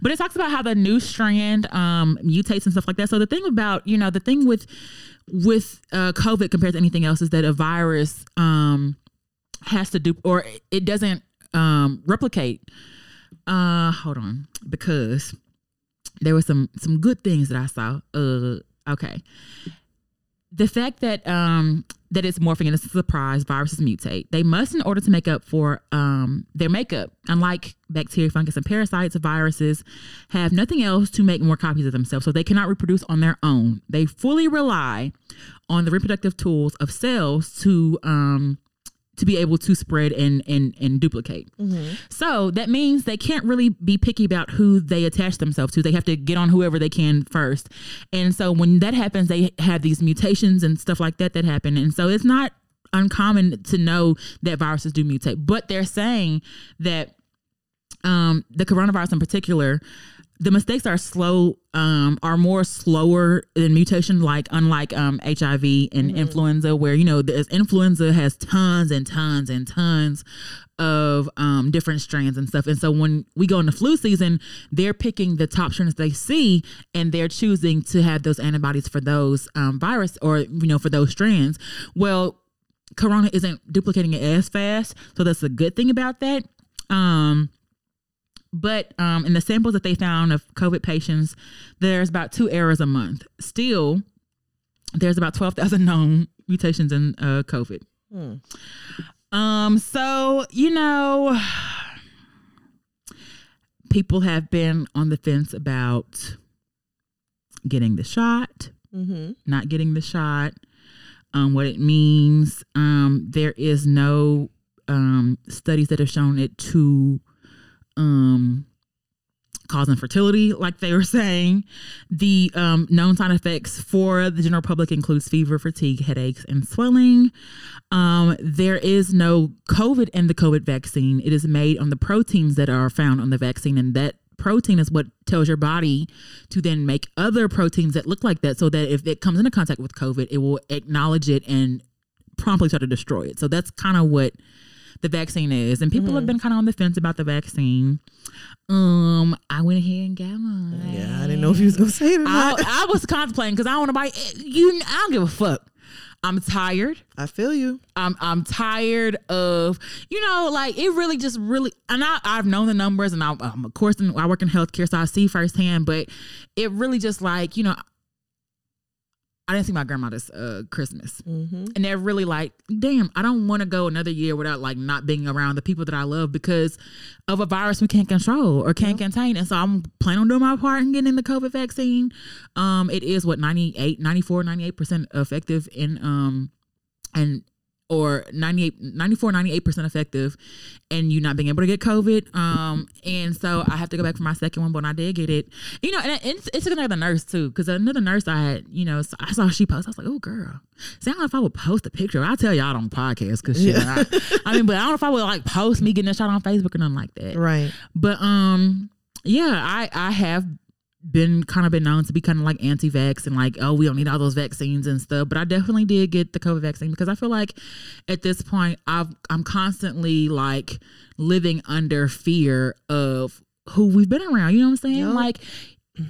S1: But it talks about how the new strand um, mutates and stuff like that. So the thing about you know the thing with with uh, COVID compared to anything else is that a virus um, has to do or it doesn't um, replicate. Uh, hold on, because there were some some good things that I saw. Uh, okay, the fact that um that it's morphing and it's a surprise viruses mutate they must in order to make up for um their makeup unlike bacteria fungus and parasites viruses have nothing else to make more copies of themselves so they cannot reproduce on their own they fully rely on the reproductive tools of cells to um to be able to spread and and and duplicate so that means they can't really be picky about who they attach themselves to. They have to get on whoever they can first. And so when that happens, they have these mutations and stuff like that that happen. And so it's not uncommon to know that viruses do mutate. But they're saying that um, the coronavirus in particular, the mistakes are slow, um, are more slower than mutation, like unlike um, HIV and influenza, where you know there's influenza has tons and tons and tons of um, different strands and stuff. And so when we go into flu season, they're picking the top strands they see, and they're choosing to have those antibodies for those um, virus or you know for those strands. Well, Corona isn't duplicating it as fast, so that's a good thing about that. Um, but um, in the samples that they found of COVID patients, there's about two errors a month. Still, there's about 12,000 known mutations in uh, COVID.
S2: Hmm.
S1: Um, so, you know, people have been on the fence about getting the shot,
S2: Mm-hmm.
S1: not getting the shot, um, what it means. Um, there is no um, studies that have shown it to um, cause infertility, like they were saying. The um, known side effects for the general public includes fever, fatigue, headaches, and swelling. Um, there is no COVID in the COVID vaccine. It is made on the proteins that are found on the vaccine, and that protein is what tells your body to then make other proteins that look like that so that if it comes into contact with COVID, it will acknowledge it and promptly try to destroy it. So that's kind of what the vaccine is. And people have been kind of on the fence about the vaccine. Um, I went ahead and got mine.
S2: Yeah, I didn't know if you was gonna say it or
S1: I. I was contemplating because I don't want to buy you. I don't give a fuck. I'm tired.
S2: I feel you.
S1: I'm I'm tired of you know like it really just really and I I've known the numbers and I, um, of course I work in healthcare so I see firsthand but it really just like you know I didn't see my grandma this uh, Christmas.
S2: Mm-hmm.
S1: and they're really like damn I don't want to go another year without like not being around the people that I love because of a virus we can't control or can't contain. And so I'm planning on doing my part and getting the COVID vaccine. Um it is what 98 94 98% effective in um and or 98 94 98% effective and you not being able to get covid um and so i have to go back for my second one but i did get it you know and it- it's, it's another nurse too because another nurse i had you know i saw she post i was like oh girl see i don't know if i would post a picture. I'll tell y'all on podcast because shit I, I mean but i don't know if i would like post me getting a shot on facebook or nothing like that.
S2: Right.
S1: but um, yeah, I I have been kind of been known to be kind of like anti-vax and like oh we don't need all those vaccines and stuff. But I definitely did get the COVID vaccine because I feel like at this point I've I'm constantly like living under fear of who we've been around. You know what I'm saying?
S2: Yup.
S1: Like.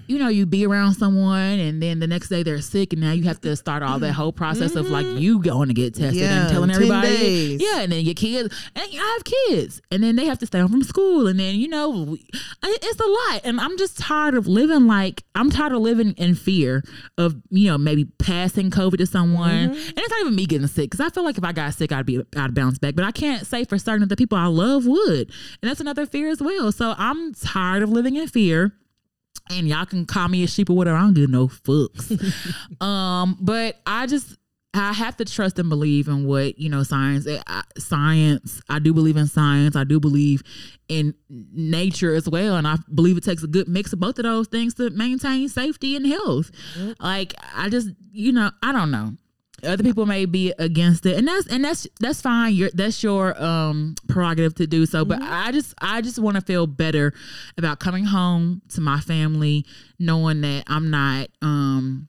S1: You know, you be around someone and then the next day they're sick, and now you have to start all that whole process of like mm-hmm. you going to get tested
S2: Yeah,
S1: and telling everybody.
S2: days.
S1: Yeah, and then your kids, and I have kids, and then they have to stay home from school, and then you know, it's a lot, and I'm just tired of living like I'm tired of living in fear of you know maybe passing COVID to someone, mm-hmm. and it's not even me getting sick because I feel like if I got sick, I'd be I'd bounce back, but I can't say for certain that the people I love would, and that's another fear as well. So I'm tired of living in fear and y'all can call me a sheep or whatever. I don't give no fucks. um, but I just I have to trust and believe in what you know science. eh, I, science. I do believe in science. I do believe in nature as well, and I believe it takes a good mix of both of those things to maintain safety and health. Like I just you know I don't know other people may be against it and that's and that's that's fine your that's your um prerogative to do so but i just i just want to feel better about coming home to my family knowing that i'm not um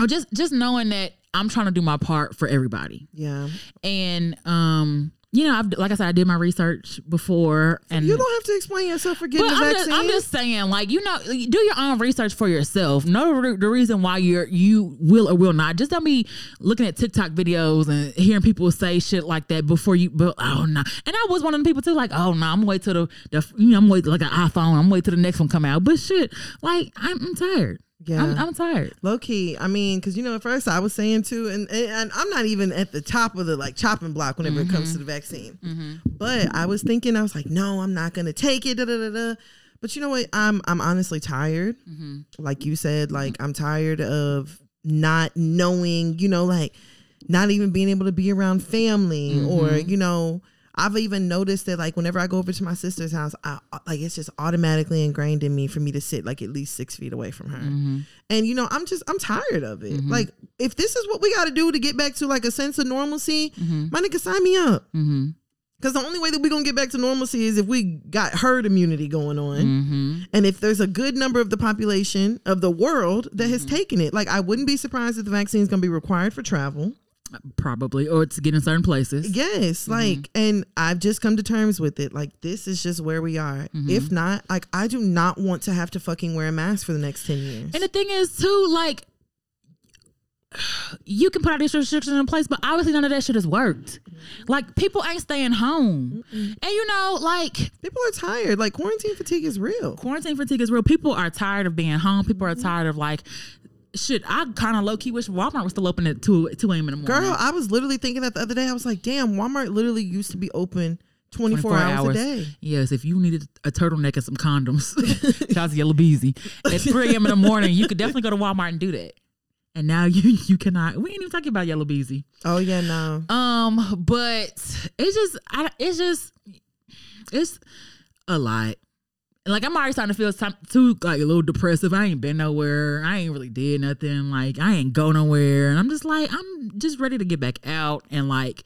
S1: or just just knowing that I'm trying to do my part for everybody.
S2: Yeah.
S1: And um, you know, I've, like I said, I did my research before, and
S2: You don't have to explain yourself for getting the
S1: I'm
S2: vaccine.
S1: just, I'm just saying, like you know, do your own research for yourself. Know the, the reason why you're you will or will not. Just don't be looking at TikTok videos and hearing people say shit like that before you. But oh no, and I was one of the people too. Like oh no, I'm wait till the, the you know I'm wait like an iPhone. I'm wait till the next one come out. But shit, like I'm, I'm tired.
S2: Yeah.
S1: I'm, I'm tired.
S2: Low key, I mean, because you know, at first I was saying too, and, and I'm not even at the top of the like chopping block whenever it comes to mm-hmm. the vaccine. Mm-hmm. But I was thinking, I was like, no, I'm not gonna take it. Da, da, da. But you know what? I'm I'm honestly tired. Mm-hmm. Like you said, like I'm tired of not knowing. You know, like not even being able to be around family, or you know. I've even noticed that like whenever I go over to my sister's house, I, uh, like it's just automatically ingrained in me for me to sit like at least six feet away from her. Mm-hmm. And you know, I'm just I'm tired of it. Mm-hmm. Like if this is what we got to do to get back to like a sense of normalcy, mm-hmm. my nigga, sign me up.
S1: Mm-hmm.
S2: Because the only way that we're gonna get back to normalcy is if we got herd immunity going on,
S1: Mm-hmm.
S2: and if there's a good number of the population of the world that has taken it. Like I wouldn't be surprised if the vaccine is gonna be required for travel.
S1: Probably, or it's getting certain places.
S2: Yes, mm-hmm. like, and I've just come to terms with it. Like, this is just where we are. Mm-hmm. If not, like, I do not want to have to fucking wear a mask for the next ten years.
S1: And the thing is, too, like, you can put all these restrictions in place, but obviously none of that shit has worked. Mm-hmm. Like, people ain't staying home. And, you know, like,
S2: People are tired. Like, quarantine fatigue is real.
S1: quarantine fatigue is real. People are tired of being home. People are tired of, like, shit. I kind of low key wish Walmart was still open at 2, 2 a.m. in the morning.
S2: Girl, I was literally thinking that the other day. I was like, damn, Walmart literally used to be open 24, hours, a day.
S1: Yes, if you needed a turtleneck and some condoms, that's Yella Beezy. At 3 a.m. in the morning, you could definitely go to Walmart and do that. And now you you cannot. We ain't even talking about Yella Beezy.
S2: Oh, yeah, no.
S1: Um, but it's just, I, it's just, it's a lot. Like I'm already starting to feel some, too like a little depressive. I ain't been nowhere. I ain't really did nothing. Like I ain't go nowhere, and I'm just like I'm just ready to get back out and like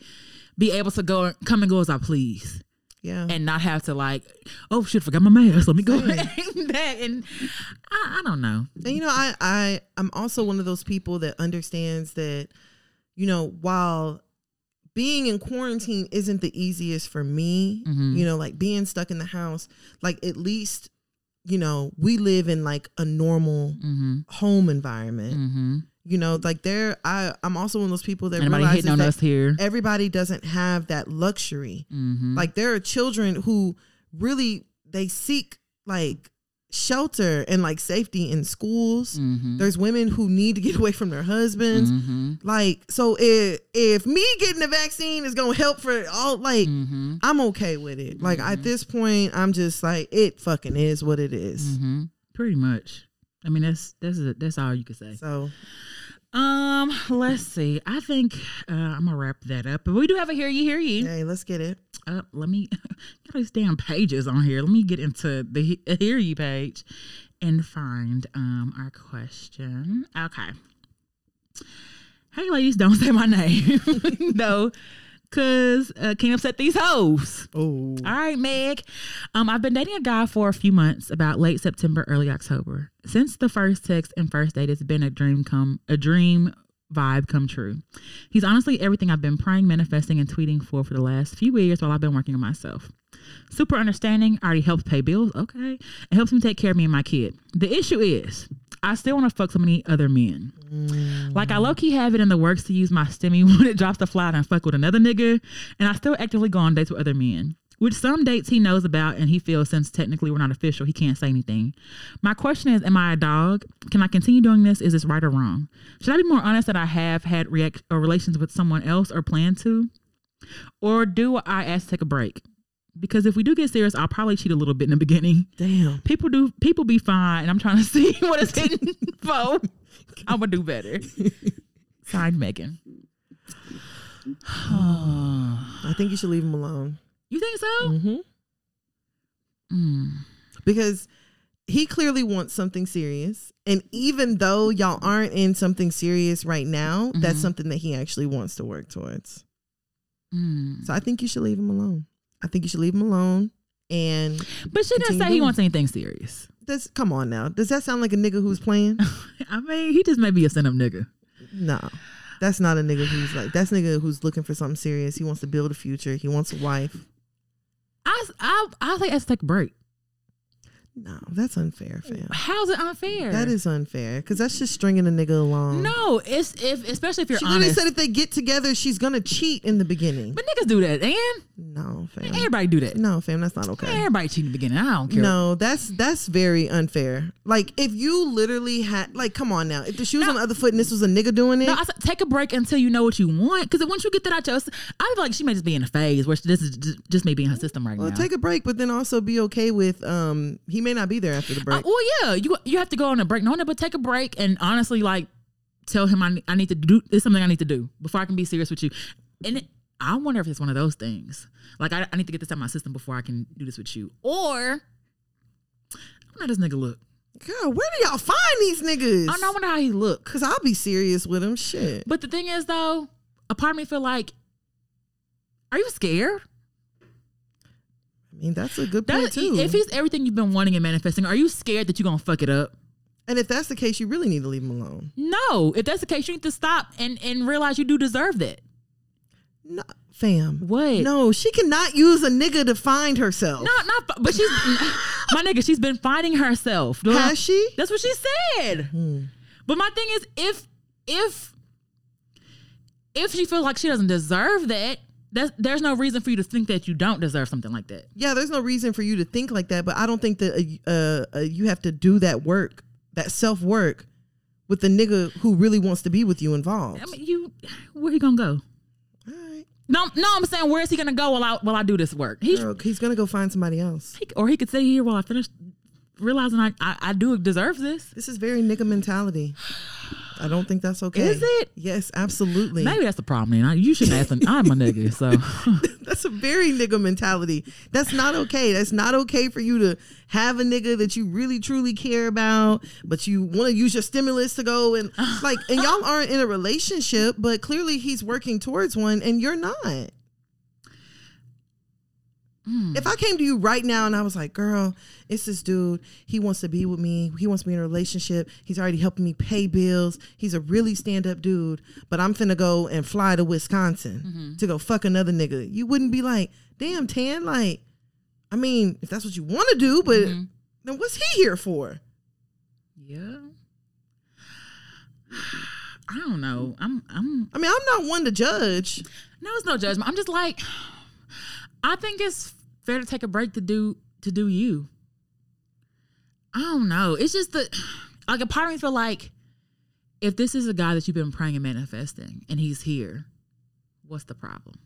S1: be able to go come and go as I please,
S2: Yeah.
S1: and not have to like, oh shit, forgot my mask. Let me go back. And I, I don't know.
S2: And you know, I I I'm also one of those people that understands that, you know, while being in quarantine isn't the easiest for me,
S1: Mm-hmm.
S2: you know, like being stuck in the house, like at least, you know, we live in like a normal
S1: Mm-hmm.
S2: home environment.
S1: Mm-hmm.
S2: You know, like there I I'm also one of those people that
S1: Anybody
S2: realizes
S1: on
S2: that
S1: us here?
S2: everybody doesn't have that luxury.
S1: Mm-hmm.
S2: Like there are children who really they seek like shelter and like safety in schools.
S1: Mm-hmm.
S2: There's women who need to get away from their husbands.
S1: Mm-hmm.
S2: Like so if if me getting the vaccine is going to help for all like
S1: Mm-hmm.
S2: I'm okay with it. Like at this point I'm just like it fucking is what it is.
S1: Mm-hmm. Pretty much. I mean, that's that's it. That's all you can say.
S2: So
S1: Um, let's see. I think uh, I'm gonna wrap that up. But we do have a hear you, hear you.
S2: hey, let's get it.
S1: Uh, let me get these damn pages on here. Let me get into the he- hear you page and find um our question. Okay. Hey, ladies, don't say my name. no, cause uh, can't upset these hoes.
S2: Oh.
S1: All right, Meg. Um, I've been dating a guy for a few months, about late September, early October. Since the first text and first date, it's been a dream come a dream vibe come true. He's honestly everything I've been praying, manifesting, and tweeting for for the last few years while I've been working on myself. Super understanding, already helps pay bills, okay. It helps me take care of me and my kid. The issue is, I still want to fuck so many other men. Mm. Like I low key have it in the works to use my stimmy when it drops the fly and fuck with another nigga, and I still actively go on dates with other men. Which some dates he knows about and he feels since technically we're not official, he can't say anything. My question is, am I a dog? Can I continue doing this? Is this right or wrong? Should I be more honest that I have had react or relations with someone else or plan to? Or do I ask to take a break? Because if we do get serious, I'll probably cheat a little bit in the beginning.
S2: Damn.
S1: People do people be fine, and I'm trying to see what it's hitting for. I'm gonna do better. Signed Megan.
S2: I think you should leave him alone.
S1: You think so?
S2: Mhm.
S1: Mm.
S2: because he clearly wants something serious. And even though y'all aren't in something serious right now, that's
S1: Mhm.
S2: something that he actually wants to work towards.
S1: Mm.
S2: So I think you should leave him alone. I think you should leave him alone. And
S1: But she didn't say he wants anything serious.
S2: this, come on now. Does that sound like a nigga who's playing?
S1: I mean, he just may be a send up nigga.
S2: No. That's not a nigga who's like that's a nigga who's looking for something serious. He wants to build a future. He wants a wife.
S1: I I I think let's take a break.
S2: No, that's unfair, fam.
S1: How's it unfair?
S2: That is unfair because that's just stringing a nigga along.
S1: no. It's if especially if you're
S2: she literally
S1: honest.
S2: said if they get together, she's gonna cheat in the beginning.
S1: but niggas do that, and
S2: No, fam.
S1: everybody do that.
S2: No, fam, that's not okay.
S1: Everybody cheat in the beginning. I don't care.
S2: No, that's that's very unfair. Like if you literally had like, come on now. If the shoe was
S1: No.
S2: on the other foot and this was a nigga doing it,
S1: No, I said take a break until you know what you want. Because once you get that out your, I feel like she may just be in a phase where this is just, just me being her system right
S2: well,
S1: now.
S2: take a break, but then also be okay with um he may not be there after the break.
S1: well, yeah, you you have to go on a break, no, no, but take a break and honestly, like, tell him I, I need to do. It's something I need to do before I can be serious with you. And it, I wonder if it's one of those things. Like, I, I need to get this out of my system before I can do this with you. Or, how does this nigga look?
S2: Girl, where do y'all find these niggas?
S1: I don't know. I wonder how he look.
S2: Cause I'll be serious with him. Shit.
S1: But the thing is, though, a part of me feel like, are you scared?
S2: I mean, that's a good point
S1: That,
S2: too.
S1: if he's everything you've been wanting and manifesting, are you scared that you're gonna fuck it up?
S2: and if that's the case, you really need to leave him alone.
S1: No. If that's the case, you need to stop and and realize you do deserve that.
S2: No, fam.
S1: What?
S2: No, she cannot use a nigga to find herself.
S1: No, not. But she's my nigga. She's been finding herself.
S2: Has she?
S1: That's what she said.
S2: Hmm.
S1: But my thing is, if if if she feels like she doesn't deserve that, that's, there's no reason for you to think that you don't deserve something like that.
S2: Yeah, there's no reason for you to think like that, but I don't think that uh, uh, uh, you have to do that work, that self work, with the nigga who really wants to be with you involved.
S1: I mean, you where he gonna go?
S2: All right,
S1: No, no, I'm saying where is he gonna go while I while I do this work? He,
S2: girl, he's gonna go find somebody else.
S1: he or he could stay here while I finish realizing I I, I do deserve this.
S2: This is very nigga mentality. I don't think that's okay.
S1: Is it?
S2: Yes, absolutely.
S1: Maybe that's the problem. Then you shouldn't ask him. I'm a nigga, so
S2: That's a very nigga mentality. That's not okay. That's not okay for you to have a nigga that you really truly care about, but you want to use your stimulus to go and like, and y'all aren't in a relationship, but clearly he's working towards one and you're not. If I came to you right now and I was like, girl, it's this dude. He wants to be with me. He wants to be in a relationship. He's already helping me pay bills. He's a really stand up dude, but I'm finna go and fly to Wisconsin mm-hmm. to go fuck another nigga. You wouldn't be like, damn, Tan, like, I mean, if that's what you want to do, but mm-hmm. then what's he here for?
S1: yeah. I don't know. I'm I'm
S2: I mean, I'm not one to judge.
S1: no, it's no judgment. I'm just like, I think it's fair to take a break to do to do you. I don't know. It's just the like a part of me feel like if this is a guy that you've been praying and manifesting and he's here, what's the problem?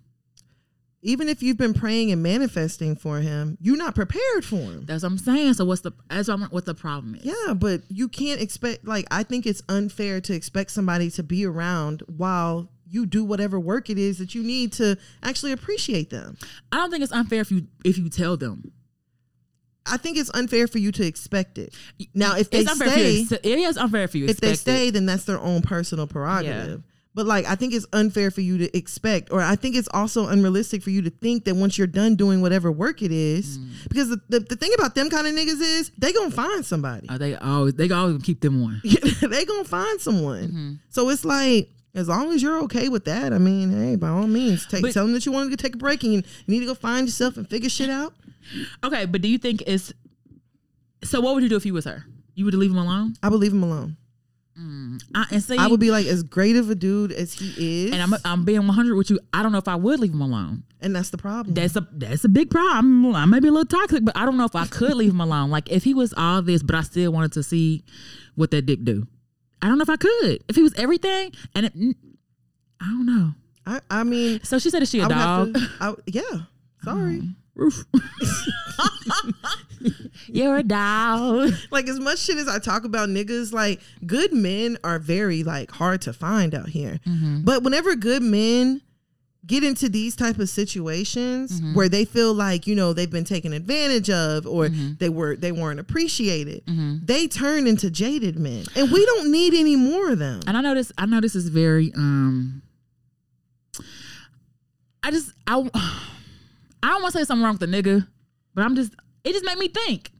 S2: Even if you've been praying and manifesting for him, you're not prepared for him.
S1: That's what I'm saying. So what's the that's what, I'm, what the problem is?
S2: Yeah, but you can't expect like I think it's unfair to expect somebody to be around while you do whatever work it is that you need to actually appreciate them.
S1: I don't think it's unfair if you if you tell them.
S2: I think it's unfair for you to expect it. Now, if they
S1: It's unfair for you.
S2: stay,
S1: to- It is unfair for you.
S2: if they
S1: expect it.
S2: stay, then that's their own personal prerogative. But like, I think it's unfair for you to expect, or I think it's also unrealistic for you to think that once you're done doing whatever work it is,
S1: Mm.
S2: because the, the, the thing about them kind of niggas is they gonna find somebody.
S1: Uh, they always they always keep them on.
S2: they gonna find someone.
S1: Mm-hmm.
S2: So it's like as long as you're okay with that, I mean, hey, by all means, take
S1: But-
S2: tell them that you want to take a break and you, need to go find yourself and figure shit out.
S1: Okay, but do you think it's so? What would you do if you was her? You would leave him alone?
S2: I would leave him alone.
S1: Mm, I, and see,
S2: I would be like as great of a dude as he is,
S1: and I'm I'm being 100 with you. I don't know if I would leave him alone.
S2: and that's the problem.
S1: That's a that's a big problem. I may be a little toxic, but I don't know if I could leave him alone. Like if he was all this, but I still wanted to see what that dick do. I don't know if I could. If he was everything, and it, I don't know.
S2: I, I mean,
S1: So she said, "Is she a
S2: I
S1: dog?"
S2: to. I, yeah, sorry.
S1: Roof. You're a dog.
S2: Like as much shit as I talk about niggas, like good men are very like hard to find out here.
S1: Mm-hmm.
S2: But whenever good men get into these type of situations
S1: Mm-hmm.
S2: where they feel like you know they've been taken advantage of or
S1: Mm-hmm.
S2: they were they weren't appreciated, they turn into jaded men, and we don't need any more of them.
S1: And I know this. I know this is very. um I just I. I don't want to say something wrong with the nigga, but I'm just. It just made me think.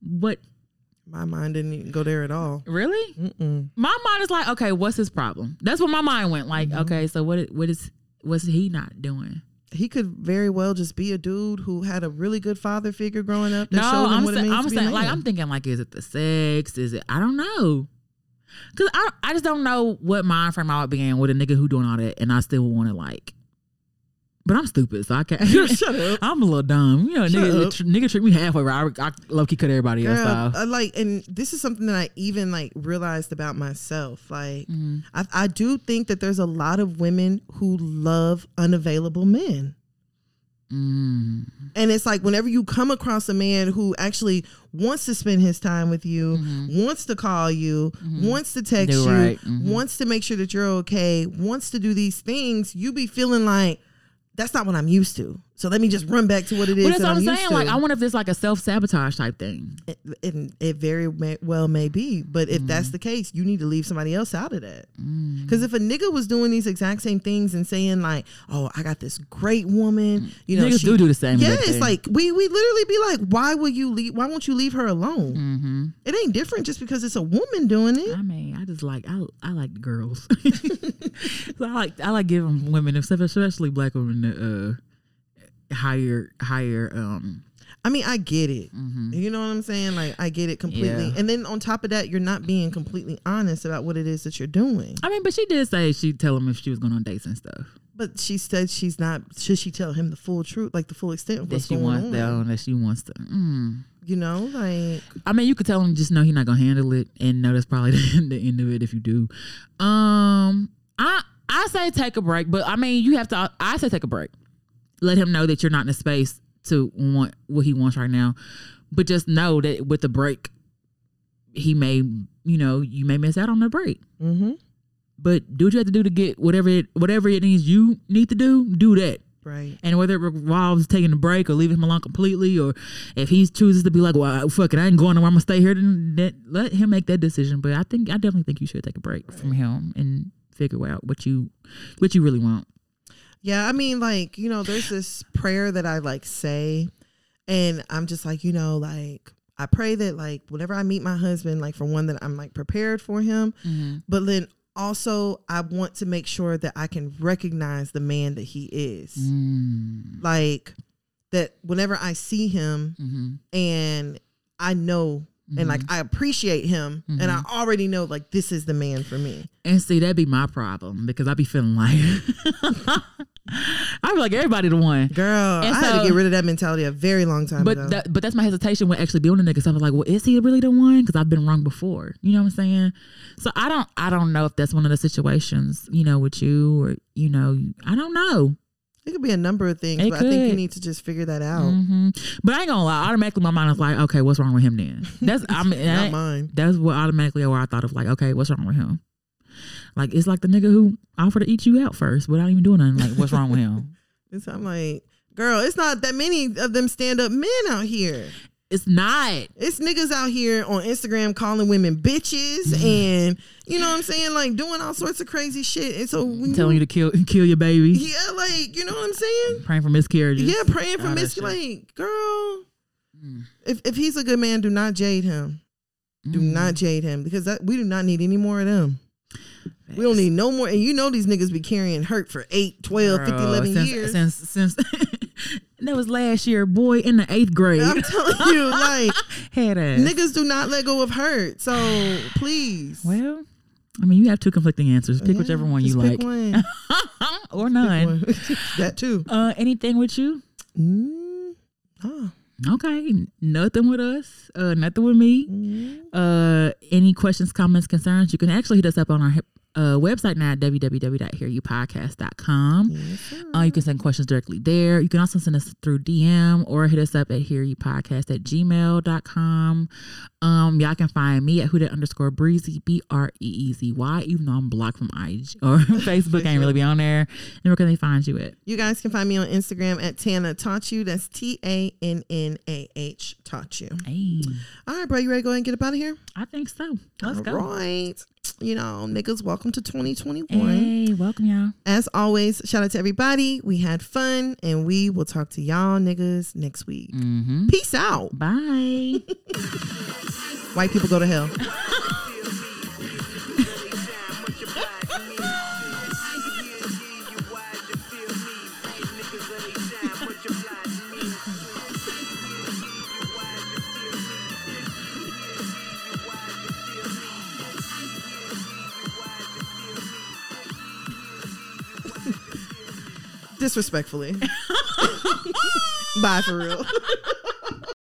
S1: What
S2: My mind didn't even go there at all.
S1: Really?
S2: Mm-mm.
S1: My mind is like, okay, what's his problem? That's what my mind went. Like,
S2: Mm-hmm.
S1: okay, so what? What is? What's he not doing?
S2: He could very well just be a dude who had a really good father figure growing up that
S1: no,
S2: showed him
S1: I'm,
S2: what
S1: sa-
S2: it means
S1: I'm
S2: to be a
S1: saying, like. I'm thinking, like, is it the sex? Is it? I don't know. Cause I, I just don't know what mind frame I would be in with a nigga who doing all that, and I still want to like. But I'm stupid, so I can't.
S2: Shut up.
S1: I'm a little dumb. You know,
S2: Shut
S1: nigga, tr- nigga treat me halfway right. I, I low key cut everybody else
S2: Girl,
S1: off.
S2: I like, and this is something that I even like realized about myself. Like,
S1: Mm-hmm.
S2: I, I do think that there's a lot of women who love unavailable men.
S1: Mm.
S2: And it's like whenever you come across a man who actually wants to spend his time with you, wants to call you, wants to text you,
S1: right. Mhm.
S2: wants to make sure that you're okay, wants to do these things, you be feeling like that's not what I'm used to. So let me just run back to what it is
S1: But that's
S2: that
S1: what I'm
S2: I'm
S1: saying. Like, I wonder if there's like a self sabotage type thing.
S2: it, it, it very may, well may be, but if
S1: Mm.
S2: that's the case, you need to leave somebody else out of that. Because if a nigga was doing these exact same things and saying like, "Oh, I got this great woman," you know,
S1: Niggas
S2: she-
S1: do do the same.
S2: Yeah, it's like we we literally be like, "Why will you leave? Why won't you leave her alone?"
S1: Mm-hmm.
S2: It ain't different just because it's a woman doing it.
S1: I mean, I just like I I like girls. so I like I like giving women, especially black women, the uh, higher higher. um
S2: I mean, I get it.
S1: mhm.
S2: You know what I'm saying? Like, I get it completely.
S1: Yeah.
S2: And then on top of that, you're not being completely honest about what it is that you're doing.
S1: I mean, but she did say she'd tell him if she was going on dates and stuff.
S2: But she said she's not. Should she tell him the full truth, like the full extent of
S1: That
S2: what's
S1: she
S2: going
S1: wants
S2: on?
S1: that, that she wants to. Mm.
S2: You know, like
S1: I mean, you could tell him just know he's not gonna handle it, and know that's probably the, the end of it if you do. Um, I I say take a break, but I mean, you have to. I say take a break. Let him know that you're not in a space to want what he wants right now, but just know that with the break, he may, you know, you may miss out on the break.
S2: mm-hmm.
S1: But do what you have to do to get whatever it whatever it is you need to do. Do that.
S2: right.
S1: And whether it revolves taking a break or leaving him alone completely, or if he chooses to be like, "Well, fuck it, I ain't going nowhere. I'm gonna stay here," then that, let him make that decision. But I think I definitely think you should take a break from him and figure out what you what you really want.
S2: Yeah, I mean, like you know, there's this prayer that I like say, and I'm just like, you know, like I pray that like whenever I meet my husband, like for one that I'm like prepared for him, but then also I want to make sure that I can recognize the man that he is,
S1: Mm,
S2: like that whenever I see him
S1: hmm
S2: and I know. And like mm-hmm. I appreciate him, and I mm-hmm. already know like this is the man for me.
S1: And see, that'd be my problem because I'd be feeling like I'd be like everybody the one.
S2: Girl,
S1: And
S2: I had to get rid of that mentality a very long time
S1: But
S2: ago.
S1: that, but that's my hesitation with actually building a nigga. So I was like, well, is he really the one? Because I've been wrong before. You know what I'm saying? So I don't I don't know if that's one of the situations, you know, with you or you know, I don't know.
S2: It could be a number of things,
S1: It
S2: but I think you need to just figure that out.
S1: hmm But I ain't gonna lie. Automatically, my mind is like, okay, what's wrong with him then? That's I mean,
S2: Not
S1: that-
S2: mine.
S1: that's what automatically where I thought of like, okay, what's wrong with him? Like it's like the nigga who offered to eat you out first without even doing nothing. Like, what's wrong with him?
S2: It's, I'm like, girl, it's not that many of them stand up men out here.
S1: It's not.
S2: It's niggas out here on Instagram calling women bitches
S1: Mm-hmm.
S2: and you know what I'm saying, like doing all sorts of crazy shit. And so when
S1: Telling you to kill kill your baby,
S2: yeah, like you know what I'm saying.
S1: praying for miscarriages.
S2: Yeah, praying for
S1: all that
S2: Miss
S1: shit.
S2: like, girl.
S1: Mm.
S2: If if he's a good man, do not jade him. Do
S1: Mm.
S2: not jade him because that, we do not need any more of them. We don't need no more. And you know these niggas be carrying hurt for 8, 12, 50, 11
S1: since,
S2: years.
S1: Since since that was last year, boy in the eighth grade
S2: I'm telling you, like,
S1: had ass.
S2: niggas do not let go of hurt. So please.
S1: Well, I mean, you have two conflicting answers. Pick
S2: Yeah,
S1: whichever one you like,
S2: one.
S1: or none.
S2: One. that too.
S1: Uh, anything with you?
S2: Mm, oh.
S1: Okay, nothing with us. Uh, nothing with me.
S2: Mm.
S1: Uh, any questions, comments, concerns? You can actually hit us up on our uh, website now at www.hearyoupodcast.com.
S2: Yes, sir.
S1: Uh, you can send questions directly there. You can also send us through DM or hit us up at hearyoupodcast at gmail.com. Um, y'all can find me at huda underscore breezy, B R E E Z Y, even though I'm blocked from IG or Facebook. I ain't really be on there. And where can they find you at?
S2: You guys can find me on Instagram at Tannah Taught You. That's T A N N A H Taught You.
S1: Hey,
S2: All right, bro. You ready to go ahead and get up out of here?
S1: I think so. Let's
S2: All
S1: go.
S2: right. You know, niggas, welcome to 2021.
S1: Hey, welcome y'all.
S2: As always, shout out to everybody. We had fun, and we will talk to y'all niggas next week.
S1: Mm-hmm.
S2: Peace out.
S1: Bye.
S2: White people go to hell. disrespectfully. Bye for real.